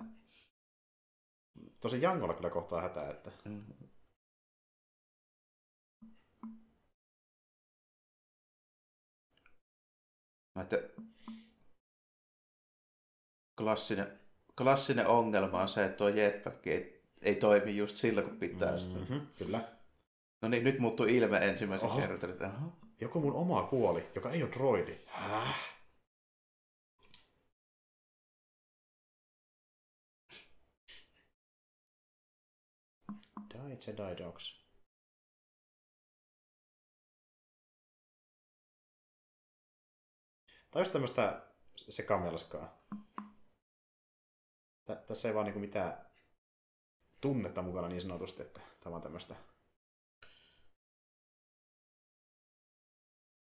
Tosi Jangolla kyllä kohtaa hätää, että Mm. Mä että klassinen, klassinen ongelma on se, että tuo jetpack ei, ei toimi just silloin, kun pitää sitä. mm-hmm, kyllä. No niin, nyt muuttui ilme ensimmäisen Oho. kerran. Että, aha. Joku mun oma kuoli, joka ei ole droidi. Häh? Die Jedi Dogs. Tai just tämmöstä sekamelskaa. Tä- Tässä ei vaan niinku mitään tunnetta mukana niin sanotusti, että tämä on tämmöistä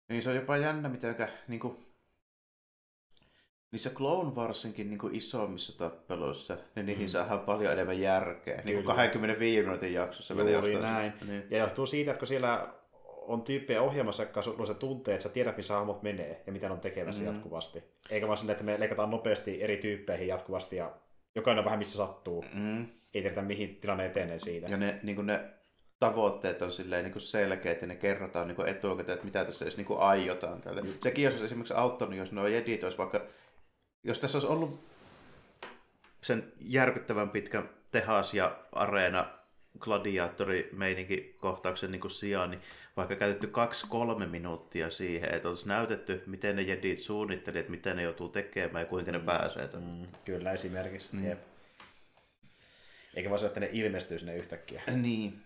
Niin se on jopa jännä, mitenkä niinku, niissä Clone Warsinkin niinku isommissa tappeluissa, niin niihin Mm. saadaan paljon enemmän järkeä. Niin kuin Kyllä. 25 minuutin jaksossa. Juuri näin. Niin. Ja johtuu siitä, että kun siellä on tyyppejä ohjelmassa, jotka se tuntee, että sä tiedät, missä hahmot menee ja mitä ne on tekemässä Mhm. mm. jatkuvasti. Eikä vaan silleen, että me leikataan nopeasti eri tyyppeihin jatkuvasti ja jokainen on vähän missä sattuu. Mm. Ei tiedetä, mihin tilanne etenee siitä. Ja ne, niin ne tavoitteet on silleen niin selkeät ja ne kerrotaan niin etukäteen, että mitä tässä edes niin aiotaan. Tälle. Mm. Sekin olisi esimerkiksi auttanut, jos nuo jedit olisi vaikka, jos tässä olisi ollut sen järkyttävän pitkän tehas ja areena gladiaattori-meininki kohtauksen niin sijaan, niin vaikka käytetty kaksi-kolme minuuttia siihen, että olisi näytetty, miten ne jedit suunnitteli, että mitä ne joutuu tekemään ja kuinka ne pääsee. Mm. Mm, kyllä esimerkiksi. Mm. Mm. Jep. Eikä se, että ne ilmestyy sinne yhtäkkiä. Niin.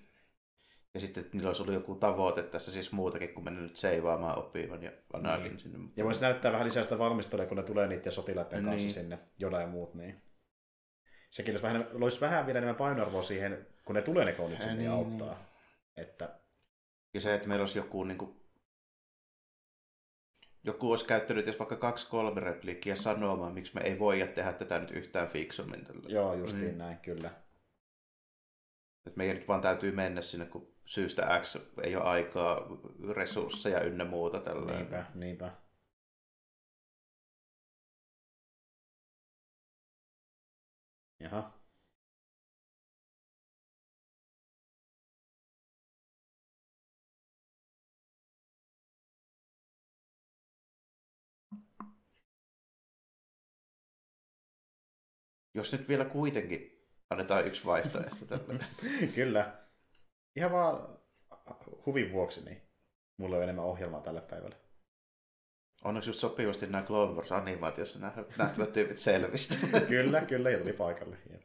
Ja sitten, että niillä olisi ollut joku tavoite tässä siis muutakin kuin mennä nyt seivaamaan oppivan ja Anakin Niin. sinne. Ja voisi näyttää vähän lisää sitä valmistelua, kun ne tulee niiden sotilaiden kanssa Niin. sinne, Joda ja muut. Niin. Sekin olisi vähän, loisi vähän vielä enemmän painoarvoa siihen, kun ne tulee ne klonit sinne Niin, ja niin. auttaa. Että se, että meillä olisi joku niin kuin, joku olisi käyttänyt edes vaikka kaksi-kolme repliikkiä sanomaan, miksi me ei voida tehdä tätä nyt yhtään fiksummin. Tällä. Joo, justiin Niin. näin, kyllä. Että meidän nyt vaan täytyy mennä sinne, kun syystä X ei ole aikaa, resursseja ynnä muuta. Tällä. Niinpä, niinpä. Jaha. Jos nyt vielä kuitenkin annetaan yksi vaihtoehto tällä. Kyllä. Ihan vaan huvin vuoksi, niin mulla on enemmän ohjelmaa tällä päivällä. Onneksi just sopivasti nämä Clone Wars animaatiossa nä- nähtävät tyypit selvistä. kyllä, kyllä, ja tuli paikalle. Jep.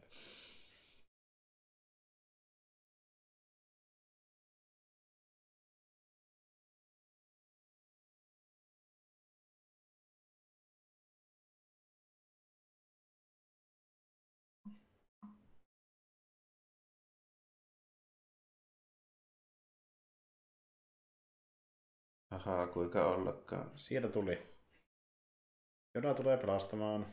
Ahaa, kuinka ollakaan. Sieltä tuli. Joda tulee pelastamaan.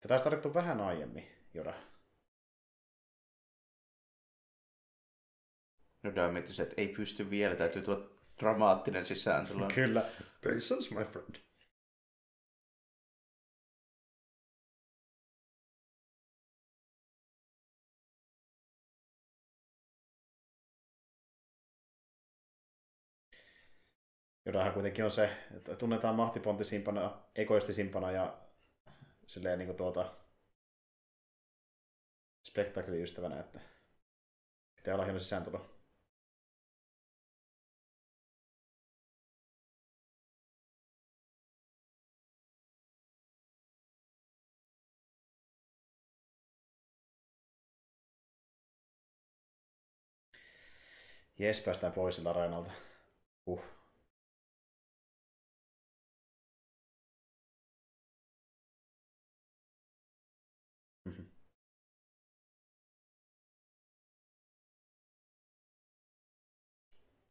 Tätä olisi tarvittu vähän aiemmin, Joda. No se, että ei pysty vielä, täytyy tulla dramaattinen sisääntulo. Kyllä. Patience, my friend. Jodahan kuitenkin on se, että tunnetaan mahtipontisimpana, egoistisimpana ja silleen niin kuin tuota, spektaklin ystävänä, että pitää olla hieno sisääntulo. Jes, päästään pois siltä Rainalta. Uh.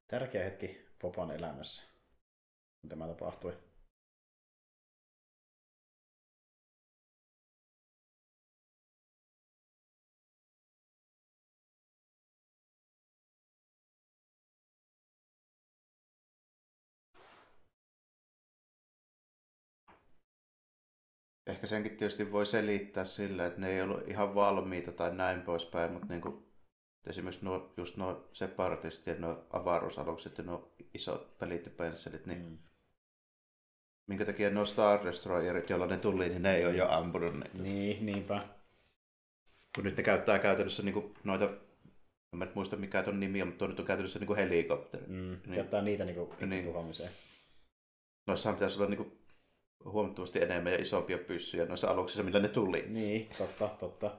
Tärkeä hetki Popan elämässä, kun tämä tapahtui. Ehkä senkin tietysti voi selittää sillä, että ne ei ollut ihan valmiita tai näin poispäin, mutta niin kuin, esimerkiksi nuo, just nuo separatistit ja nuo avaruusalukset ja nuo isot pelit ja pensselit, niin mm. minkä takia nuo Star Destroyerit, joilla ne tuli, niin ne ei ole jo ampunut niitä. Niin, niinpä. Kun nyt ne käyttää käytännössä niin kuin, noita en muista mikä ton nimi on, mutta nyt on käytännössä niin helikopteri. Mm, niin. Käyttää niitä niin kuin, niin. tuhoamiseen. Noissahan pitäisi olla niin kuin, huomattavasti enemmän ja isompia pyssyjä noissa aluksissa, millä ne tuli. Niin, totta, totta.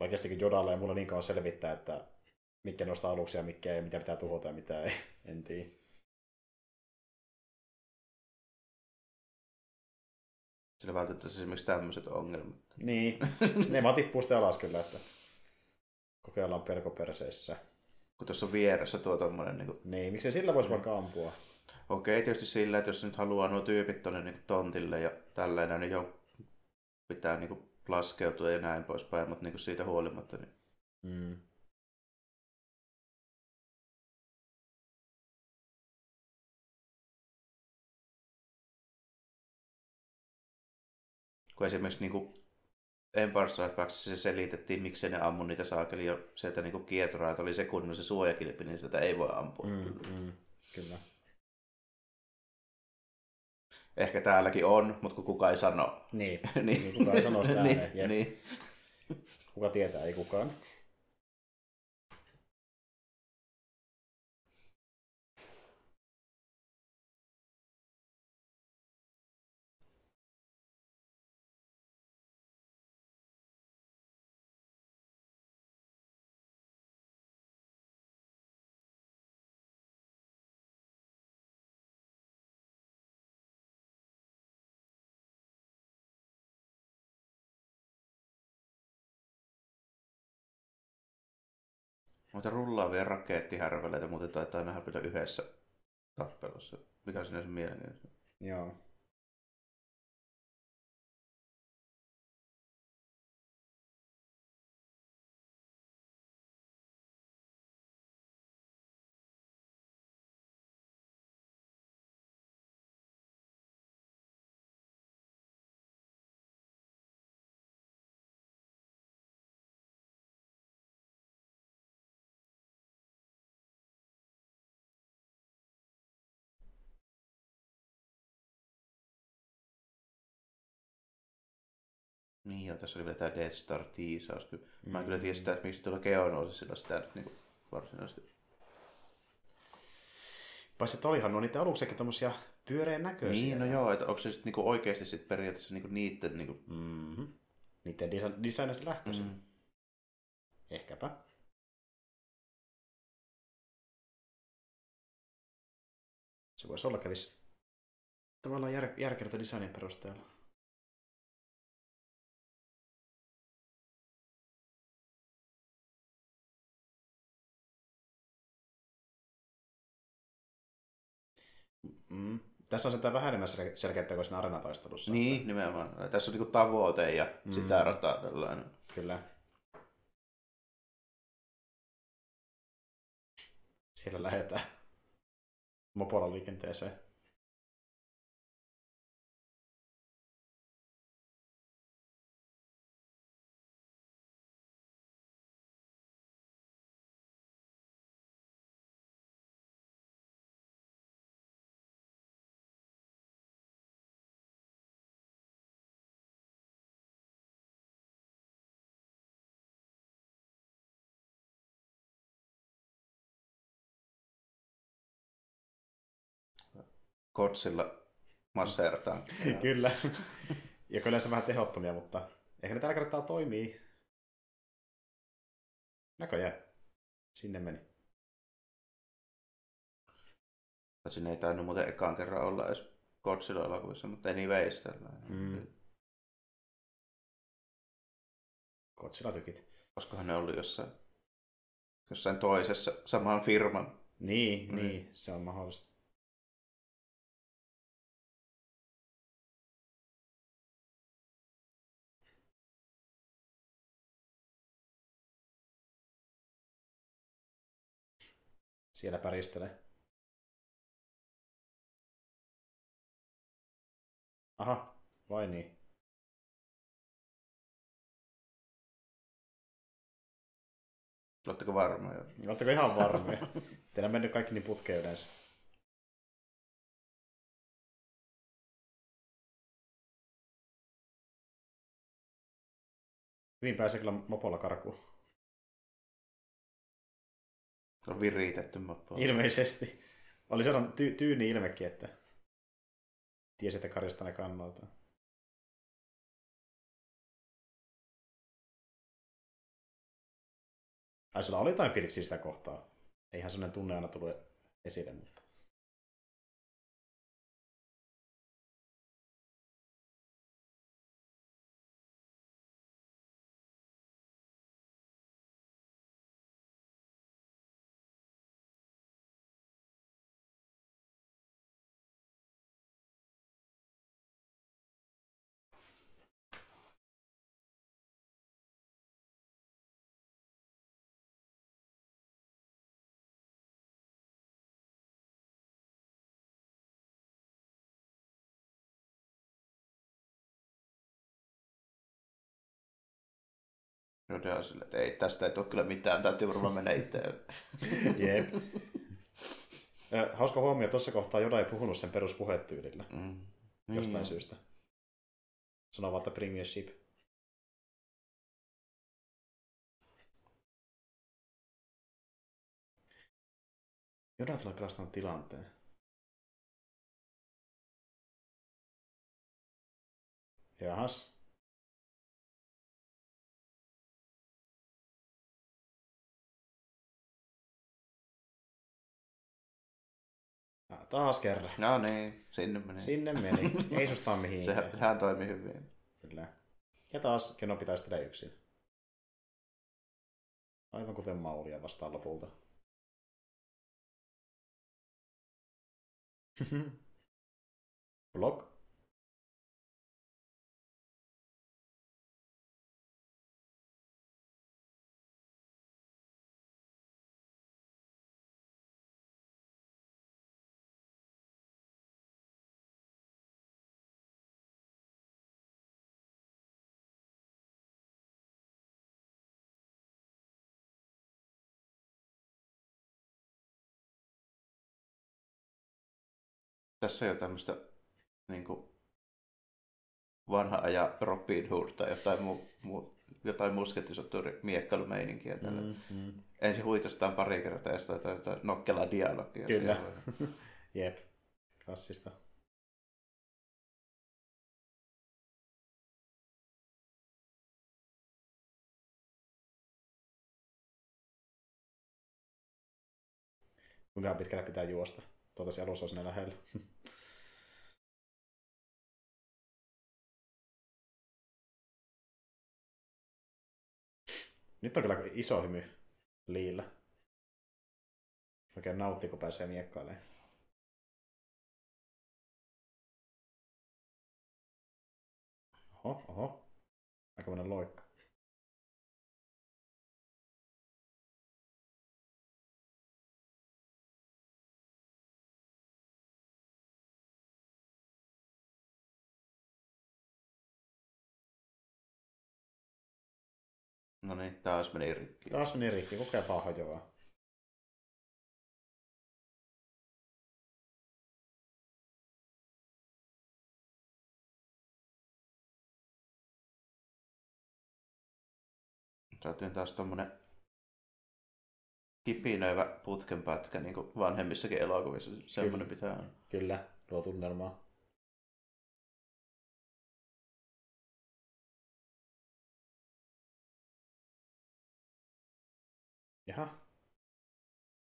Oikeastikin Jodalle ja mulla niin kauan selvittää, että mikä noista aluksia, mikä ei, mitä pitää tuhota ja mitä ei, en tiedä. Sillä vältettäisiin esimerkiksi tämmöiset ongelmat. Niin, ne vaan tippuu sitten alas kyllä, että kokeillaan pelkoperseissä. Kun tuossa on vieressä tuo tommonen... Niin, kuin... niin miksei sillä voisi niin. vaikka ampua? Okei, tietysti sillä, että jos nyt haluaa nuo tyypit tuonne niin tontille ja tällainen, niin jo pitää niin kuin, laskeutua ja näin poispäin, mutta niin kuin siitä huolimatta. Niin... Mm. Kun esimerkiksi niin kuin Empire Strikes Back se selitettiin, miksi ne ammu niitä saakeli jo sieltä niin kiertoraa, että oli se kunnon se suojakilpi, niin sitä ei voi ampua. Mm, mm, kyllä. Ehkä täälläkin on, mutta kun kukaan ei sano. Niin, niin. niin kukaan ei sano sitä niin, niin. Kuka tietää, ei kukaan. Mutta rullaavia rakettihärveleitä muuten taitaa nähdä vielä yhdessä tappelussa. Mikä se mielenkiintoista? Joo. Niin joo, tässä oli vielä tämä Death Star tiisaus. Mm. Mä en kyllä tiedä sitä, että miksi tuolla Geonosilla sitä nyt niin varsinaisesti. Paitsi että olihan nuo niitä aluksi tommosia pyöreän näköisiä. Niin, no joo, että onko se sitten niinku oikeasti sit periaatteessa niinku niitten... Niinku... Mm-hmm. Niiden desa- designista lähtöisin. Mm. Ehkäpä. Se voisi olla kävis tavallaan jär- järkevältä designin perusteella. Mm. Tässä on sitä vähän enemmän selkeyttä kuin siinä arenataistelussa. Niin, että... nimenomaan. Tässä on niinku tavoite ja mm. sitä rataa tällainen. Kyllä. Siellä lähdetään mopolla liikenteeseen. Kotsilla masseerataan. Kyllä. Ja kyllä se vähän tehottomia, mutta ehkä ne tällä kertaa toimii. Näköjään. Sinne meni. Siinä ei tainnut muuten ekaan kerran olla edes Godzilla-elokuvissa, mutta anyways tällainen. Mm. Godzilla tykit. Koskahan ne oli jossain, jossain toisessa saman firman. Niin, mm. niin, se on mahdollista. Siellä päristelee. Aha, vai niin? Oletteko varmoja? Oletteko ihan varmoja? Teillä on mennyt kaikki niin putkeen yleensä. Hyvin pääsee kyllä mopolla karkuun. On viritetty mopo. Ilmeisesti. Oli sellainen ty- tyyni ilmekin, että tiesi, että karjasta ne kannalta. Ai sulla oli jotain fiiliksiä sitä kohtaa. Eihän sellainen tunne aina tullut esille, mutta... Rode on sille, että ei, tästä ei tule kyllä mitään, täytyy varmaan mennä itse. Jep. Hauska huomio, tuossa kohtaa Joda ei puhunut sen peruspuhetyylillä. Mm. Jostain niin. syystä. Sanoo vaan, että bring a ship. Joda tulee pelastamaan tilanteen. Jahas. Taas kerran. No niin, sinne meni. Sinne meni. Ei susta ole mihinkään. Sehän, sehän toimi hyvin. Kyllä. Ja taas Keno pitäisi tehdä yksin. Aivan kuten Maulia vastaan lopulta. Block. Tässä on jo tämmöistä niin kuin, vanha aja Robin Hood tai jotain, mu, mu, jotain muskettisotturi miekkailumeininkiä tällä. Mm, mm. Ensin huitastaan pari kertaa ja sitten jotain nokkelaa dialogia. Kyllä. Jep. Klassista. Kuinka pitkällä pitää juosta? Toivottavasti alus on sinne lähellä. Nyt on kyllä iso hymy liillä. Oikein nauttii, kun pääsee miekkailemaan. Oho, oho. Aikamoinen loikka. No niin, taas meni rikki. Taas meni rikki, kokeilepa hajoaa. Saatiin taas tommonen kipinöivä putkenpätkä niin kuin vanhemmissakin elokuvissa. Semmoinen pitää olla. Kyllä. luo tunnelmaa. Jaha.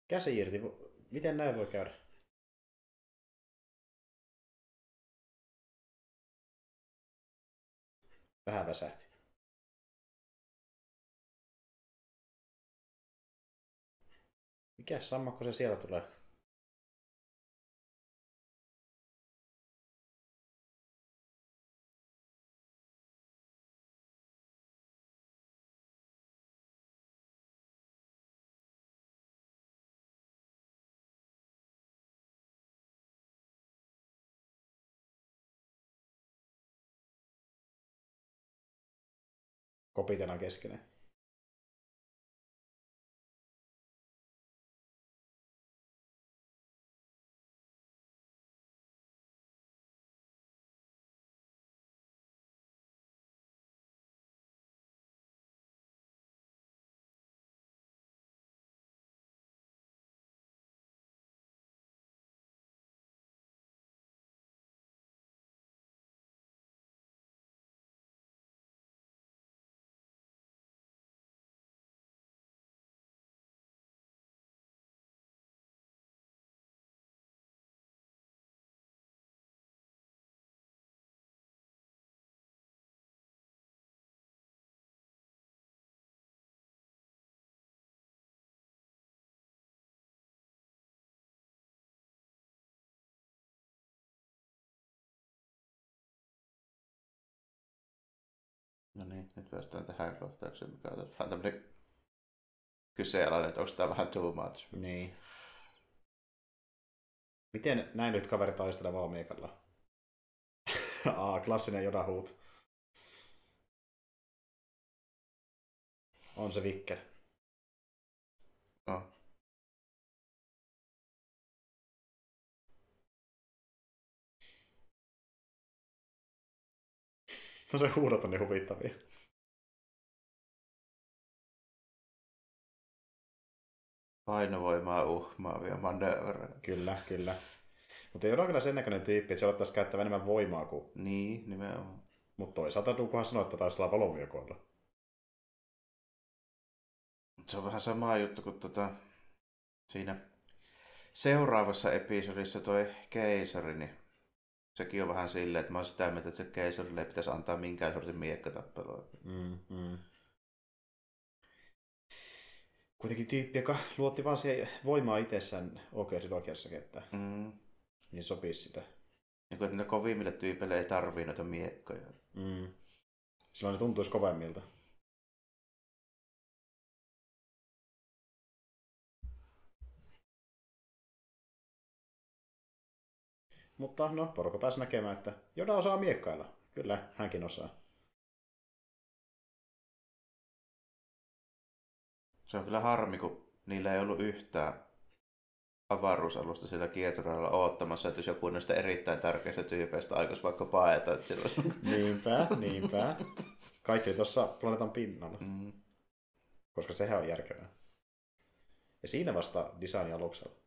Käsi irti. Miten näin voi käydä? Vähän väsähti. Mikä sammakko se sieltä tulee? Kopitellaan keskenään. No niin, nyt päästään tähän kohtaukseen, mikä on vähän tämmöinen kyseenalainen, että onko tämä vähän too much. Niin. Miten näin nyt kaveri taistella valmiikalla? Aa, klassinen jodahuut. On se Vikker. No. No se huudot on niin huvittavia. Painovoimaa uhmaavia manööverejä. Kyllä, kyllä. Mutta ei ole kyllä sen näköinen tyyppi, että se ottaisi käyttävän enemmän voimaa kuin... Niin, nimenomaan. Mutta toisaalta Dukohan sanoi, että taisi olla valomiokoilla. Se on vähän sama juttu kuin tota, siinä seuraavassa episodissa toi keisari, niin sekin on vähän silleen, että mä oon sitä mieltä, että se keisarille ei pitäisi antaa minkään sortin miekkatappelua. Mm, mm. Kuitenkin tyyppi, joka luotti vaan siihen voimaa itsessään OK-trilogiassakin, että Mm. niin sopisi sitä. Niin kuin, että ne kovimmille tyypeille ei tarvii noita miekkoja. Mm. Silloin ne tuntuisi kovemmilta. Mutta no, porukka pääsi näkemään, että Joda osaa miekkailla. Kyllä, hänkin osaa. Se on kyllä harmi, kun niillä ei ollut yhtään avaruusalusta sillä kieturalla oottamassa, että jos joku näistä erittäin tärkeistä tyypeistä aikaisi vaikka paeta, että sillä olisi... Niinpä, niinpä. Kaikki tuossa planeetan pinnalla, Mm. koska sehän on järkevää. Ja siinä vasta design aluksella.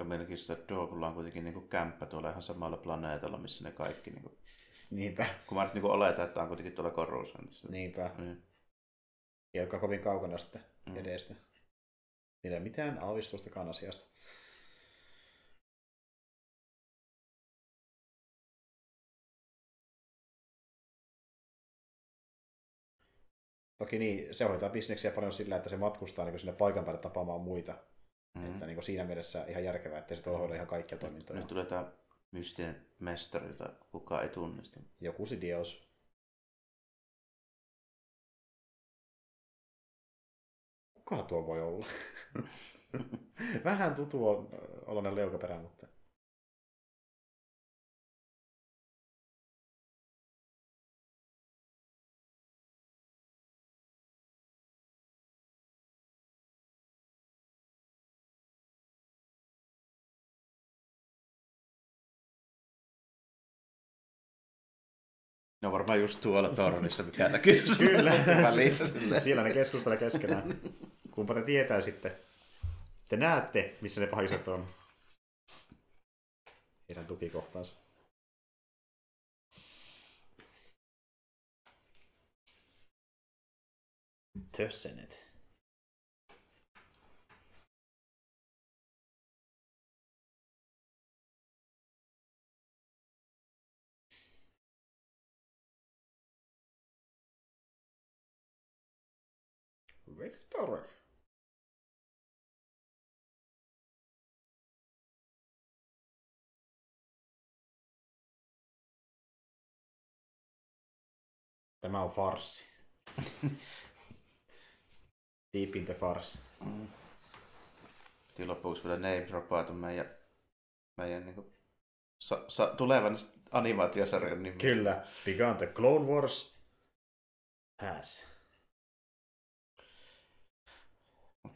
Ja meilläkin sitä Dookulla on kuitenkin niin kuin kämppä tuolla ihan samalla planeetalla, missä ne kaikki... Niin kuin... Niinpä, Kun mä nyt niin oletan, että on kuitenkin tuolla Coruscantissa. niinpä. Niin. Ei olekaan kovin kaukana sitten Mm. edestä. Niillä ei mitään aavistustakaan asiasta. Toki niin, se hoitaa bisneksiä paljon sillä, että se matkustaa niin sinne paikan päälle tapaamaan muita. Mm. Että niin siinä mielessä ihan järkevää, että se tuolla hoida ihan kaikkia toimintoja. Nyt tulee tämä mystinen mestari, jota kukaan ei tunnista. Joku Sidious. Kuka tuo voi olla? Vähän tutu on oloinen leukaperä, mutta... Ne on varmaan just tuolla tornissa, mikä näkyy Kyllä. välissä. Siellä ne keskustelee keskenään. Kumpa te tietää sitten. Te näette, missä ne pahiset on. Heidän tukikohtaansa. Tössenet. Victory. Tämä on farssi. Deep in the farce. Mm. Piti lopuksi vielä name dropata meidän, meidän niin kuin, sa, sa, tulevan animaatiosarjan nimi. Kyllä. Began the Clone Wars has.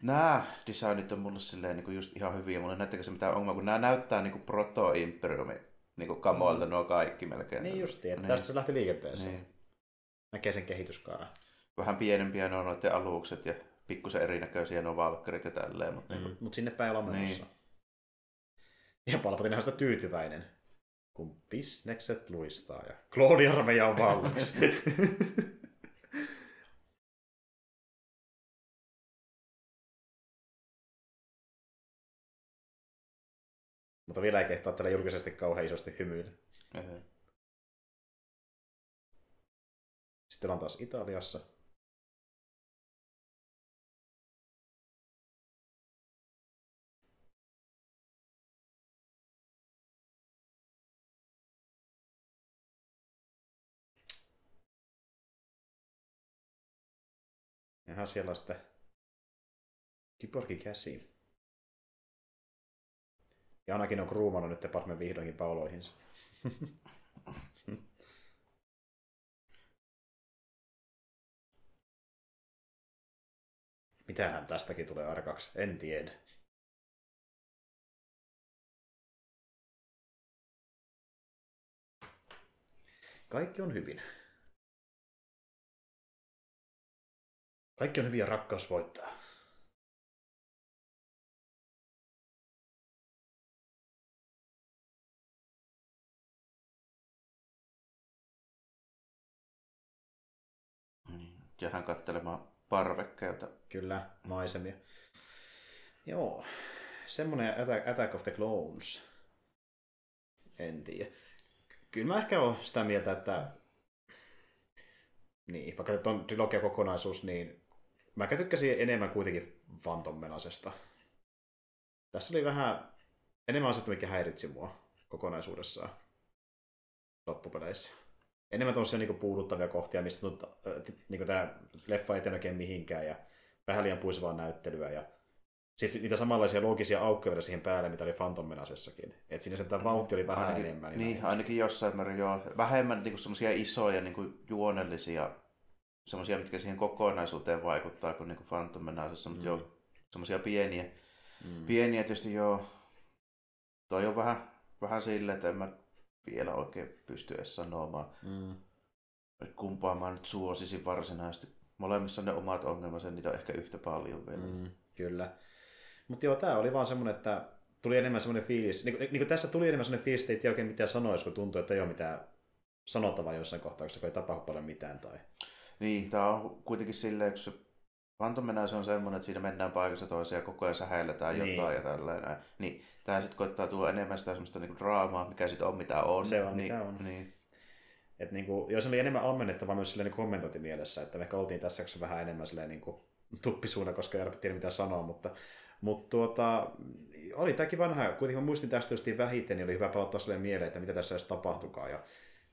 Nämä designit on mulle silleen niin kuin just ihan hyviä. Mulle näyttääkö se mitään ongelmaa, kun nämä näyttää niin kuin proto-imperiumi niin kuin kamoilta nuo kaikki melkein. Niin justiin, että niin. tästä se lähti liikenteeseen. Niin. Näkee sen kehityskaaren. Vähän pienempiä ne on noiden alukset ja pikkusen erinäköisiä nuo valkkarit ja tälleen. Mutta mm, niin kuin... Mut sinne päin ollaan niin. Ja Palpatine on sitä tyytyväinen, kun bisnekset luistaa ja klooniarmeija on valmis. Mutta vielä ei kehtaa tällä julkisesti kauhean isosti hymyillä. Sitten on taas Italiassa. Ja siellä on sitten Kiporki käsi. Ja ainakin on kruumannut nyt Department vihdoinkin pauloihinsa. Mitähän tästäkin tulee arkaksi? En tiedä. Kaikki on hyvin. Kaikki on hyvin ja rakkaus voittaa. Jäähän katselemaan parvekkeelta. Kyllä, maisemia. Joo, semmonen Attack, of the Clones. En tiedä. Kyllä mä ehkä olen sitä mieltä, että niin, vaikka tämä on trilogia kokonaisuus, niin mä tykkäsin enemmän kuitenkin Phantom Menasesta. Tässä oli vähän enemmän asioita, mikä häiritsi mua kokonaisuudessaan loppupeleissä. Enemmän tuollaisia niin puuduttavia kohtia, mistä tunt, niin tämä leffa ei tee mihinkään ja vähän liian puisevaa näyttelyä ja siis niitä samanlaisia loogisia aukkoja siihen päälle, mitä oli Phantom Menasessakin. Et siinä se vauhti oli vähän ainakin, enemmän. Niin, niin ainakin jossain määrin joo. Vähemmän niin semmoisia isoja niin kuin juonellisia semmoisia, mitkä siihen kokonaisuuteen vaikuttaa kuin, niin kuin Phantom Menasessa, mutta mm. joo, semmoisia pieniä. Mm. Pieniä tietysti joo. Toi on vähän, vähän silleen, että en mä vielä oikein pysty edes sanomaan. Mm. Kumpaa mä nyt suosisin varsinaisesti. Molemmissa ne omat ongelmansa, niitä on ehkä yhtä paljon vielä. Mm, kyllä. Mutta joo, tämä oli vaan semmoinen, että tuli enemmän semmoinen fiilis, niin, niin kuin tässä tuli enemmän semmoinen fiilis, että ei tiedä oikein mitään sanoisi, kun tuntuu, että ei ole mitään sanottavaa jossain kohtaa, koska ei tapahdu paljon mitään. Tai... Niin, tämä on kuitenkin silleen, kun se Phantom Menace on semmoinen, että siinä mennään paikassa toiseen ja koko ajan sähäilletään niin. jotain ja tällainen. Niin, tämä sitten koittaa tuoda enemmän sitä semmoista niinku draamaa, mikä sitten on mitä on. Se on niin, mitä on. Niin. Et niin kuin, jos oli enemmän ammennettavaa myös silleen niin kommentointimielessä, että me oltiin tässä jaksossa vähän enemmän silleen niin kuin tuppisuuna, koska ei tiedä mitä sanoa, mutta, mutta tuota, oli tämäkin vanha, kuitenkin mä muistin tästä just vähiten, niin oli hyvä palauttaa silleen mieleen, että mitä tässä edes tapahtukaan. Ja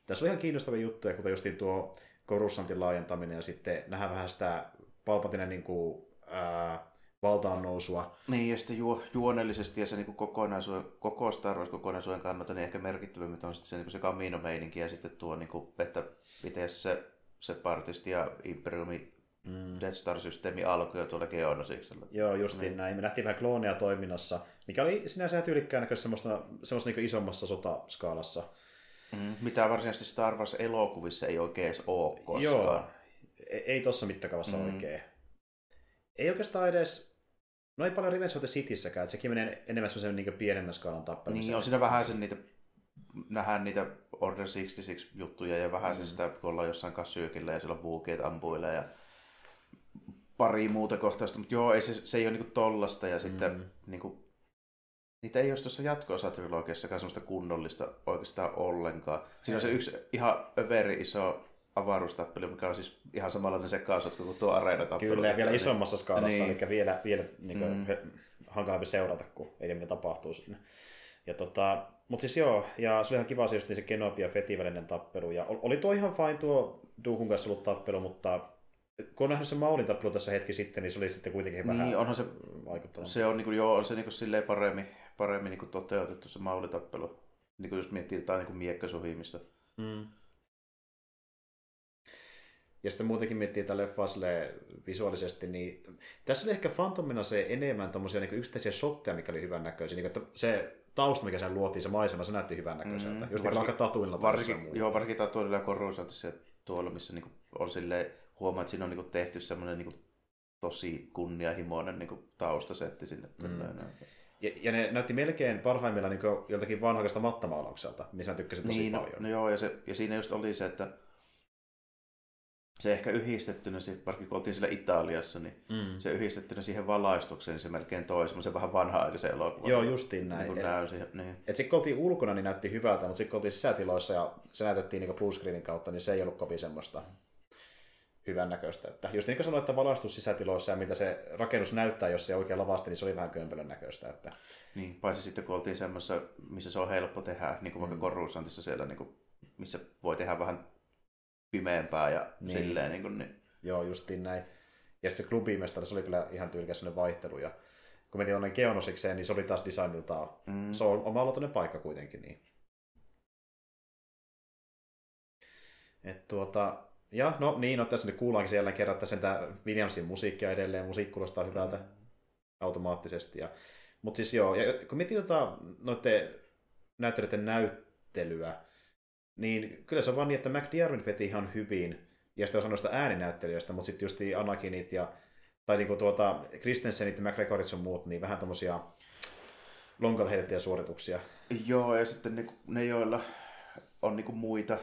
tässä oli ihan kiinnostavia juttuja, kuten justiin tuo Korussantin laajentaminen ja sitten nähdään vähän sitä Palpatinen niin kuin, ää, valtaan nousua. Niin, ja sitten juo, juonellisesti ja se niin kokonaisuuden, koko Star Wars kokonaisuuden kannalta niin ehkä merkittävimmät on sitten se, niin se Camino-meininki ja sitten tuo, niin kuin, että miten se Separatist ja Imperiumi mm. Death Star-systeemi alkoi jo tuolla Geonosiksella. Joo, justiin niin. näin. Me nähtiin vähän klooneja toiminnassa, mikä oli sinänsä tyylikkään näköistä semmoista, semmoista niin isommassa sotaskaalassa. Mm, mitä varsinaisesti Star Wars-elokuvissa ei oikein edes ole koskaan. Joo, ei, tuossa mittakaavassa mm. oikein. Ei oikeastaan edes, no ei paljon Revenge of the Cityssäkään, että sekin menee enemmän semmoisen niin pienemmän skaalan tappeluun. Niin, on siinä vähän sen niitä, nähdään niitä Order 66 juttuja ja vähän mm. sitä, kun ollaan jossain kasyykillä ja siellä buukeet ampuilee ja pari muuta kohtausta, mutta joo, ei se, se ei ole niinku tollasta ja sitten mm. niinku, niitä ei ole tuossa jatko-osatrilogiassakaan semmoista kunnollista oikeastaan ollenkaan. Siinä on se yksi ihan överi iso avaruustappelu, mikä on siis ihan samanlainen sekausotko kuin tuo areenatappelu. Kyllä, ja vielä isommassa skaalassa, niin. eli vielä, vielä niin kuin, mm. hankalampi seurata, kun ei tiedä, mitä tapahtuu sinne. Ja tota, mutta siis joo, ja se oli ihan kiva se, just niin se Kenobi ja Feti välinen tappelu, ja oli tuo ihan fine tuo Duhun kanssa ollut tappelu, mutta kun on nähnyt sen Maulin tappelu tässä hetki sitten, niin se oli sitten kuitenkin niin, vähän onhan se, Se on, niin kuin, joo, on se niin kuin, silleen paremmin, paremmin niin kuin toteutettu se Maulitappelu. Niin kuin jos miettii jotain niin miekkasuhimista. Mm. Ja sitten muutenkin miettii tätä leffaa visuaalisesti, niin tässä oli ehkä Phantomina se enemmän tommosia niin yksittäisiä shotteja, mikä oli hyvän näköisiä. Niin, että se tausta, mikä sen luotiin, se maisema, se näytti hyvän näköiseltä. Mm, Just niin varsinkin, tatuilla. Varsinkin, joo, varsinkin tatuilla ja korruusantissa tuolla, missä niin on silleen, huomaa, että siinä on niin kuin tehty semmoinen niin tosi kunnianhimoinen niin kuin taustasetti sinne. Mm. Ja, ja, ne näytti melkein parhaimmillaan niin joltakin vanhakaista mattamaalaukselta, missä mä tykkäsin tosi niin, no, paljon. No, joo, ja, se, ja siinä just oli se, että se ehkä yhdistettynä, varsinkin kun oltiin siellä Italiassa, niin mm. se yhdistettynä siihen valaistukseen, niin se melkein toi semmoisen vähän vanha-aikaisen elokuvan. Joo, justiin näin. Niin et, siihen, niin. et sitten kun oltiin ulkona, niin näytti hyvältä, mutta sitten kun oltiin sisätiloissa ja se näytettiin niin blue screenin kautta, niin se ei ollut kovin semmoista hyvän näköistä. Että just niin kuin sanoin, että valaistus sisätiloissa ja mitä se rakennus näyttää, jos se oikein lavasti, niin se oli vähän kömpelön näköistä. Että... Niin, paitsi sitten kun oltiin semmoisessa, missä se on helppo tehdä, niin kuin vaikka mm. Korusantissa siellä, niin kuin, missä voi tehdä vähän pimeämpää ja niin. silleen. Niin, kuin, niin. Joo, justiin näin. Ja sitten se klubimestari, se oli kyllä ihan tyylikäs vaihtelu. Ja kun mentiin tuonne Geonosikseen, niin se oli taas designiltaan, mm. se on oma paikka kuitenkin. Niin. Et tuota, ja no niin, no tässä nyt kuullaankin siellä kerran, että sen Williamsin musiikkia edelleen, musiikki kuulostaa hyvältä mm. automaattisesti. Ja, mutta siis joo, ja kun miettii tota, noiden näyttelijöiden näyttelyä, niin kyllä se on vaan niin, että McDiarmid veti ihan hyvin, ja sitten on noista ääninäyttelijöistä, mutta sitten just Anakinit ja tai niinku tuota, Kristensenit ja McGregorit on muut, niin vähän tämmöisiä lonkalta heitettyjä suorituksia. Joo, ja sitten niinku, ne, joilla on niinku muita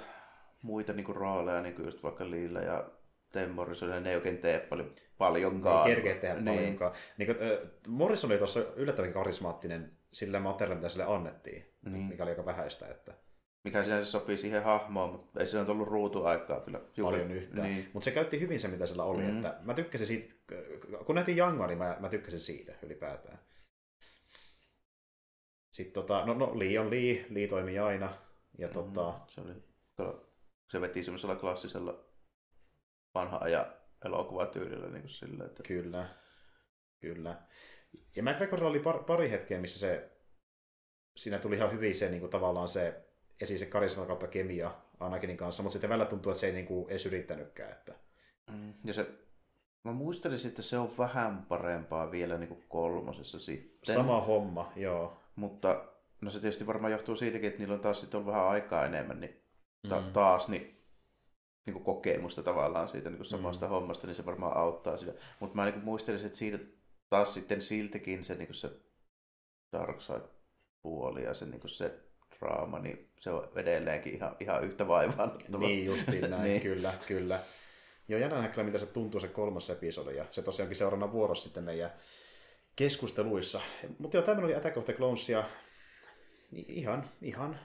muita niinku rooleja, niinku just vaikka Liillä ja Tim Morrison, ne ei oikein tee paljon, paljonkaan. Ei kerkeä tehdä niin. paljonkaan. Niin, äh, Morrison oli tuossa yllättävän karismaattinen sillä materiaalilla, mitä sille annettiin, niin. mikä oli aika vähäistä. Että... Mikä sinänsä sopii siihen hahmoon, mutta ei sillä ollut ruutuaikaa kyllä. Paljon yhtään. Niin. Mutta se käytti hyvin se, mitä sillä oli. Mm-hmm. Että mä tykkäsin siitä, kun nähtiin Jangoa, niin mä, mä tykkäsin siitä ylipäätään. Sitten tota, no, no Lee on Lee, Lee toimii aina. Ja mm-hmm. tota... Se oli se veti semmoisella klassisella vanha ajan elokuvatyylillä niin kuin sillä, että... Kyllä, kyllä. Ja McGregorilla oli par, pari hetkeä, missä se, siinä tuli ihan hyvin se niin kuin tavallaan se, esi se karisma kautta kemia Anakinin kanssa, mutta sitten välillä tuntuu, että se ei niin kuin, edes yrittänytkään. Että... Mm, ja se, mä muistelisin, että se on vähän parempaa vielä niin kuin kolmosessa sitten. Sama homma, joo. Mutta no se tietysti varmaan johtuu siitäkin, että niillä on taas sitten ollut vähän aikaa enemmän, niin ta- mm. taas niin, niin kuin kokemusta tavallaan siitä niin kuin samasta mm. hommasta, niin se varmaan auttaa sitä. Mutta mä niin kuin muistelisin, että siitä taas sitten siltikin se, niin kuin se Dark Side-puoli ja se, niin kuin se draama, niin se on edelleenkin ihan, ihan yhtä vaivaannuttava. Niin justiin näin, niin. kyllä, kyllä. Joo, jännä nähdä mitä se tuntuu se kolmas episodi, ja se tosiaankin seuraavana vuorossa sitten meidän keskusteluissa. Mutta joo, tämmöinen oli Attack of the Clones, ja ihan, ihan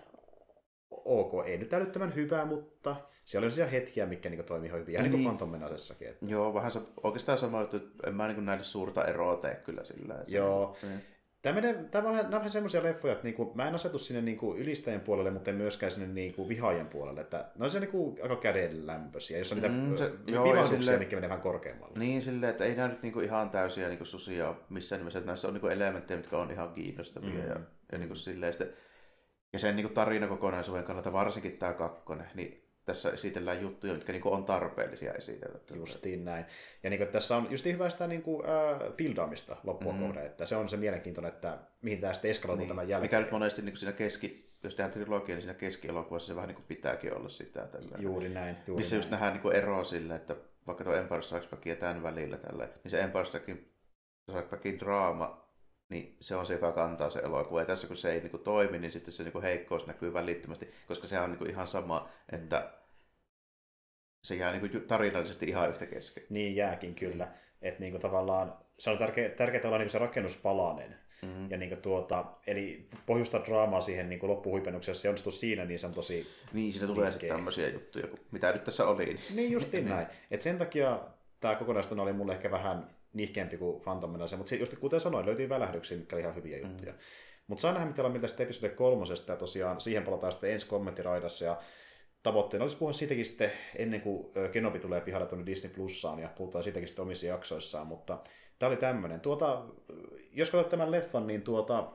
ok, ei nyt älyttömän hyvä, mutta siellä oli sellaisia hetkiä, mikä niin toimii ihan hyvin, ihan niin, niin kuin. Että... Joo, vähän se, oikeastaan sama juttu, että en mä niin näille suurta eroa tee kyllä sillä. Että... Joo, niin. Tämä, menee, tämä on nämä vähän semmoisia leffoja, että niinku, mä en asetu sinne niinku ylistäjän puolelle, mutta en myöskään sinne niinku vihaajan puolelle. Että ne on se niinku aika kädenlämpöisiä, jos on niitä mm, se, vivahduksia, sille, mitkä menee vähän korkeammalle. Niin, silleen, että ei nämä nyt niinku ihan täysiä niinku susia missään nimessä. Että näissä on niinku elementtejä, mitkä on ihan kiinnostavia. Mm. Ja, ja niinku silleen, sitten, ja sen niinku tarinakokonaisuuden kannalta varsinkin tämä kakkonen, niin tässä esitellään juttuja, mitkä niin on tarpeellisia esitellä. Justiin näin. Ja niin kuin, tässä on just hyvä sitä niin kuin, äh, buildaamista loppua mm. kohden, että se on se mielenkiintoinen, että mihin tämä sitten eskaloituu niin. tämän jälkeen. Mikä nyt monesti niin siinä keski, jos tehdään trilogia, niin siinä keskielokuvassa se vähän niin kuin pitääkin olla sitä. Tällä. Juuri näin. Juuri Missä näin. just nähdään niin eroa sille, että vaikka tuo Empire Strikes Back ja tämän välillä, tälle, niin se Empire Strikes Backin draama niin se on se, joka kantaa se elokuva. Ja tässä kun se ei niin kuin, toimi, niin sitten se niin kuin, heikkous näkyy välittömästi, koska se on niin kuin, ihan sama, että se jää niin kuin, tarinallisesti ihan yhtä kesken. Niin jääkin kyllä. Että niin kuin, tavallaan se on tärkeää, tärkeää olla niin kuin, se rakennuspalanen. Mm-hmm. Ja niin kuin, tuota, eli pohjustaa draamaa siihen niin loppuhuipennukseen, jos se onnistuu siinä, niin se on tosi Niin, siinä tulee sitten tämmöisiä juttuja, mitä nyt tässä oli. Niin justiin näin. Et sen takia tämä kokonaisuus oli mulle ehkä vähän nihkeämpi kuin Phantom Menace, mutta just kuten sanoin, löytyy välähdyksiä, mitkä oli ihan hyviä mm. juttuja. Mutta saa nähdä, mitä on miltä sitten episode kolmosesta, ja tosiaan siihen palataan sitten ensi kommenttiraidassa, ja tavoitteena olisi puhua siitäkin sitten ennen kuin Kenobi tulee pihalle tuonne Disney Plussaan, ja puhutaan siitäkin sitten omissa jaksoissaan, mutta tämä oli tämmöinen. Tuota, jos katsot tämän leffan, niin tuota,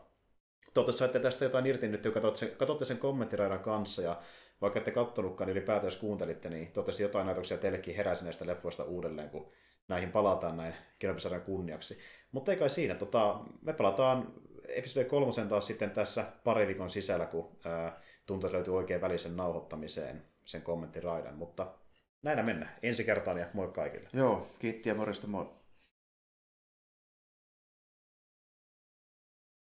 Toivottavasti saitte tästä jotain irti nyt, kun katsotte sen, katsotte sen kommenttiraidan kanssa, ja vaikka ette kattonutkaan, niin ylipäätään jos kuuntelitte, niin toivottavasti jotain ajatuksia teillekin heräsi näistä leffoista uudelleen, kun näihin palataan näin Kenobi-sarjan kunniaksi. Mutta ei kai siinä, tota, me palataan episode kolmosen taas sitten tässä pari viikon sisällä, kun ää, tuntuu, että löytyy oikein välisen nauhoittamiseen sen kommenttiraidan, mutta näinä mennään. Ensi kertaan ja moi kaikille. Joo, kiitti ja morjesta moi.